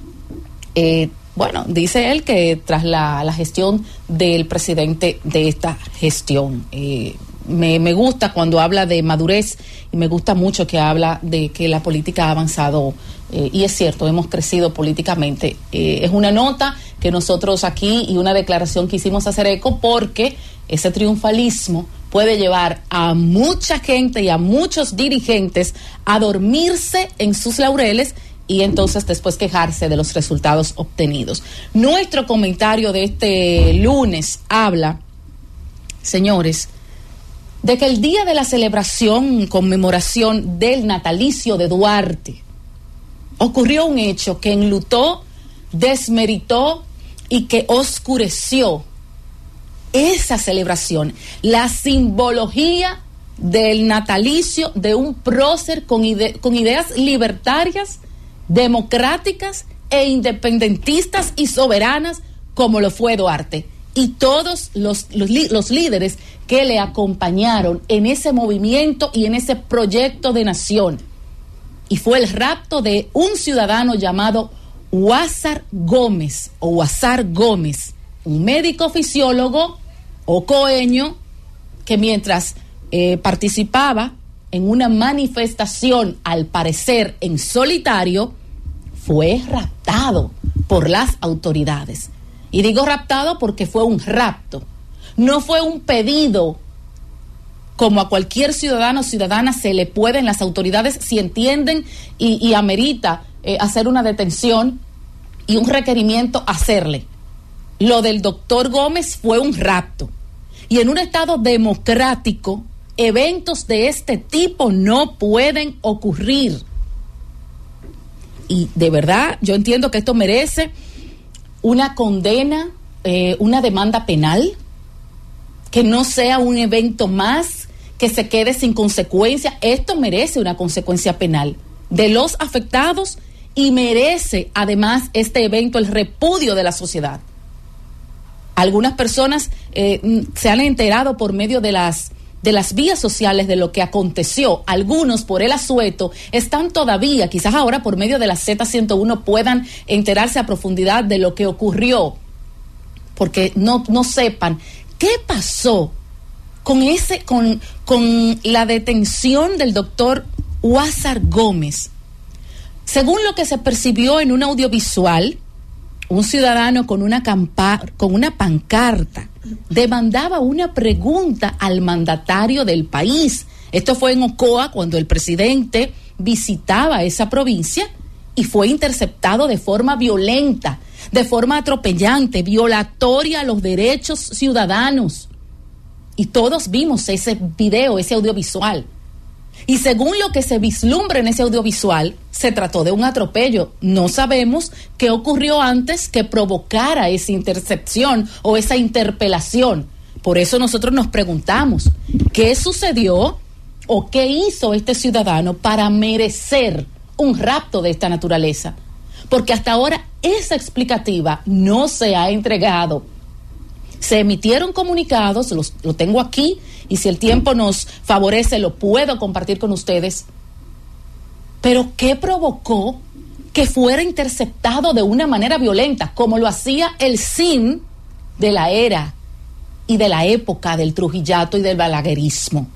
eh, bueno, dice él que tras la, gestión del presidente de esta gestión, eh, me, gusta cuando habla de madurez y me gusta mucho que habla de que la política ha avanzado eh, y es cierto, hemos crecido políticamente. es una nota que nosotros aquí y una declaración que hicimos hacer eco porque ese triunfalismo puede llevar a mucha gente y a muchos dirigentes a dormirse en sus laureles y entonces después quejarse de los resultados obtenidos. Nuestro comentario de este lunes habla, señores, de que el día de la celebración, conmemoración del natalicio de Duarte, ocurrió un hecho que enlutó, desmeritó y que oscureció esa celebración, la simbología del natalicio de un prócer con, ideas libertarias, democráticas e independentistas y soberanas como lo fue Duarte y todos los, los, líderes que le acompañaron en ese movimiento y en ese proyecto de nación. Y fue el rapto de un ciudadano llamado Huázar Gómez o Huázar Gómez, un médico fisiólogo o coeño que mientras eh, participaba en una manifestación, al parecer en solitario, fue raptado por las autoridades. Y digo raptado porque fue un rapto. No fue un pedido como a cualquier ciudadano o ciudadana se le pueden las autoridades si entienden y, amerita eh, hacer una detención y un requerimiento hacerle. Lo del doctor Gómez fue un rapto. Y en un Estado democrático, eventos de este tipo no pueden ocurrir. Y de verdad, yo entiendo que esto merece una condena, eh, una demanda penal, que no sea un evento más que se quede sin consecuencia. Esto merece una consecuencia penal de los afectados y merece además este evento el repudio de la sociedad. Algunas personas eh, se han enterado por medio de las de las vías sociales de lo que aconteció. Algunos por el asueto están todavía, quizás ahora por medio de la Z101 puedan enterarse a profundidad de lo que ocurrió, porque no, no sepan qué pasó con ese, con, con la detención del doctor Huázar Gómez. Según lo que se percibió en un audiovisual, un ciudadano con una, con una pancarta demandaba una pregunta al mandatario del país. Esto fue en Ocoa cuando el presidente visitaba esa provincia y fue interceptado de forma violenta, de forma atropellante, violatoria a los derechos ciudadanos. Y todos vimos ese video, ese audiovisual. Y según lo que se vislumbra en ese audiovisual, se trató de un atropello. No sabemos qué ocurrió antes que provocara esa intercepción o esa interpelación. Por eso nosotros nos preguntamos, ¿qué sucedió o qué hizo este ciudadano para merecer un rapto de esta naturaleza? Porque hasta ahora esa explicativa no se ha entregado. Se emitieron comunicados, los, lo tengo aquí, y si el tiempo nos favorece lo puedo compartir con ustedes. Pero ¿qué provocó que fuera interceptado de una manera violenta, como lo hacía el SIN de la era y de la época del trujillato y del balaguerismo?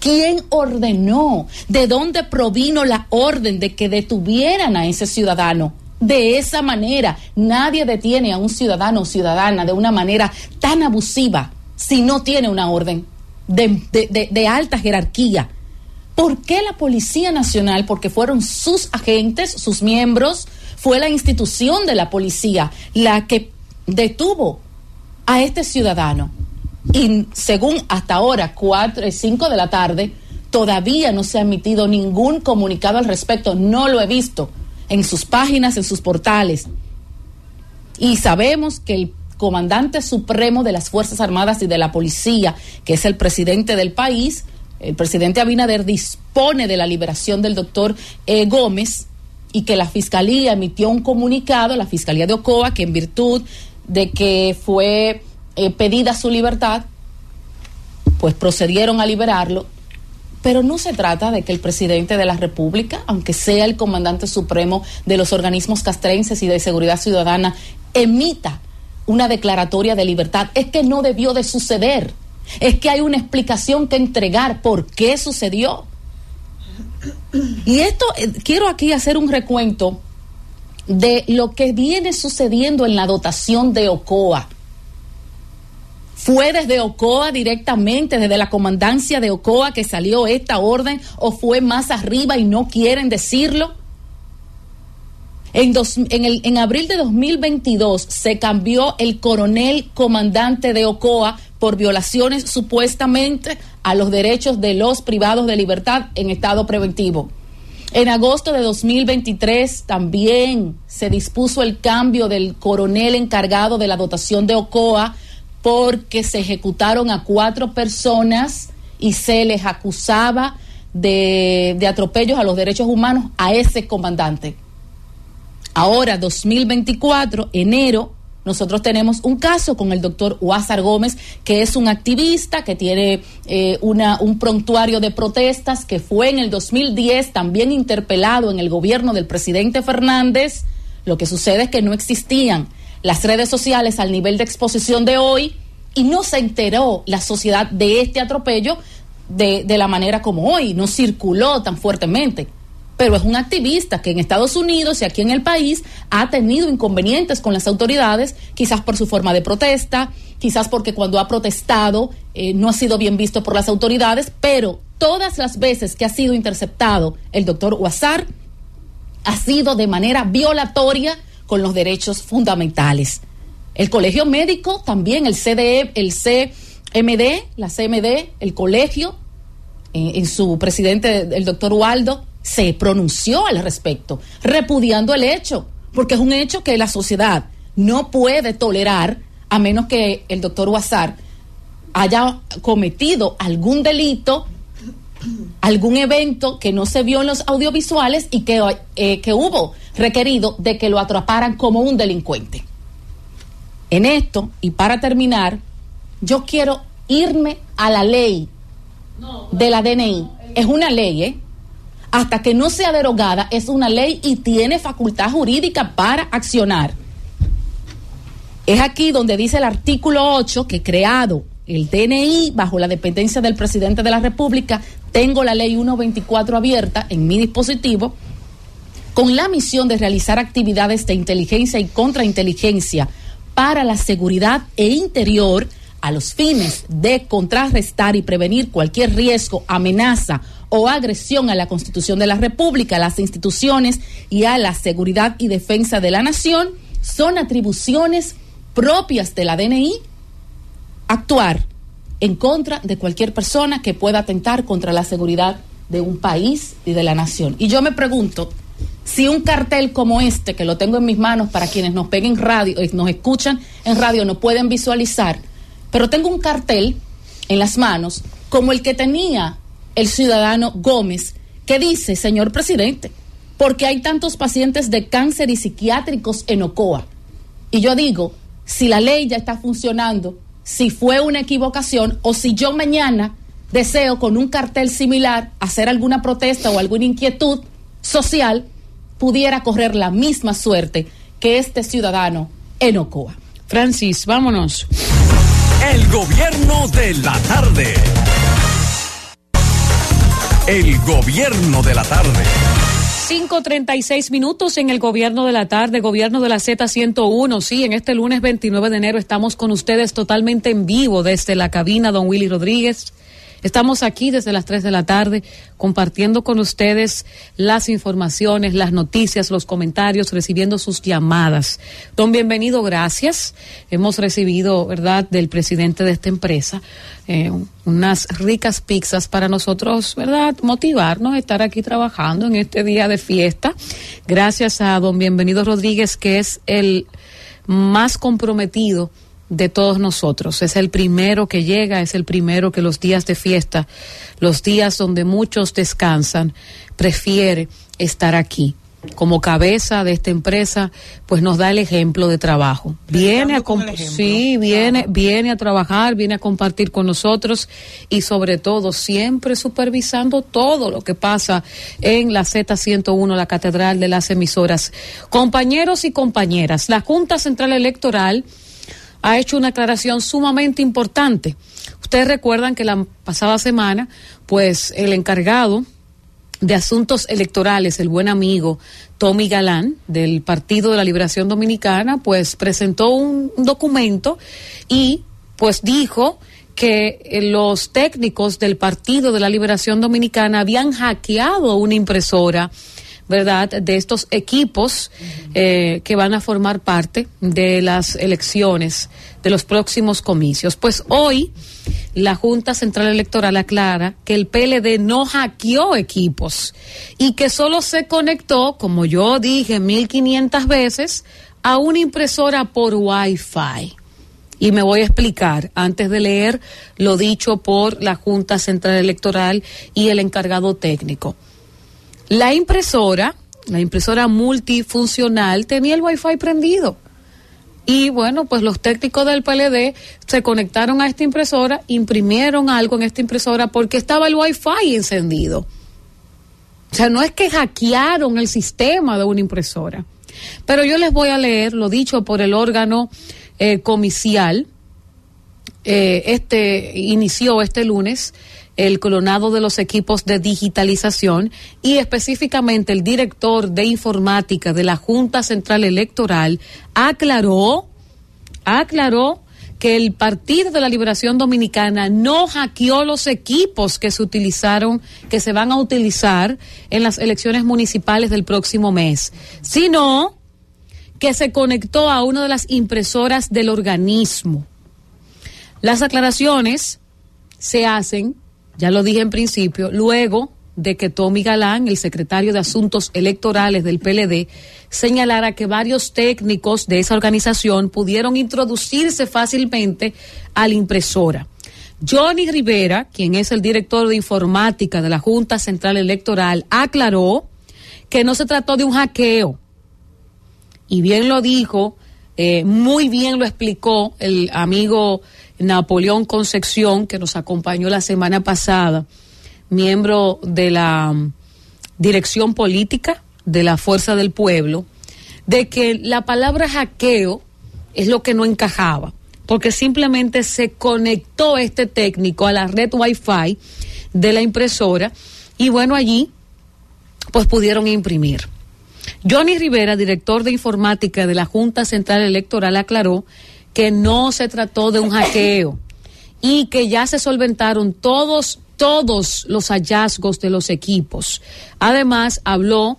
¿Quién ordenó? ¿De dónde provino la orden de que detuvieran a ese ciudadano? De esa manera, nadie detiene a un ciudadano o ciudadana de una manera tan abusiva si no tiene una orden de, alta jerarquía. ¿Por qué la Policía Nacional? Porque fueron sus agentes, sus miembros, fue la institución de la policía la que detuvo a este ciudadano. Y según hasta ahora, 4 y 5 de la tarde, todavía no se ha emitido ningún comunicado al respecto. No lo he visto en sus páginas, en sus portales. Y sabemos que el comandante supremo de las Fuerzas Armadas y de la Policía, que es el presidente del país, el presidente Abinader dispone de la liberación del doctor eh, Gómez y que la Fiscalía emitió un comunicado, la Fiscalía de Ocoa, que en virtud de que fue eh, pedida su libertad, pues procedieron a liberarlo. Pero no se trata de que el presidente de la República, aunque sea el comandante supremo de los organismos castrenses y de seguridad ciudadana, emita una declaratoria de libertad. Es que no debió de suceder. Es que hay una explicación que entregar por qué sucedió. Y esto, eh, quiero aquí hacer un recuento de lo que viene sucediendo en la dotación de OCOA. ¿Fue desde OCOA directamente, desde la comandancia de OCOA que salió esta orden o fue más arriba y no quieren decirlo? En, el, en abril de 2022 se cambió el coronel comandante de Ocoa por violaciones supuestamente a los derechos de los privados de libertad en estado preventivo. En agosto de 2023 también se dispuso el cambio del coronel encargado de la dotación de Ocoa porque se ejecutaron a cuatro personas y se les acusaba de, de atropellos a los derechos humanos a ese comandante. Ahora, 2024, enero, nosotros tenemos un caso con el doctor Huázar Gómez, que es un activista que tiene eh, una, un prontuario de protestas, que fue en el 2010 también interpelado en el gobierno del presidente Fernández. Lo que sucede es que no existían las redes sociales al nivel de exposición de hoy y no se enteró la sociedad de este atropello de, de la manera como hoy, no circuló tan fuertemente. Pero es un activista que en Estados Unidos y aquí en el país ha tenido inconvenientes con las autoridades, quizás por su forma de protesta, quizás porque cuando ha protestado eh, no ha sido bien visto por las autoridades, pero todas las veces que ha sido interceptado el doctor Huazar ha sido de manera violatoria con los derechos fundamentales. El colegio médico, también el CDE, el CMD, la CMD, el colegio, eh, en su presidente, el doctor Waldo, se pronunció al respecto, repudiando el hecho, porque es un hecho que la sociedad no puede tolerar a menos que el doctor Huazar haya cometido algún delito, algún evento que no se vio en los audiovisuales y que, eh, que hubo requerido de que lo atraparan como un delincuente. En esto, y para terminar, yo quiero irme a la ley de la DNI. Es una ley, ¿eh? hasta que no sea derogada, es una ley y tiene facultad jurídica para accionar. Es aquí donde dice el artículo 8 que creado el DNI bajo la dependencia del presidente de la República, tengo la ley 124 abierta en mi dispositivo con la misión de realizar actividades de inteligencia y contrainteligencia para la seguridad e interior a los fines de contrarrestar y prevenir cualquier riesgo, amenaza o agresión a la Constitución de la República, a las instituciones y a la seguridad y defensa de la nación, son atribuciones propias de la DNI actuar en contra de cualquier persona que pueda atentar contra la seguridad de un país y de la nación. Y yo me pregunto si un cartel como este, que lo tengo en mis manos para quienes nos peguen radio, eh, nos escuchan en radio, no pueden visualizar, pero tengo un cartel en las manos como el que tenía el ciudadano Gómez, que dice, señor presidente, porque hay tantos pacientes de cáncer y psiquiátricos en Ocoa. Y yo digo, si la ley ya está funcionando, si fue una equivocación o si yo mañana deseo con un cartel similar hacer alguna protesta o alguna inquietud social, pudiera correr la misma suerte que este ciudadano en Ocoa. Francis, vámonos. El gobierno de la tarde. El gobierno de la tarde. 5.36 minutos en el gobierno de la tarde, gobierno de la Z101. Sí, en este lunes 29 de enero estamos con ustedes totalmente en vivo desde la cabina, don Willy Rodríguez. Estamos aquí desde las 3 de la tarde compartiendo con ustedes las informaciones, las noticias, los comentarios, recibiendo sus llamadas. Don Bienvenido, gracias. Hemos recibido, ¿verdad?, del presidente de esta empresa eh, unas ricas pizzas para nosotros, ¿verdad?, motivarnos a estar aquí trabajando en este día de fiesta. Gracias a don Bienvenido Rodríguez, que es el más comprometido de todos nosotros. Es el primero que llega, es el primero que los días de fiesta, los días donde muchos descansan, prefiere estar aquí. Como cabeza de esta empresa, pues nos da el ejemplo de trabajo. Viene a sí, viene, viene a trabajar, viene a compartir con nosotros y sobre todo siempre supervisando todo lo que pasa en la Z101, la catedral de las emisoras. Compañeros y compañeras, la Junta Central Electoral ha hecho una aclaración sumamente importante. Ustedes recuerdan que la pasada semana, pues el encargado de asuntos electorales, el buen amigo Tommy Galán del Partido de la Liberación Dominicana, pues presentó un documento y pues dijo que eh, los técnicos del Partido de la Liberación Dominicana habían hackeado una impresora ¿verdad?, de estos equipos eh, que van a formar parte de las elecciones, de los próximos comicios. Pues hoy la Junta Central Electoral aclara que el PLD no hackeó equipos y que solo se conectó, como yo dije 1500 veces, a una impresora por Wi-Fi. Y me voy a explicar antes de leer lo dicho por la Junta Central Electoral y el encargado técnico. La impresora, la impresora multifuncional, tenía el Wi-Fi prendido. Y bueno, pues los técnicos del PLD se conectaron a esta impresora, imprimieron algo en esta impresora porque estaba el Wi-Fi encendido. O sea, no es que hackearon el sistema de una impresora. Pero yo les voy a leer lo dicho por el órgano eh, comicial. Eh, este inició este lunes el clonado de los equipos de digitalización y específicamente el director de informática de la Junta Central Electoral aclaró, aclaró que el Partido de la Liberación Dominicana no hackeó los equipos que se utilizaron, que se van a utilizar en las elecciones municipales del próximo mes, sino que se conectó a una de las impresoras del organismo. Las aclaraciones se hacen ya lo dije en principio, luego de que Tommy Galán, el secretario de Asuntos Electorales del PLD, señalara que varios técnicos de esa organización pudieron introducirse fácilmente a la impresora. Johnny Rivera, quien es el director de informática de la Junta Central Electoral, aclaró que no se trató de un hackeo. Y bien lo dijo, eh, muy bien lo explicó el amigo Napoleón Concepción, que nos acompañó la semana pasada, miembro de la um, dirección política de la Fuerza del Pueblo, de que la palabra hackeo es lo que no encajaba, porque simplemente se conectó este técnico a la red Wi-Fi de la impresora y bueno, allí pues pudieron imprimir. Johnny Rivera, director de informática de la Junta Central Electoral, aclaró que no se trató de un hackeo y que ya se solventaron todos, todos los hallazgos de los equipos. Además, habló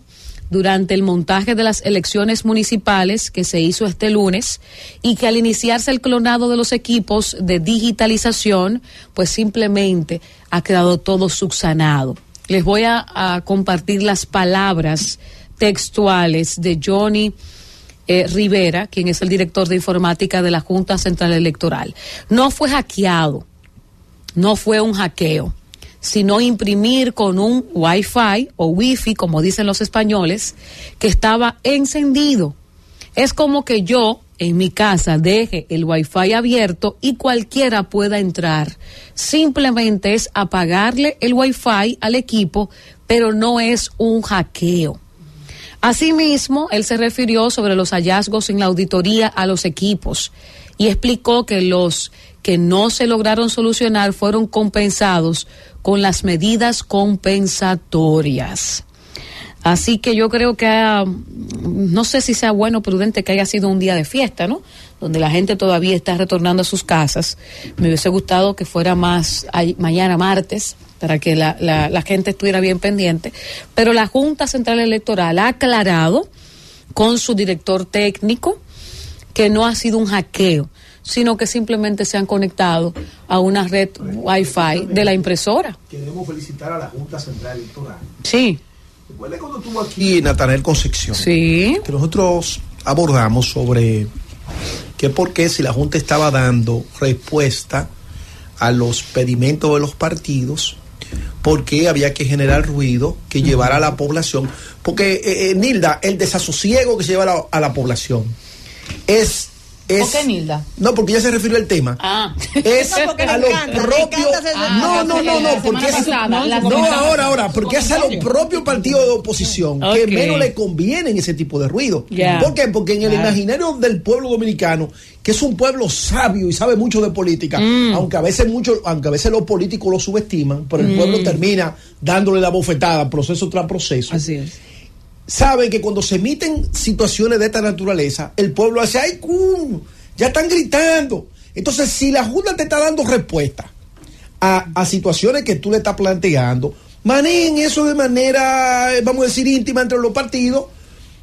durante el montaje de las elecciones municipales que se hizo este lunes y que al iniciarse el clonado de los equipos de digitalización, pues simplemente ha quedado todo subsanado. Les voy a, a compartir las palabras textuales de Johnny eh, Rivera, quien es el director de informática de la Junta Central Electoral. No fue hackeado, no fue un hackeo, sino imprimir con un Wi-Fi o Wi-Fi, como dicen los españoles, que estaba encendido. Es como que yo en mi casa deje el Wi-Fi abierto y cualquiera pueda entrar. Simplemente es apagarle el Wi-Fi al equipo, pero no es un hackeo. Asimismo, él se refirió sobre los hallazgos en la auditoría a los equipos y explicó que los que no se lograron solucionar fueron compensados con las medidas compensatorias. Así que yo creo que no sé si sea bueno o prudente que haya sido un día de fiesta, ¿no? Donde la gente todavía está retornando a sus casas. Me hubiese gustado que fuera más mañana martes, para que la, la, gente estuviera bien pendiente. Pero la Junta Central Electoral ha aclarado con su director técnico que no ha sido un hackeo, sino que simplemente se han conectado a una red Wi-Fi de la impresora. Queremos felicitar a la Junta Central Electoral. Sí. Recuerda cuando estuvo aquí Natanel Concepción. Sí. Que nosotros abordamos sobre que por qué si la Junta estaba dando respuesta a los pedimentos de los partidos, porque había que generar ruido que llevara a la población. Porque, eh, eh, Nilda, el desasosiego que se lleva a la, población es ¿Por qué Nilda? No, porque ya se refirió al tema. Ah. Es a lo propio. no, no, no, no, porque es, no, ahora, ahora, porque es a los propios partidos de oposición que menos le convienen ese tipo de ruido. ¿Por qué? Porque en el imaginario del pueblo dominicano, que es un pueblo sabio y sabe mucho de política, mm. aunque a veces mucho, aunque a veces los políticos lo subestiman, pero el pueblo mm. termina dándole la bofetada proceso tras proceso. Así es saben que cuando se emiten situaciones de esta naturaleza, el pueblo hace, ¡ay, cum! Ya están gritando. Entonces, si la Junta te está dando respuesta a, situaciones que tú le estás planteando, manejen eso de manera, vamos a decir, íntima entre los partidos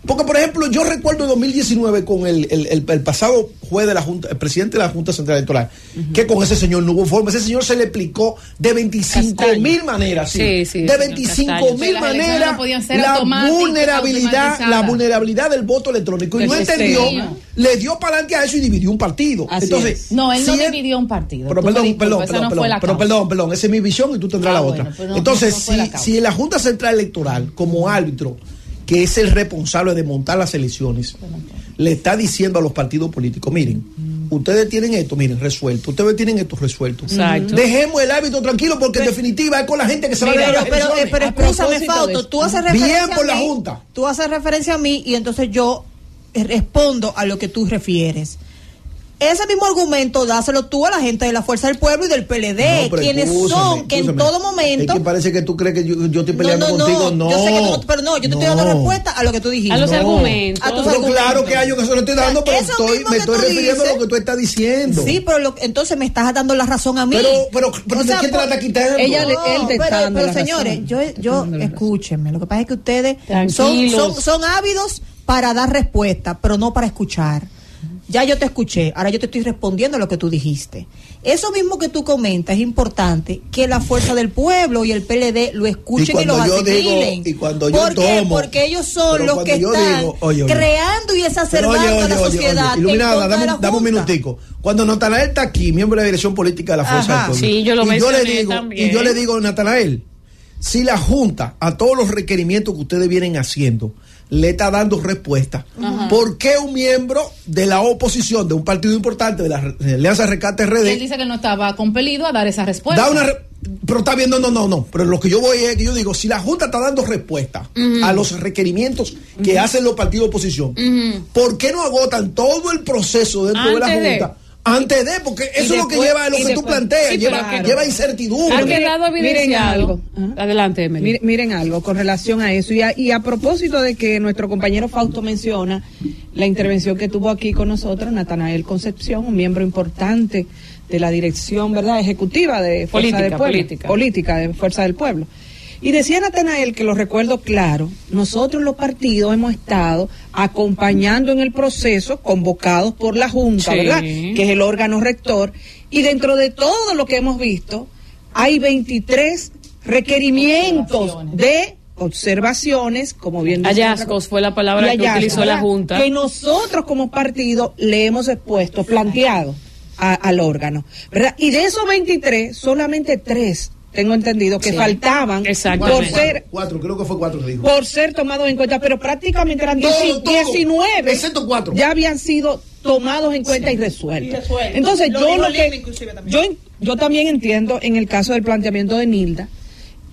Porque, por ejemplo, yo recuerdo en 2019 con el, el, el, el pasado juez de la Junta, el presidente de la Junta Central Electoral, que con ese señor no hubo forma. Ese señor se le explicó de 25 mil maneras. Sí, Sí, sí, de señor 25 Castaño. mil maneras. no la vulnerabilidad, la vulnerabilidad del voto electrónico. Y no entendió, sistema. le dio para adelante a eso y dividió un partido. Así Entonces, es. no, él no si él- dividió un partido. pero perdón, perdón, perdón, no perdón, pero perdón, perdón, esa es mi visión y tú tendrás Ah, la bueno, otra. pues Entonces, si, si la Junta Central Electoral, como árbitro, que es el responsable de montar las elecciones, le está diciendo a los partidos políticos, miren, ustedes tienen esto, miren, resuelto, ustedes tienen esto resuelto. Exacto. Dejemos el árbitro tranquilo porque en definitiva es con la gente que se va a Pero, pero, elecciones. pero escúchame, Fausto, tú haces Bien referencia por a la mí, Junta. Tú haces referencia a mí y entonces yo eh, respondo a lo que tú refieres. Ese mismo argumento dáselo tú a la gente de la Fuerza del Pueblo y del PLD, No, pero quienes escúchame, son, que en todo momento... Es que parece que tú crees que yo, yo estoy peleando no, no, contigo. No, yo sé que tú- pero no, yo te estoy dando No. respuesta a lo que tú dijiste. A los No. argumentos. A tus Pero argumentos. claro que hay yo que se lo estoy dando, pero estoy, me estoy refiriendo a dices. lo que tú estás diciendo. Sí, pero lo- entonces me estás dando la razón a mí. Pero, pero, pero O ¿de sea, quién te la por- está quitando? Ella le- él te pero, está dando pero la señores, razón. yo, yo escúchenme. Lo que pasa es que ustedes son, son, son ávidos para dar respuesta, pero no para escuchar. Ya yo te escuché, ahora yo te estoy respondiendo a lo que tú dijiste. Eso mismo que tú comentas es importante que la fuerza del pueblo y el PLD lo escuchen y, Y lo yo digo- asimilen. y cuando yo ¿Por qué? tomo- Porque ellos son los que están digo, oye, oye. creando y exacerbando oye, a oye, la sociedad. Iluminada, dame, la dame un minutico. Cuando Natanael está aquí, miembro de la dirección política de la Fuerza Ajá. del Pueblo, Sí, yo lo y yo le digo, también. y yo le digo, Natanael, si la Junta a todos los requerimientos que ustedes vienen haciendo le está dando respuesta, ¿por qué un miembro de la oposición de un partido importante de la Alianza Rescate Y él RD dice que no estaba compelido a dar esa respuesta. da una re- pero está viendo no no no. Pero lo que yo voy es que yo digo si la junta está dando respuesta a los requerimientos que hacen los partidos de oposición ¿por qué no agotan todo el proceso dentro de la de. Antes de porque eso es lo que lleva a lo que tú después- planteas Sí, lleva, lleva incertidumbre Ha quedado miren algo. Ajá. Adelante, Emily. Miren, miren algo con relación a eso. Y a, y a propósito de que nuestro compañero Fausto menciona la intervención que tuvo aquí con nosotros, Natanael Concepción, un miembro importante de la dirección verdad ejecutiva de Fuerza Política, del Pueblo. política. Política de Fuerza del Pueblo. Y decía Natanael, que lo recuerdo claro, nosotros los partidos hemos estado acompañando en el proceso, convocados por la Junta, Sí. ¿verdad? Que es el órgano rector. Y dentro de todo lo que hemos visto, hay 23 requerimientos de observaciones, como bien Hallazgos fue la palabra que utilizó la. Junta. Que nosotros como partido le hemos expuesto, planteado a- al órgano, ¿verdad? Y de esos 23, solamente tres, tengo entendido, que Sí. faltaban por ser cuatro creo que fue cuatro que dijo por ser tomados en cuenta, pero prácticamente eran Todo, 10 todo, 19 excepto cuatro. ya habían sido tomados en cuenta y resueltos. Y resueltos. Entonces, Lo yo lo que yo, yo también entiendo en el caso del planteamiento de Nilda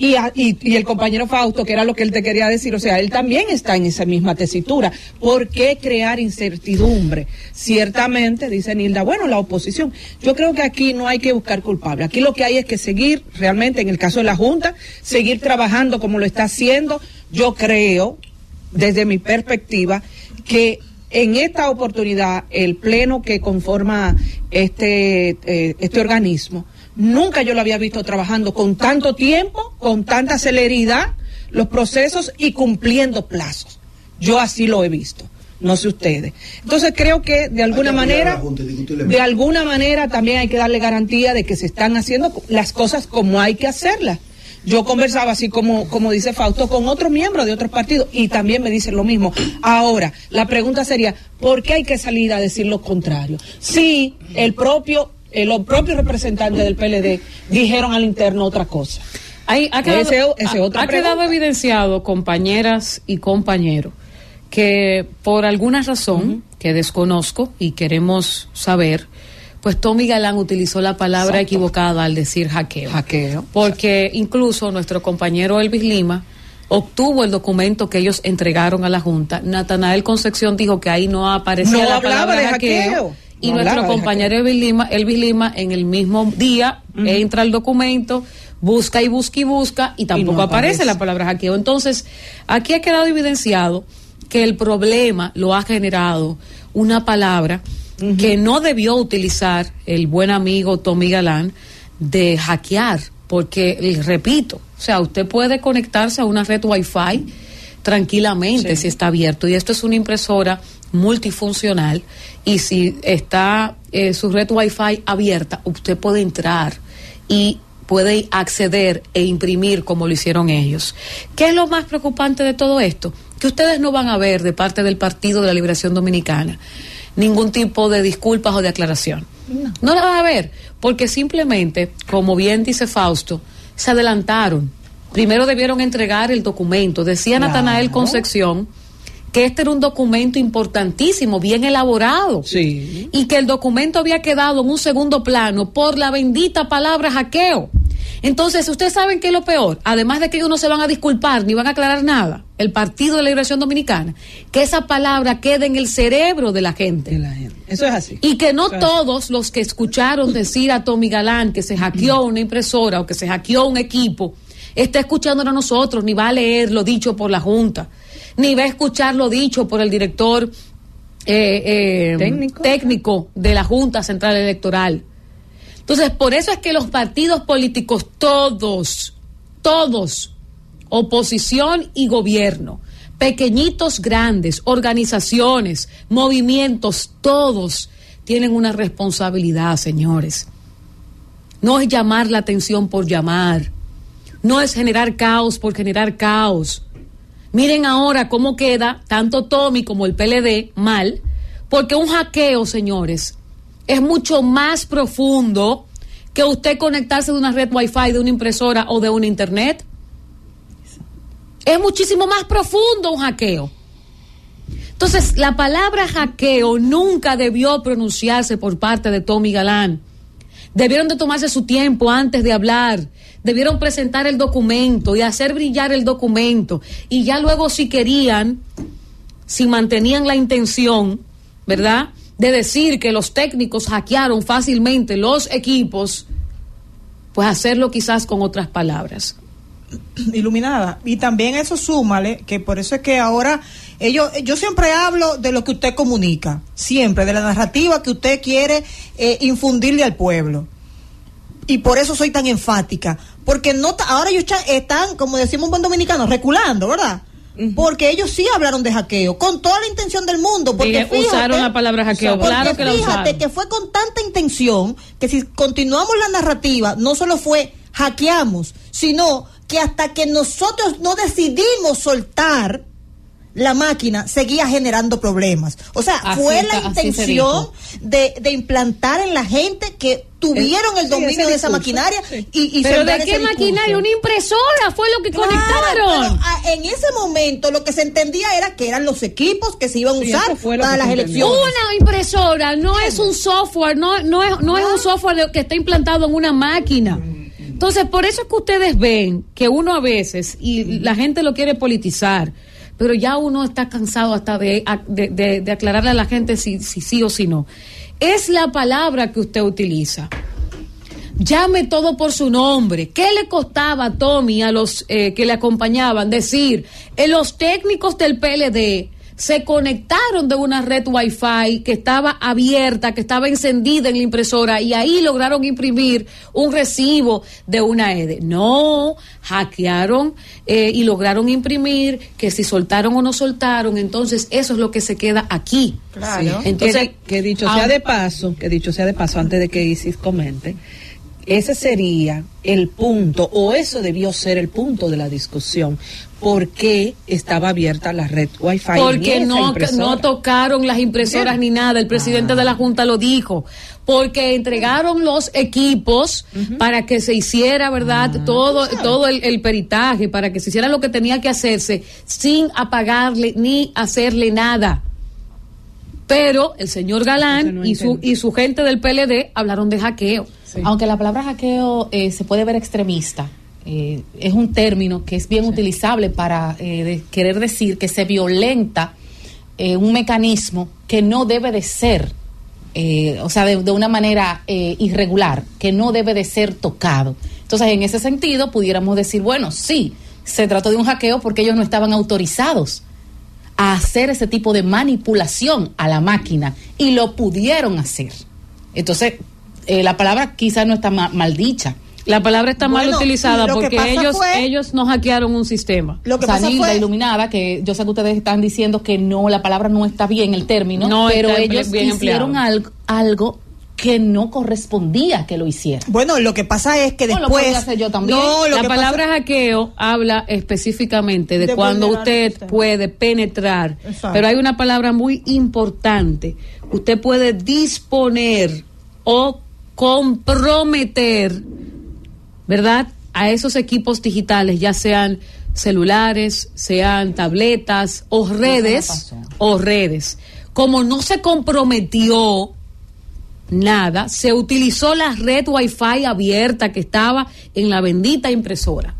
y, a- y, el compañero Fausto, que era lo que él te quería decir, o sea, él también está en esa misma tesitura. ¿Por qué crear incertidumbre? Ciertamente, dice Nilda, bueno, la oposición. Yo creo que aquí no hay que buscar culpable. Aquí lo que hay es que seguir, realmente, en el caso de la Junta, seguir trabajando como lo está haciendo. Yo creo, desde mi perspectiva, que en esta oportunidad el pleno que conforma este, eh, este organismo, nunca yo lo había visto trabajando con tanto tiempo, con tanta celeridad, los procesos y cumpliendo plazos. Yo así lo he visto. No sé ustedes. Entonces creo que de alguna manera, Junta, de alguna manera también hay que darle garantía de que se están haciendo las cosas como hay que hacerlas. Yo conversaba así como, como dice Fausto con otros miembros de otros partidos y también me dicen lo mismo. Ahora, la pregunta sería, ¿por qué hay que salir a decir lo contrario? Si el propio, eh, los propios representantes del PLD dijeron al interno otra cosa. Ahí ha quedado, Ese- ese ha- quedado evidenciado, compañeras y compañeros, que por alguna razón que desconozco y queremos saber, pues Tommy Galán utilizó la palabra Exacto. equivocada al decir hackeo. Hackeo. Porque incluso nuestro compañero Elvis Lima obtuvo el documento que ellos entregaron a la Junta. Natanael Concepción dijo que ahí no aparecía No la palabra de hackeo. hackeo. Y No nuestro hablaba compañero Elvis Lima, Elvis Lima en el mismo día entra al documento, busca y busca y busca y tampoco no aparece. aparece. la palabra hackeo. Entonces, aquí ha quedado evidenciado que el problema lo ha generado una palabra que no debió utilizar el buen amigo Tommy Galán de hackear, porque, y repito, o sea, usted puede conectarse a una red Wi-Fi tranquilamente si está abierto. Y esto es una impresora multifuncional y si está eh, su red Wi-Fi abierta, usted puede entrar y puede acceder e imprimir como lo hicieron ellos. ¿Qué es lo más preocupante de todo esto? Que ustedes no van a ver de parte del Partido de la Liberación Dominicana ningún tipo de disculpas o de aclaración. No, no la van a ver, porque simplemente, como bien dice Fausto, se adelantaron. Primero debieron entregar el documento. Decía Natanael Concepción que este era un documento importantísimo, bien elaborado. Sí. Y que el documento había quedado en un segundo plano por la bendita palabra hackeo. Entonces, ustedes saben que es lo peor, además de que ellos no se van a disculpar ni van a aclarar nada, el Partido de la Liberación Dominicana, que esa palabra quede en el cerebro de la gente. Eso es así. Y que no todos los que escucharon decir a Tommy Galán que se hackeó una impresora o que se hackeó un equipo, está escuchando a nosotros, ni va a leer lo dicho por la Junta, ni va a escuchar lo dicho por el director eh, eh, Técnico. técnico de la Junta Central Electoral. Entonces, por eso es que los partidos políticos, todos, todos, oposición y gobierno, pequeñitos, grandes, organizaciones, movimientos, todos tienen una responsabilidad, señores. No es llamar la atención por llamar, no es generar caos por generar caos. Miren ahora cómo queda tanto Tommy como el PLD mal, porque un hackeo, señores, es mucho más profundo que usted conectarse de una red wifi, de una impresora o de una internet. Es muchísimo más profundo un hackeo. Entonces, la palabra hackeo nunca debió pronunciarse por parte de Tommy Galán. Debieron de tomarse su tiempo antes de hablar. Debieron presentar el documento y hacer brillar el documento. Y ya luego si querían, si mantenían la intención, ¿verdad? De decir que los técnicos hackearon fácilmente los equipos, pues hacerlo quizás con otras palabras. iluminada. Y también eso súmale, que por eso es que ahora ellos, yo siempre hablo de lo que usted comunica, siempre, de la narrativa que usted quiere eh, infundirle al pueblo. Y por eso soy tan enfática, porque no ahora ellos están, como decimos un buen dominicano, reculando, ¿verdad? Porque ellos sí hablaron de hackeo, con toda la intención del mundo. Porque fíjate, usaron la palabra hackeo, porque claro que fíjate que fue con tanta intención que si continuamos la narrativa, no solo fue hackeamos, sino que hasta que nosotros no decidimos soltar la máquina, seguía generando problemas. O sea, Así fue está, la intención de, de implantar en la gente que tuvieron el sí, dominio de esa maquinaria sí. y, y Pero ¿de qué maquinaria? Una impresora fue lo que Claro, conectaron. pero, ah, en ese momento lo que se entendía era que eran los equipos que se iban a usar para las elecciones. Una impresora no es un software, no, no es, no es un software que está implantado en una máquina. Entonces, por eso es que ustedes ven que uno a veces, y la gente lo quiere politizar, pero ya uno está cansado hasta de, de, aclararle a la gente si, si sí o si no. Es la palabra que usted utiliza. Llame todo por su nombre. ¿Qué le costaba a Tommy, a los eh, que le acompañaban, decir, eh, los técnicos del PLD se conectaron de una red wifi que estaba abierta, que estaba encendida en la impresora y ahí lograron imprimir un recibo de una EDE? No, hackearon eh, y lograron imprimir que si soltaron o no soltaron, entonces eso es lo que se queda aquí. Claro. Entonces, que, que dicho sea de paso, que dicho sea de paso, antes de que Isis comente, ese sería el punto, o eso debió ser el punto de la discusión. ¿Por qué estaba abierta la red Wi-Fi? Porque no, no tocaron las impresoras ni nada. El presidente de la Junta lo dijo. Porque entregaron los equipos para que se hiciera, ¿verdad? todo todo el, el peritaje, para que se hiciera lo que tenía que hacerse sin apagarle ni hacerle nada. Pero el señor Galán no y, su, y su gente del PLD hablaron de hackeo. Aunque la palabra hackeo eh, se puede ver extremista, eh, es un término que es bien utilizable para eh, de- querer decir que se violenta eh, un mecanismo que no debe de ser, eh, o sea, de, de una manera eh, irregular, que no debe de ser tocado. Entonces, en ese sentido, pudiéramos decir, bueno, sí, se trató de un hackeo porque ellos no estaban autorizados a hacer ese tipo de manipulación a la máquina y lo pudieron hacer. Entonces, eh, la palabra quizás no está ma- mal dicha, La palabra está mal utilizada porque ellos ellos nos hackearon un sistema. Lo que pasa fue, iluminada, que yo sé que ustedes están diciendo que no, la palabra no está bien, el término, no pero ellos hicieron algo, algo que no correspondía que lo hiciera. Bueno, lo que pasa es que después... No, yo también. la palabra hackeo habla específicamente de, cuando usted puede penetrar, pero hay una palabra muy importante. Usted puede disponer o comprometer, ¿verdad? A esos equipos digitales, ya sean celulares, sean tabletas o redes, o redes. Como no se comprometió nada, se utilizó la red Wi-Fi abierta que estaba en la bendita impresora.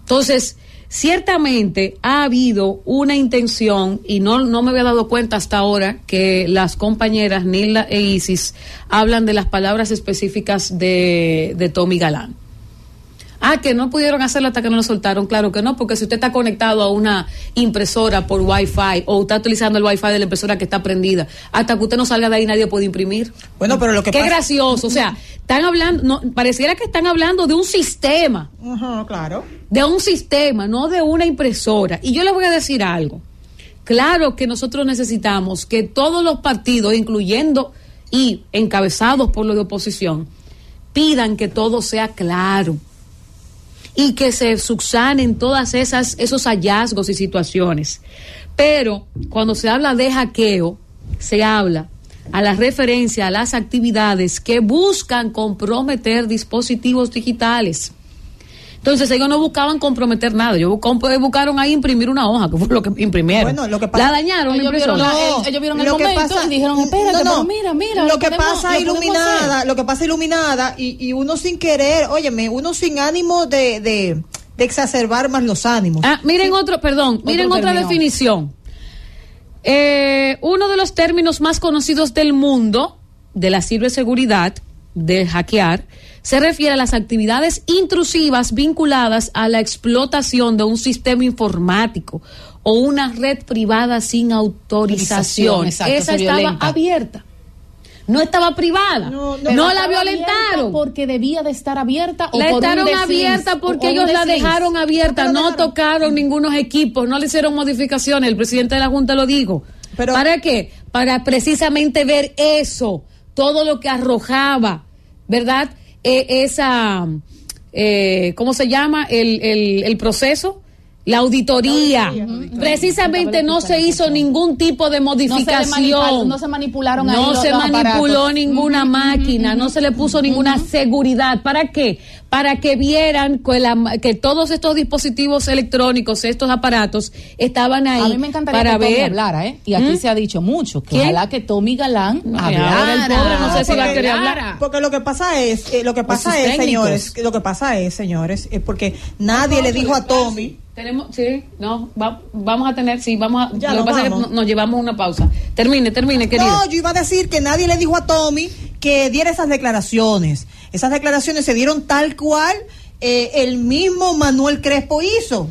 Entonces, ciertamente ha habido una intención, y no, no me había dado cuenta hasta ahora, que las compañeras Nilda e Isis hablan de las palabras específicas de, de Tommy Galán. Ah, que no pudieron hacerlo hasta que no lo soltaron. Claro que no, porque si usted está conectado a una impresora por Wi-Fi o está utilizando el Wi-Fi de la impresora que está prendida, hasta que usted no salga de ahí nadie puede imprimir. Bueno, pero lo que Qué gracioso. O sea, están hablando, no, pareciera que están hablando de un sistema. claro. De un sistema, no de una impresora. Y yo le voy a decir algo. Claro que nosotros necesitamos que todos los partidos, incluyendo y encabezados por los de oposición, pidan que todo sea claro y que se subsanen todas esas esos hallazgos y situaciones. Pero cuando se habla de hackeo, se habla a la referencia a las actividades que buscan comprometer dispositivos digitales. Entonces ellos no buscaban comprometer nada, ellos buscaron ahí imprimir una hoja, que fue lo que imprimieron. Bueno, lo que pasa, la dañaron, ellos vieron, ellos vieron el momento pasa, y dijeron, espérate, no, mira, mira. Lo, que pasa iluminada, lo que pasa iluminada y, y uno sin querer, óyeme, uno sin ánimo de, de, de exacerbar más los ánimos. Ah, miren otro, perdón, miren otra definición. Eh, uno de los términos más conocidos del mundo de la ciberseguridad, de hackear, se refiere a las actividades intrusivas vinculadas a la explotación de un sistema informático o una red privada sin autorización. Esa estaba abierta. No estaba privada. No, la violentaron. Porque debía de estar abierta. O la estaron abierta porque ellos la dejaron abierta. No tocaron ningunos equipos, no le hicieron modificaciones. El presidente de la Junta lo dijo. ¿Para qué? Para precisamente ver eso, todo lo que arrojaba, ¿verdad? E, esa, eh, ¿cómo se llama? El, el, el proceso. La auditoría. Precisamente no se hizo ningún tipo de modificación. No se, manipularon No se manipuló ninguna máquina, no se le puso ninguna seguridad. ¿Para qué? para que vieran que, todos estos dispositivos electrónicos, estos aparatos, estaban ahí. A mí me encantaría para que ver. hablara, ¿eh? Y aquí ¿Mm? se ha dicho mucho, que ojalá que Tommy Galán hablara. el pobre no sé si va a querer hablar. Porque lo que pasa es, eh, lo que pasa es, señores, lo que pasa es, señores, es porque nadie le dijo a Tommy. Tenemos, sí, no, vamos a tener, sí, vamos a. Ya lo que pasa es que nos llevamos una pausa. Termine, termine, querido. No, yo iba a decir que nadie le dijo a Tommy que diera esas declaraciones. Esas declaraciones se dieron tal cual eh, el mismo Manuel Crespo hizo.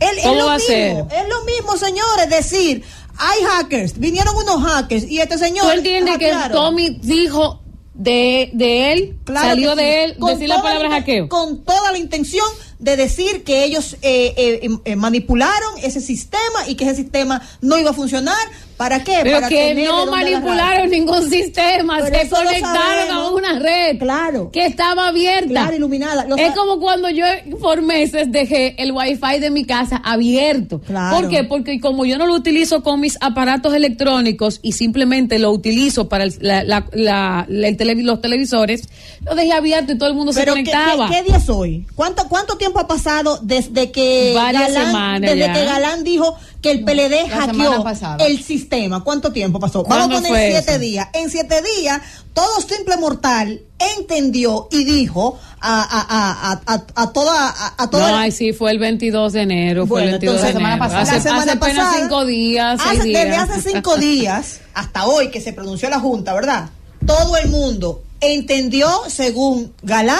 Él, es lo mismo, es lo mismo, señores, decir, hay hackers, vinieron unos hackers y este señor... ¿Tú entiendes que Tommy dijo de, de él, salió de él, decir la palabra hackeo? Con toda la intención de decir que ellos eh, eh, em, eh, manipularon ese sistema y que ese sistema no iba a funcionar. ¿Para qué? Pero Para que no manipularon ningún sistema, se conectaron a una red claro. que estaba abierta. Claro, iluminada. es como cuando yo por meses dejé el wifi de mi casa abierto. Claro. ¿Por qué? Porque como yo no lo utilizo con mis aparatos electrónicos y simplemente lo utilizo para la, la, los televisores, lo dejé abierto y todo el mundo se conectaba. ¿qué, qué, día es hoy? ¿Cuánto, cuánto tiempo ha pasado desde que Galán, desde que Galán dijo que el PLD hackeó el sistema? ¿Cuánto tiempo pasó? Vamos a poner siete días. En siete días, todo simple mortal entendió y dijo a, a, a, a, toda a, toda no, ay, sí, fue el 22 de enero, fue el 22 de enero. Pasada. Hace, la semana hace pasada, cinco días, hace, Desde hace cinco días hasta hoy que se pronunció la Junta, ¿verdad? Todo el mundo entendió, según Galán,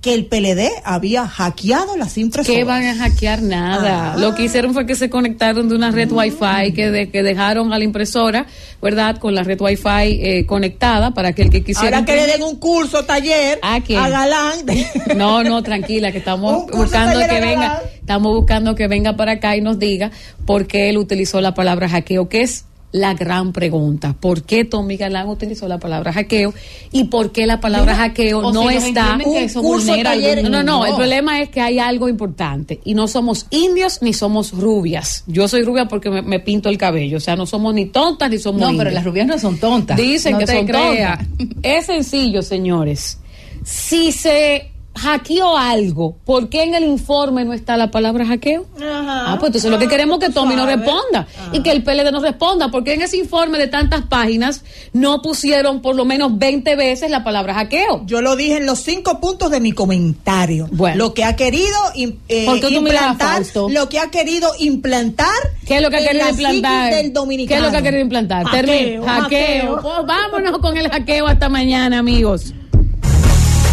que el PLD había hackeado las impresoras. ¿Qué van a hackear nada? Ah. Lo que hicieron fue que se conectaron de una red Wi-Fi que, de, que dejaron a la impresora, ¿verdad? Con la red Wi-Fi eh, conectada para que el que quisiera. Ahora que le den un curso, taller ¿A quién? a Galán. No, no, tranquila, que estamos curso buscando que venga, estamos buscando que venga para acá y nos diga por qué él utilizó la palabra hackeo, que es la gran pregunta. ¿Por qué Tommy Galán utilizó la palabra hackeo y por qué la palabra Mira, hackeo no si está Un curso vulnera taller- No, no, no. el problema es que hay algo importante y no somos indios ni somos rubias. Yo soy rubia porque me, me pinto el cabello, o sea, no somos ni tontas ni somos No, pero las rubias no son tontas. Dicen No que son creas. tontas. Es sencillo, señores. Si se hackeó algo, ¿por qué en el informe no está la palabra hackeo? Ah, pues entonces lo que queremos es que Tommy nos responda y que el PLD nos responda, porque en ese informe de tantas páginas no pusieron por lo menos 20 veces la palabra hackeo. Yo lo dije en los cinco puntos de mi comentario. Bueno. Lo que ha querido eh, ¿Por qué tú miras a implantar, lo que ha querido implantar. ¿Qué es lo que ha querido la implantar? del ¿Qué es lo que ha querido implantar? Hackeo, hackeo. hackeo. Pues vámonos con el hackeo hasta mañana, amigos.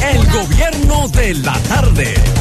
El gobierno de la tarde.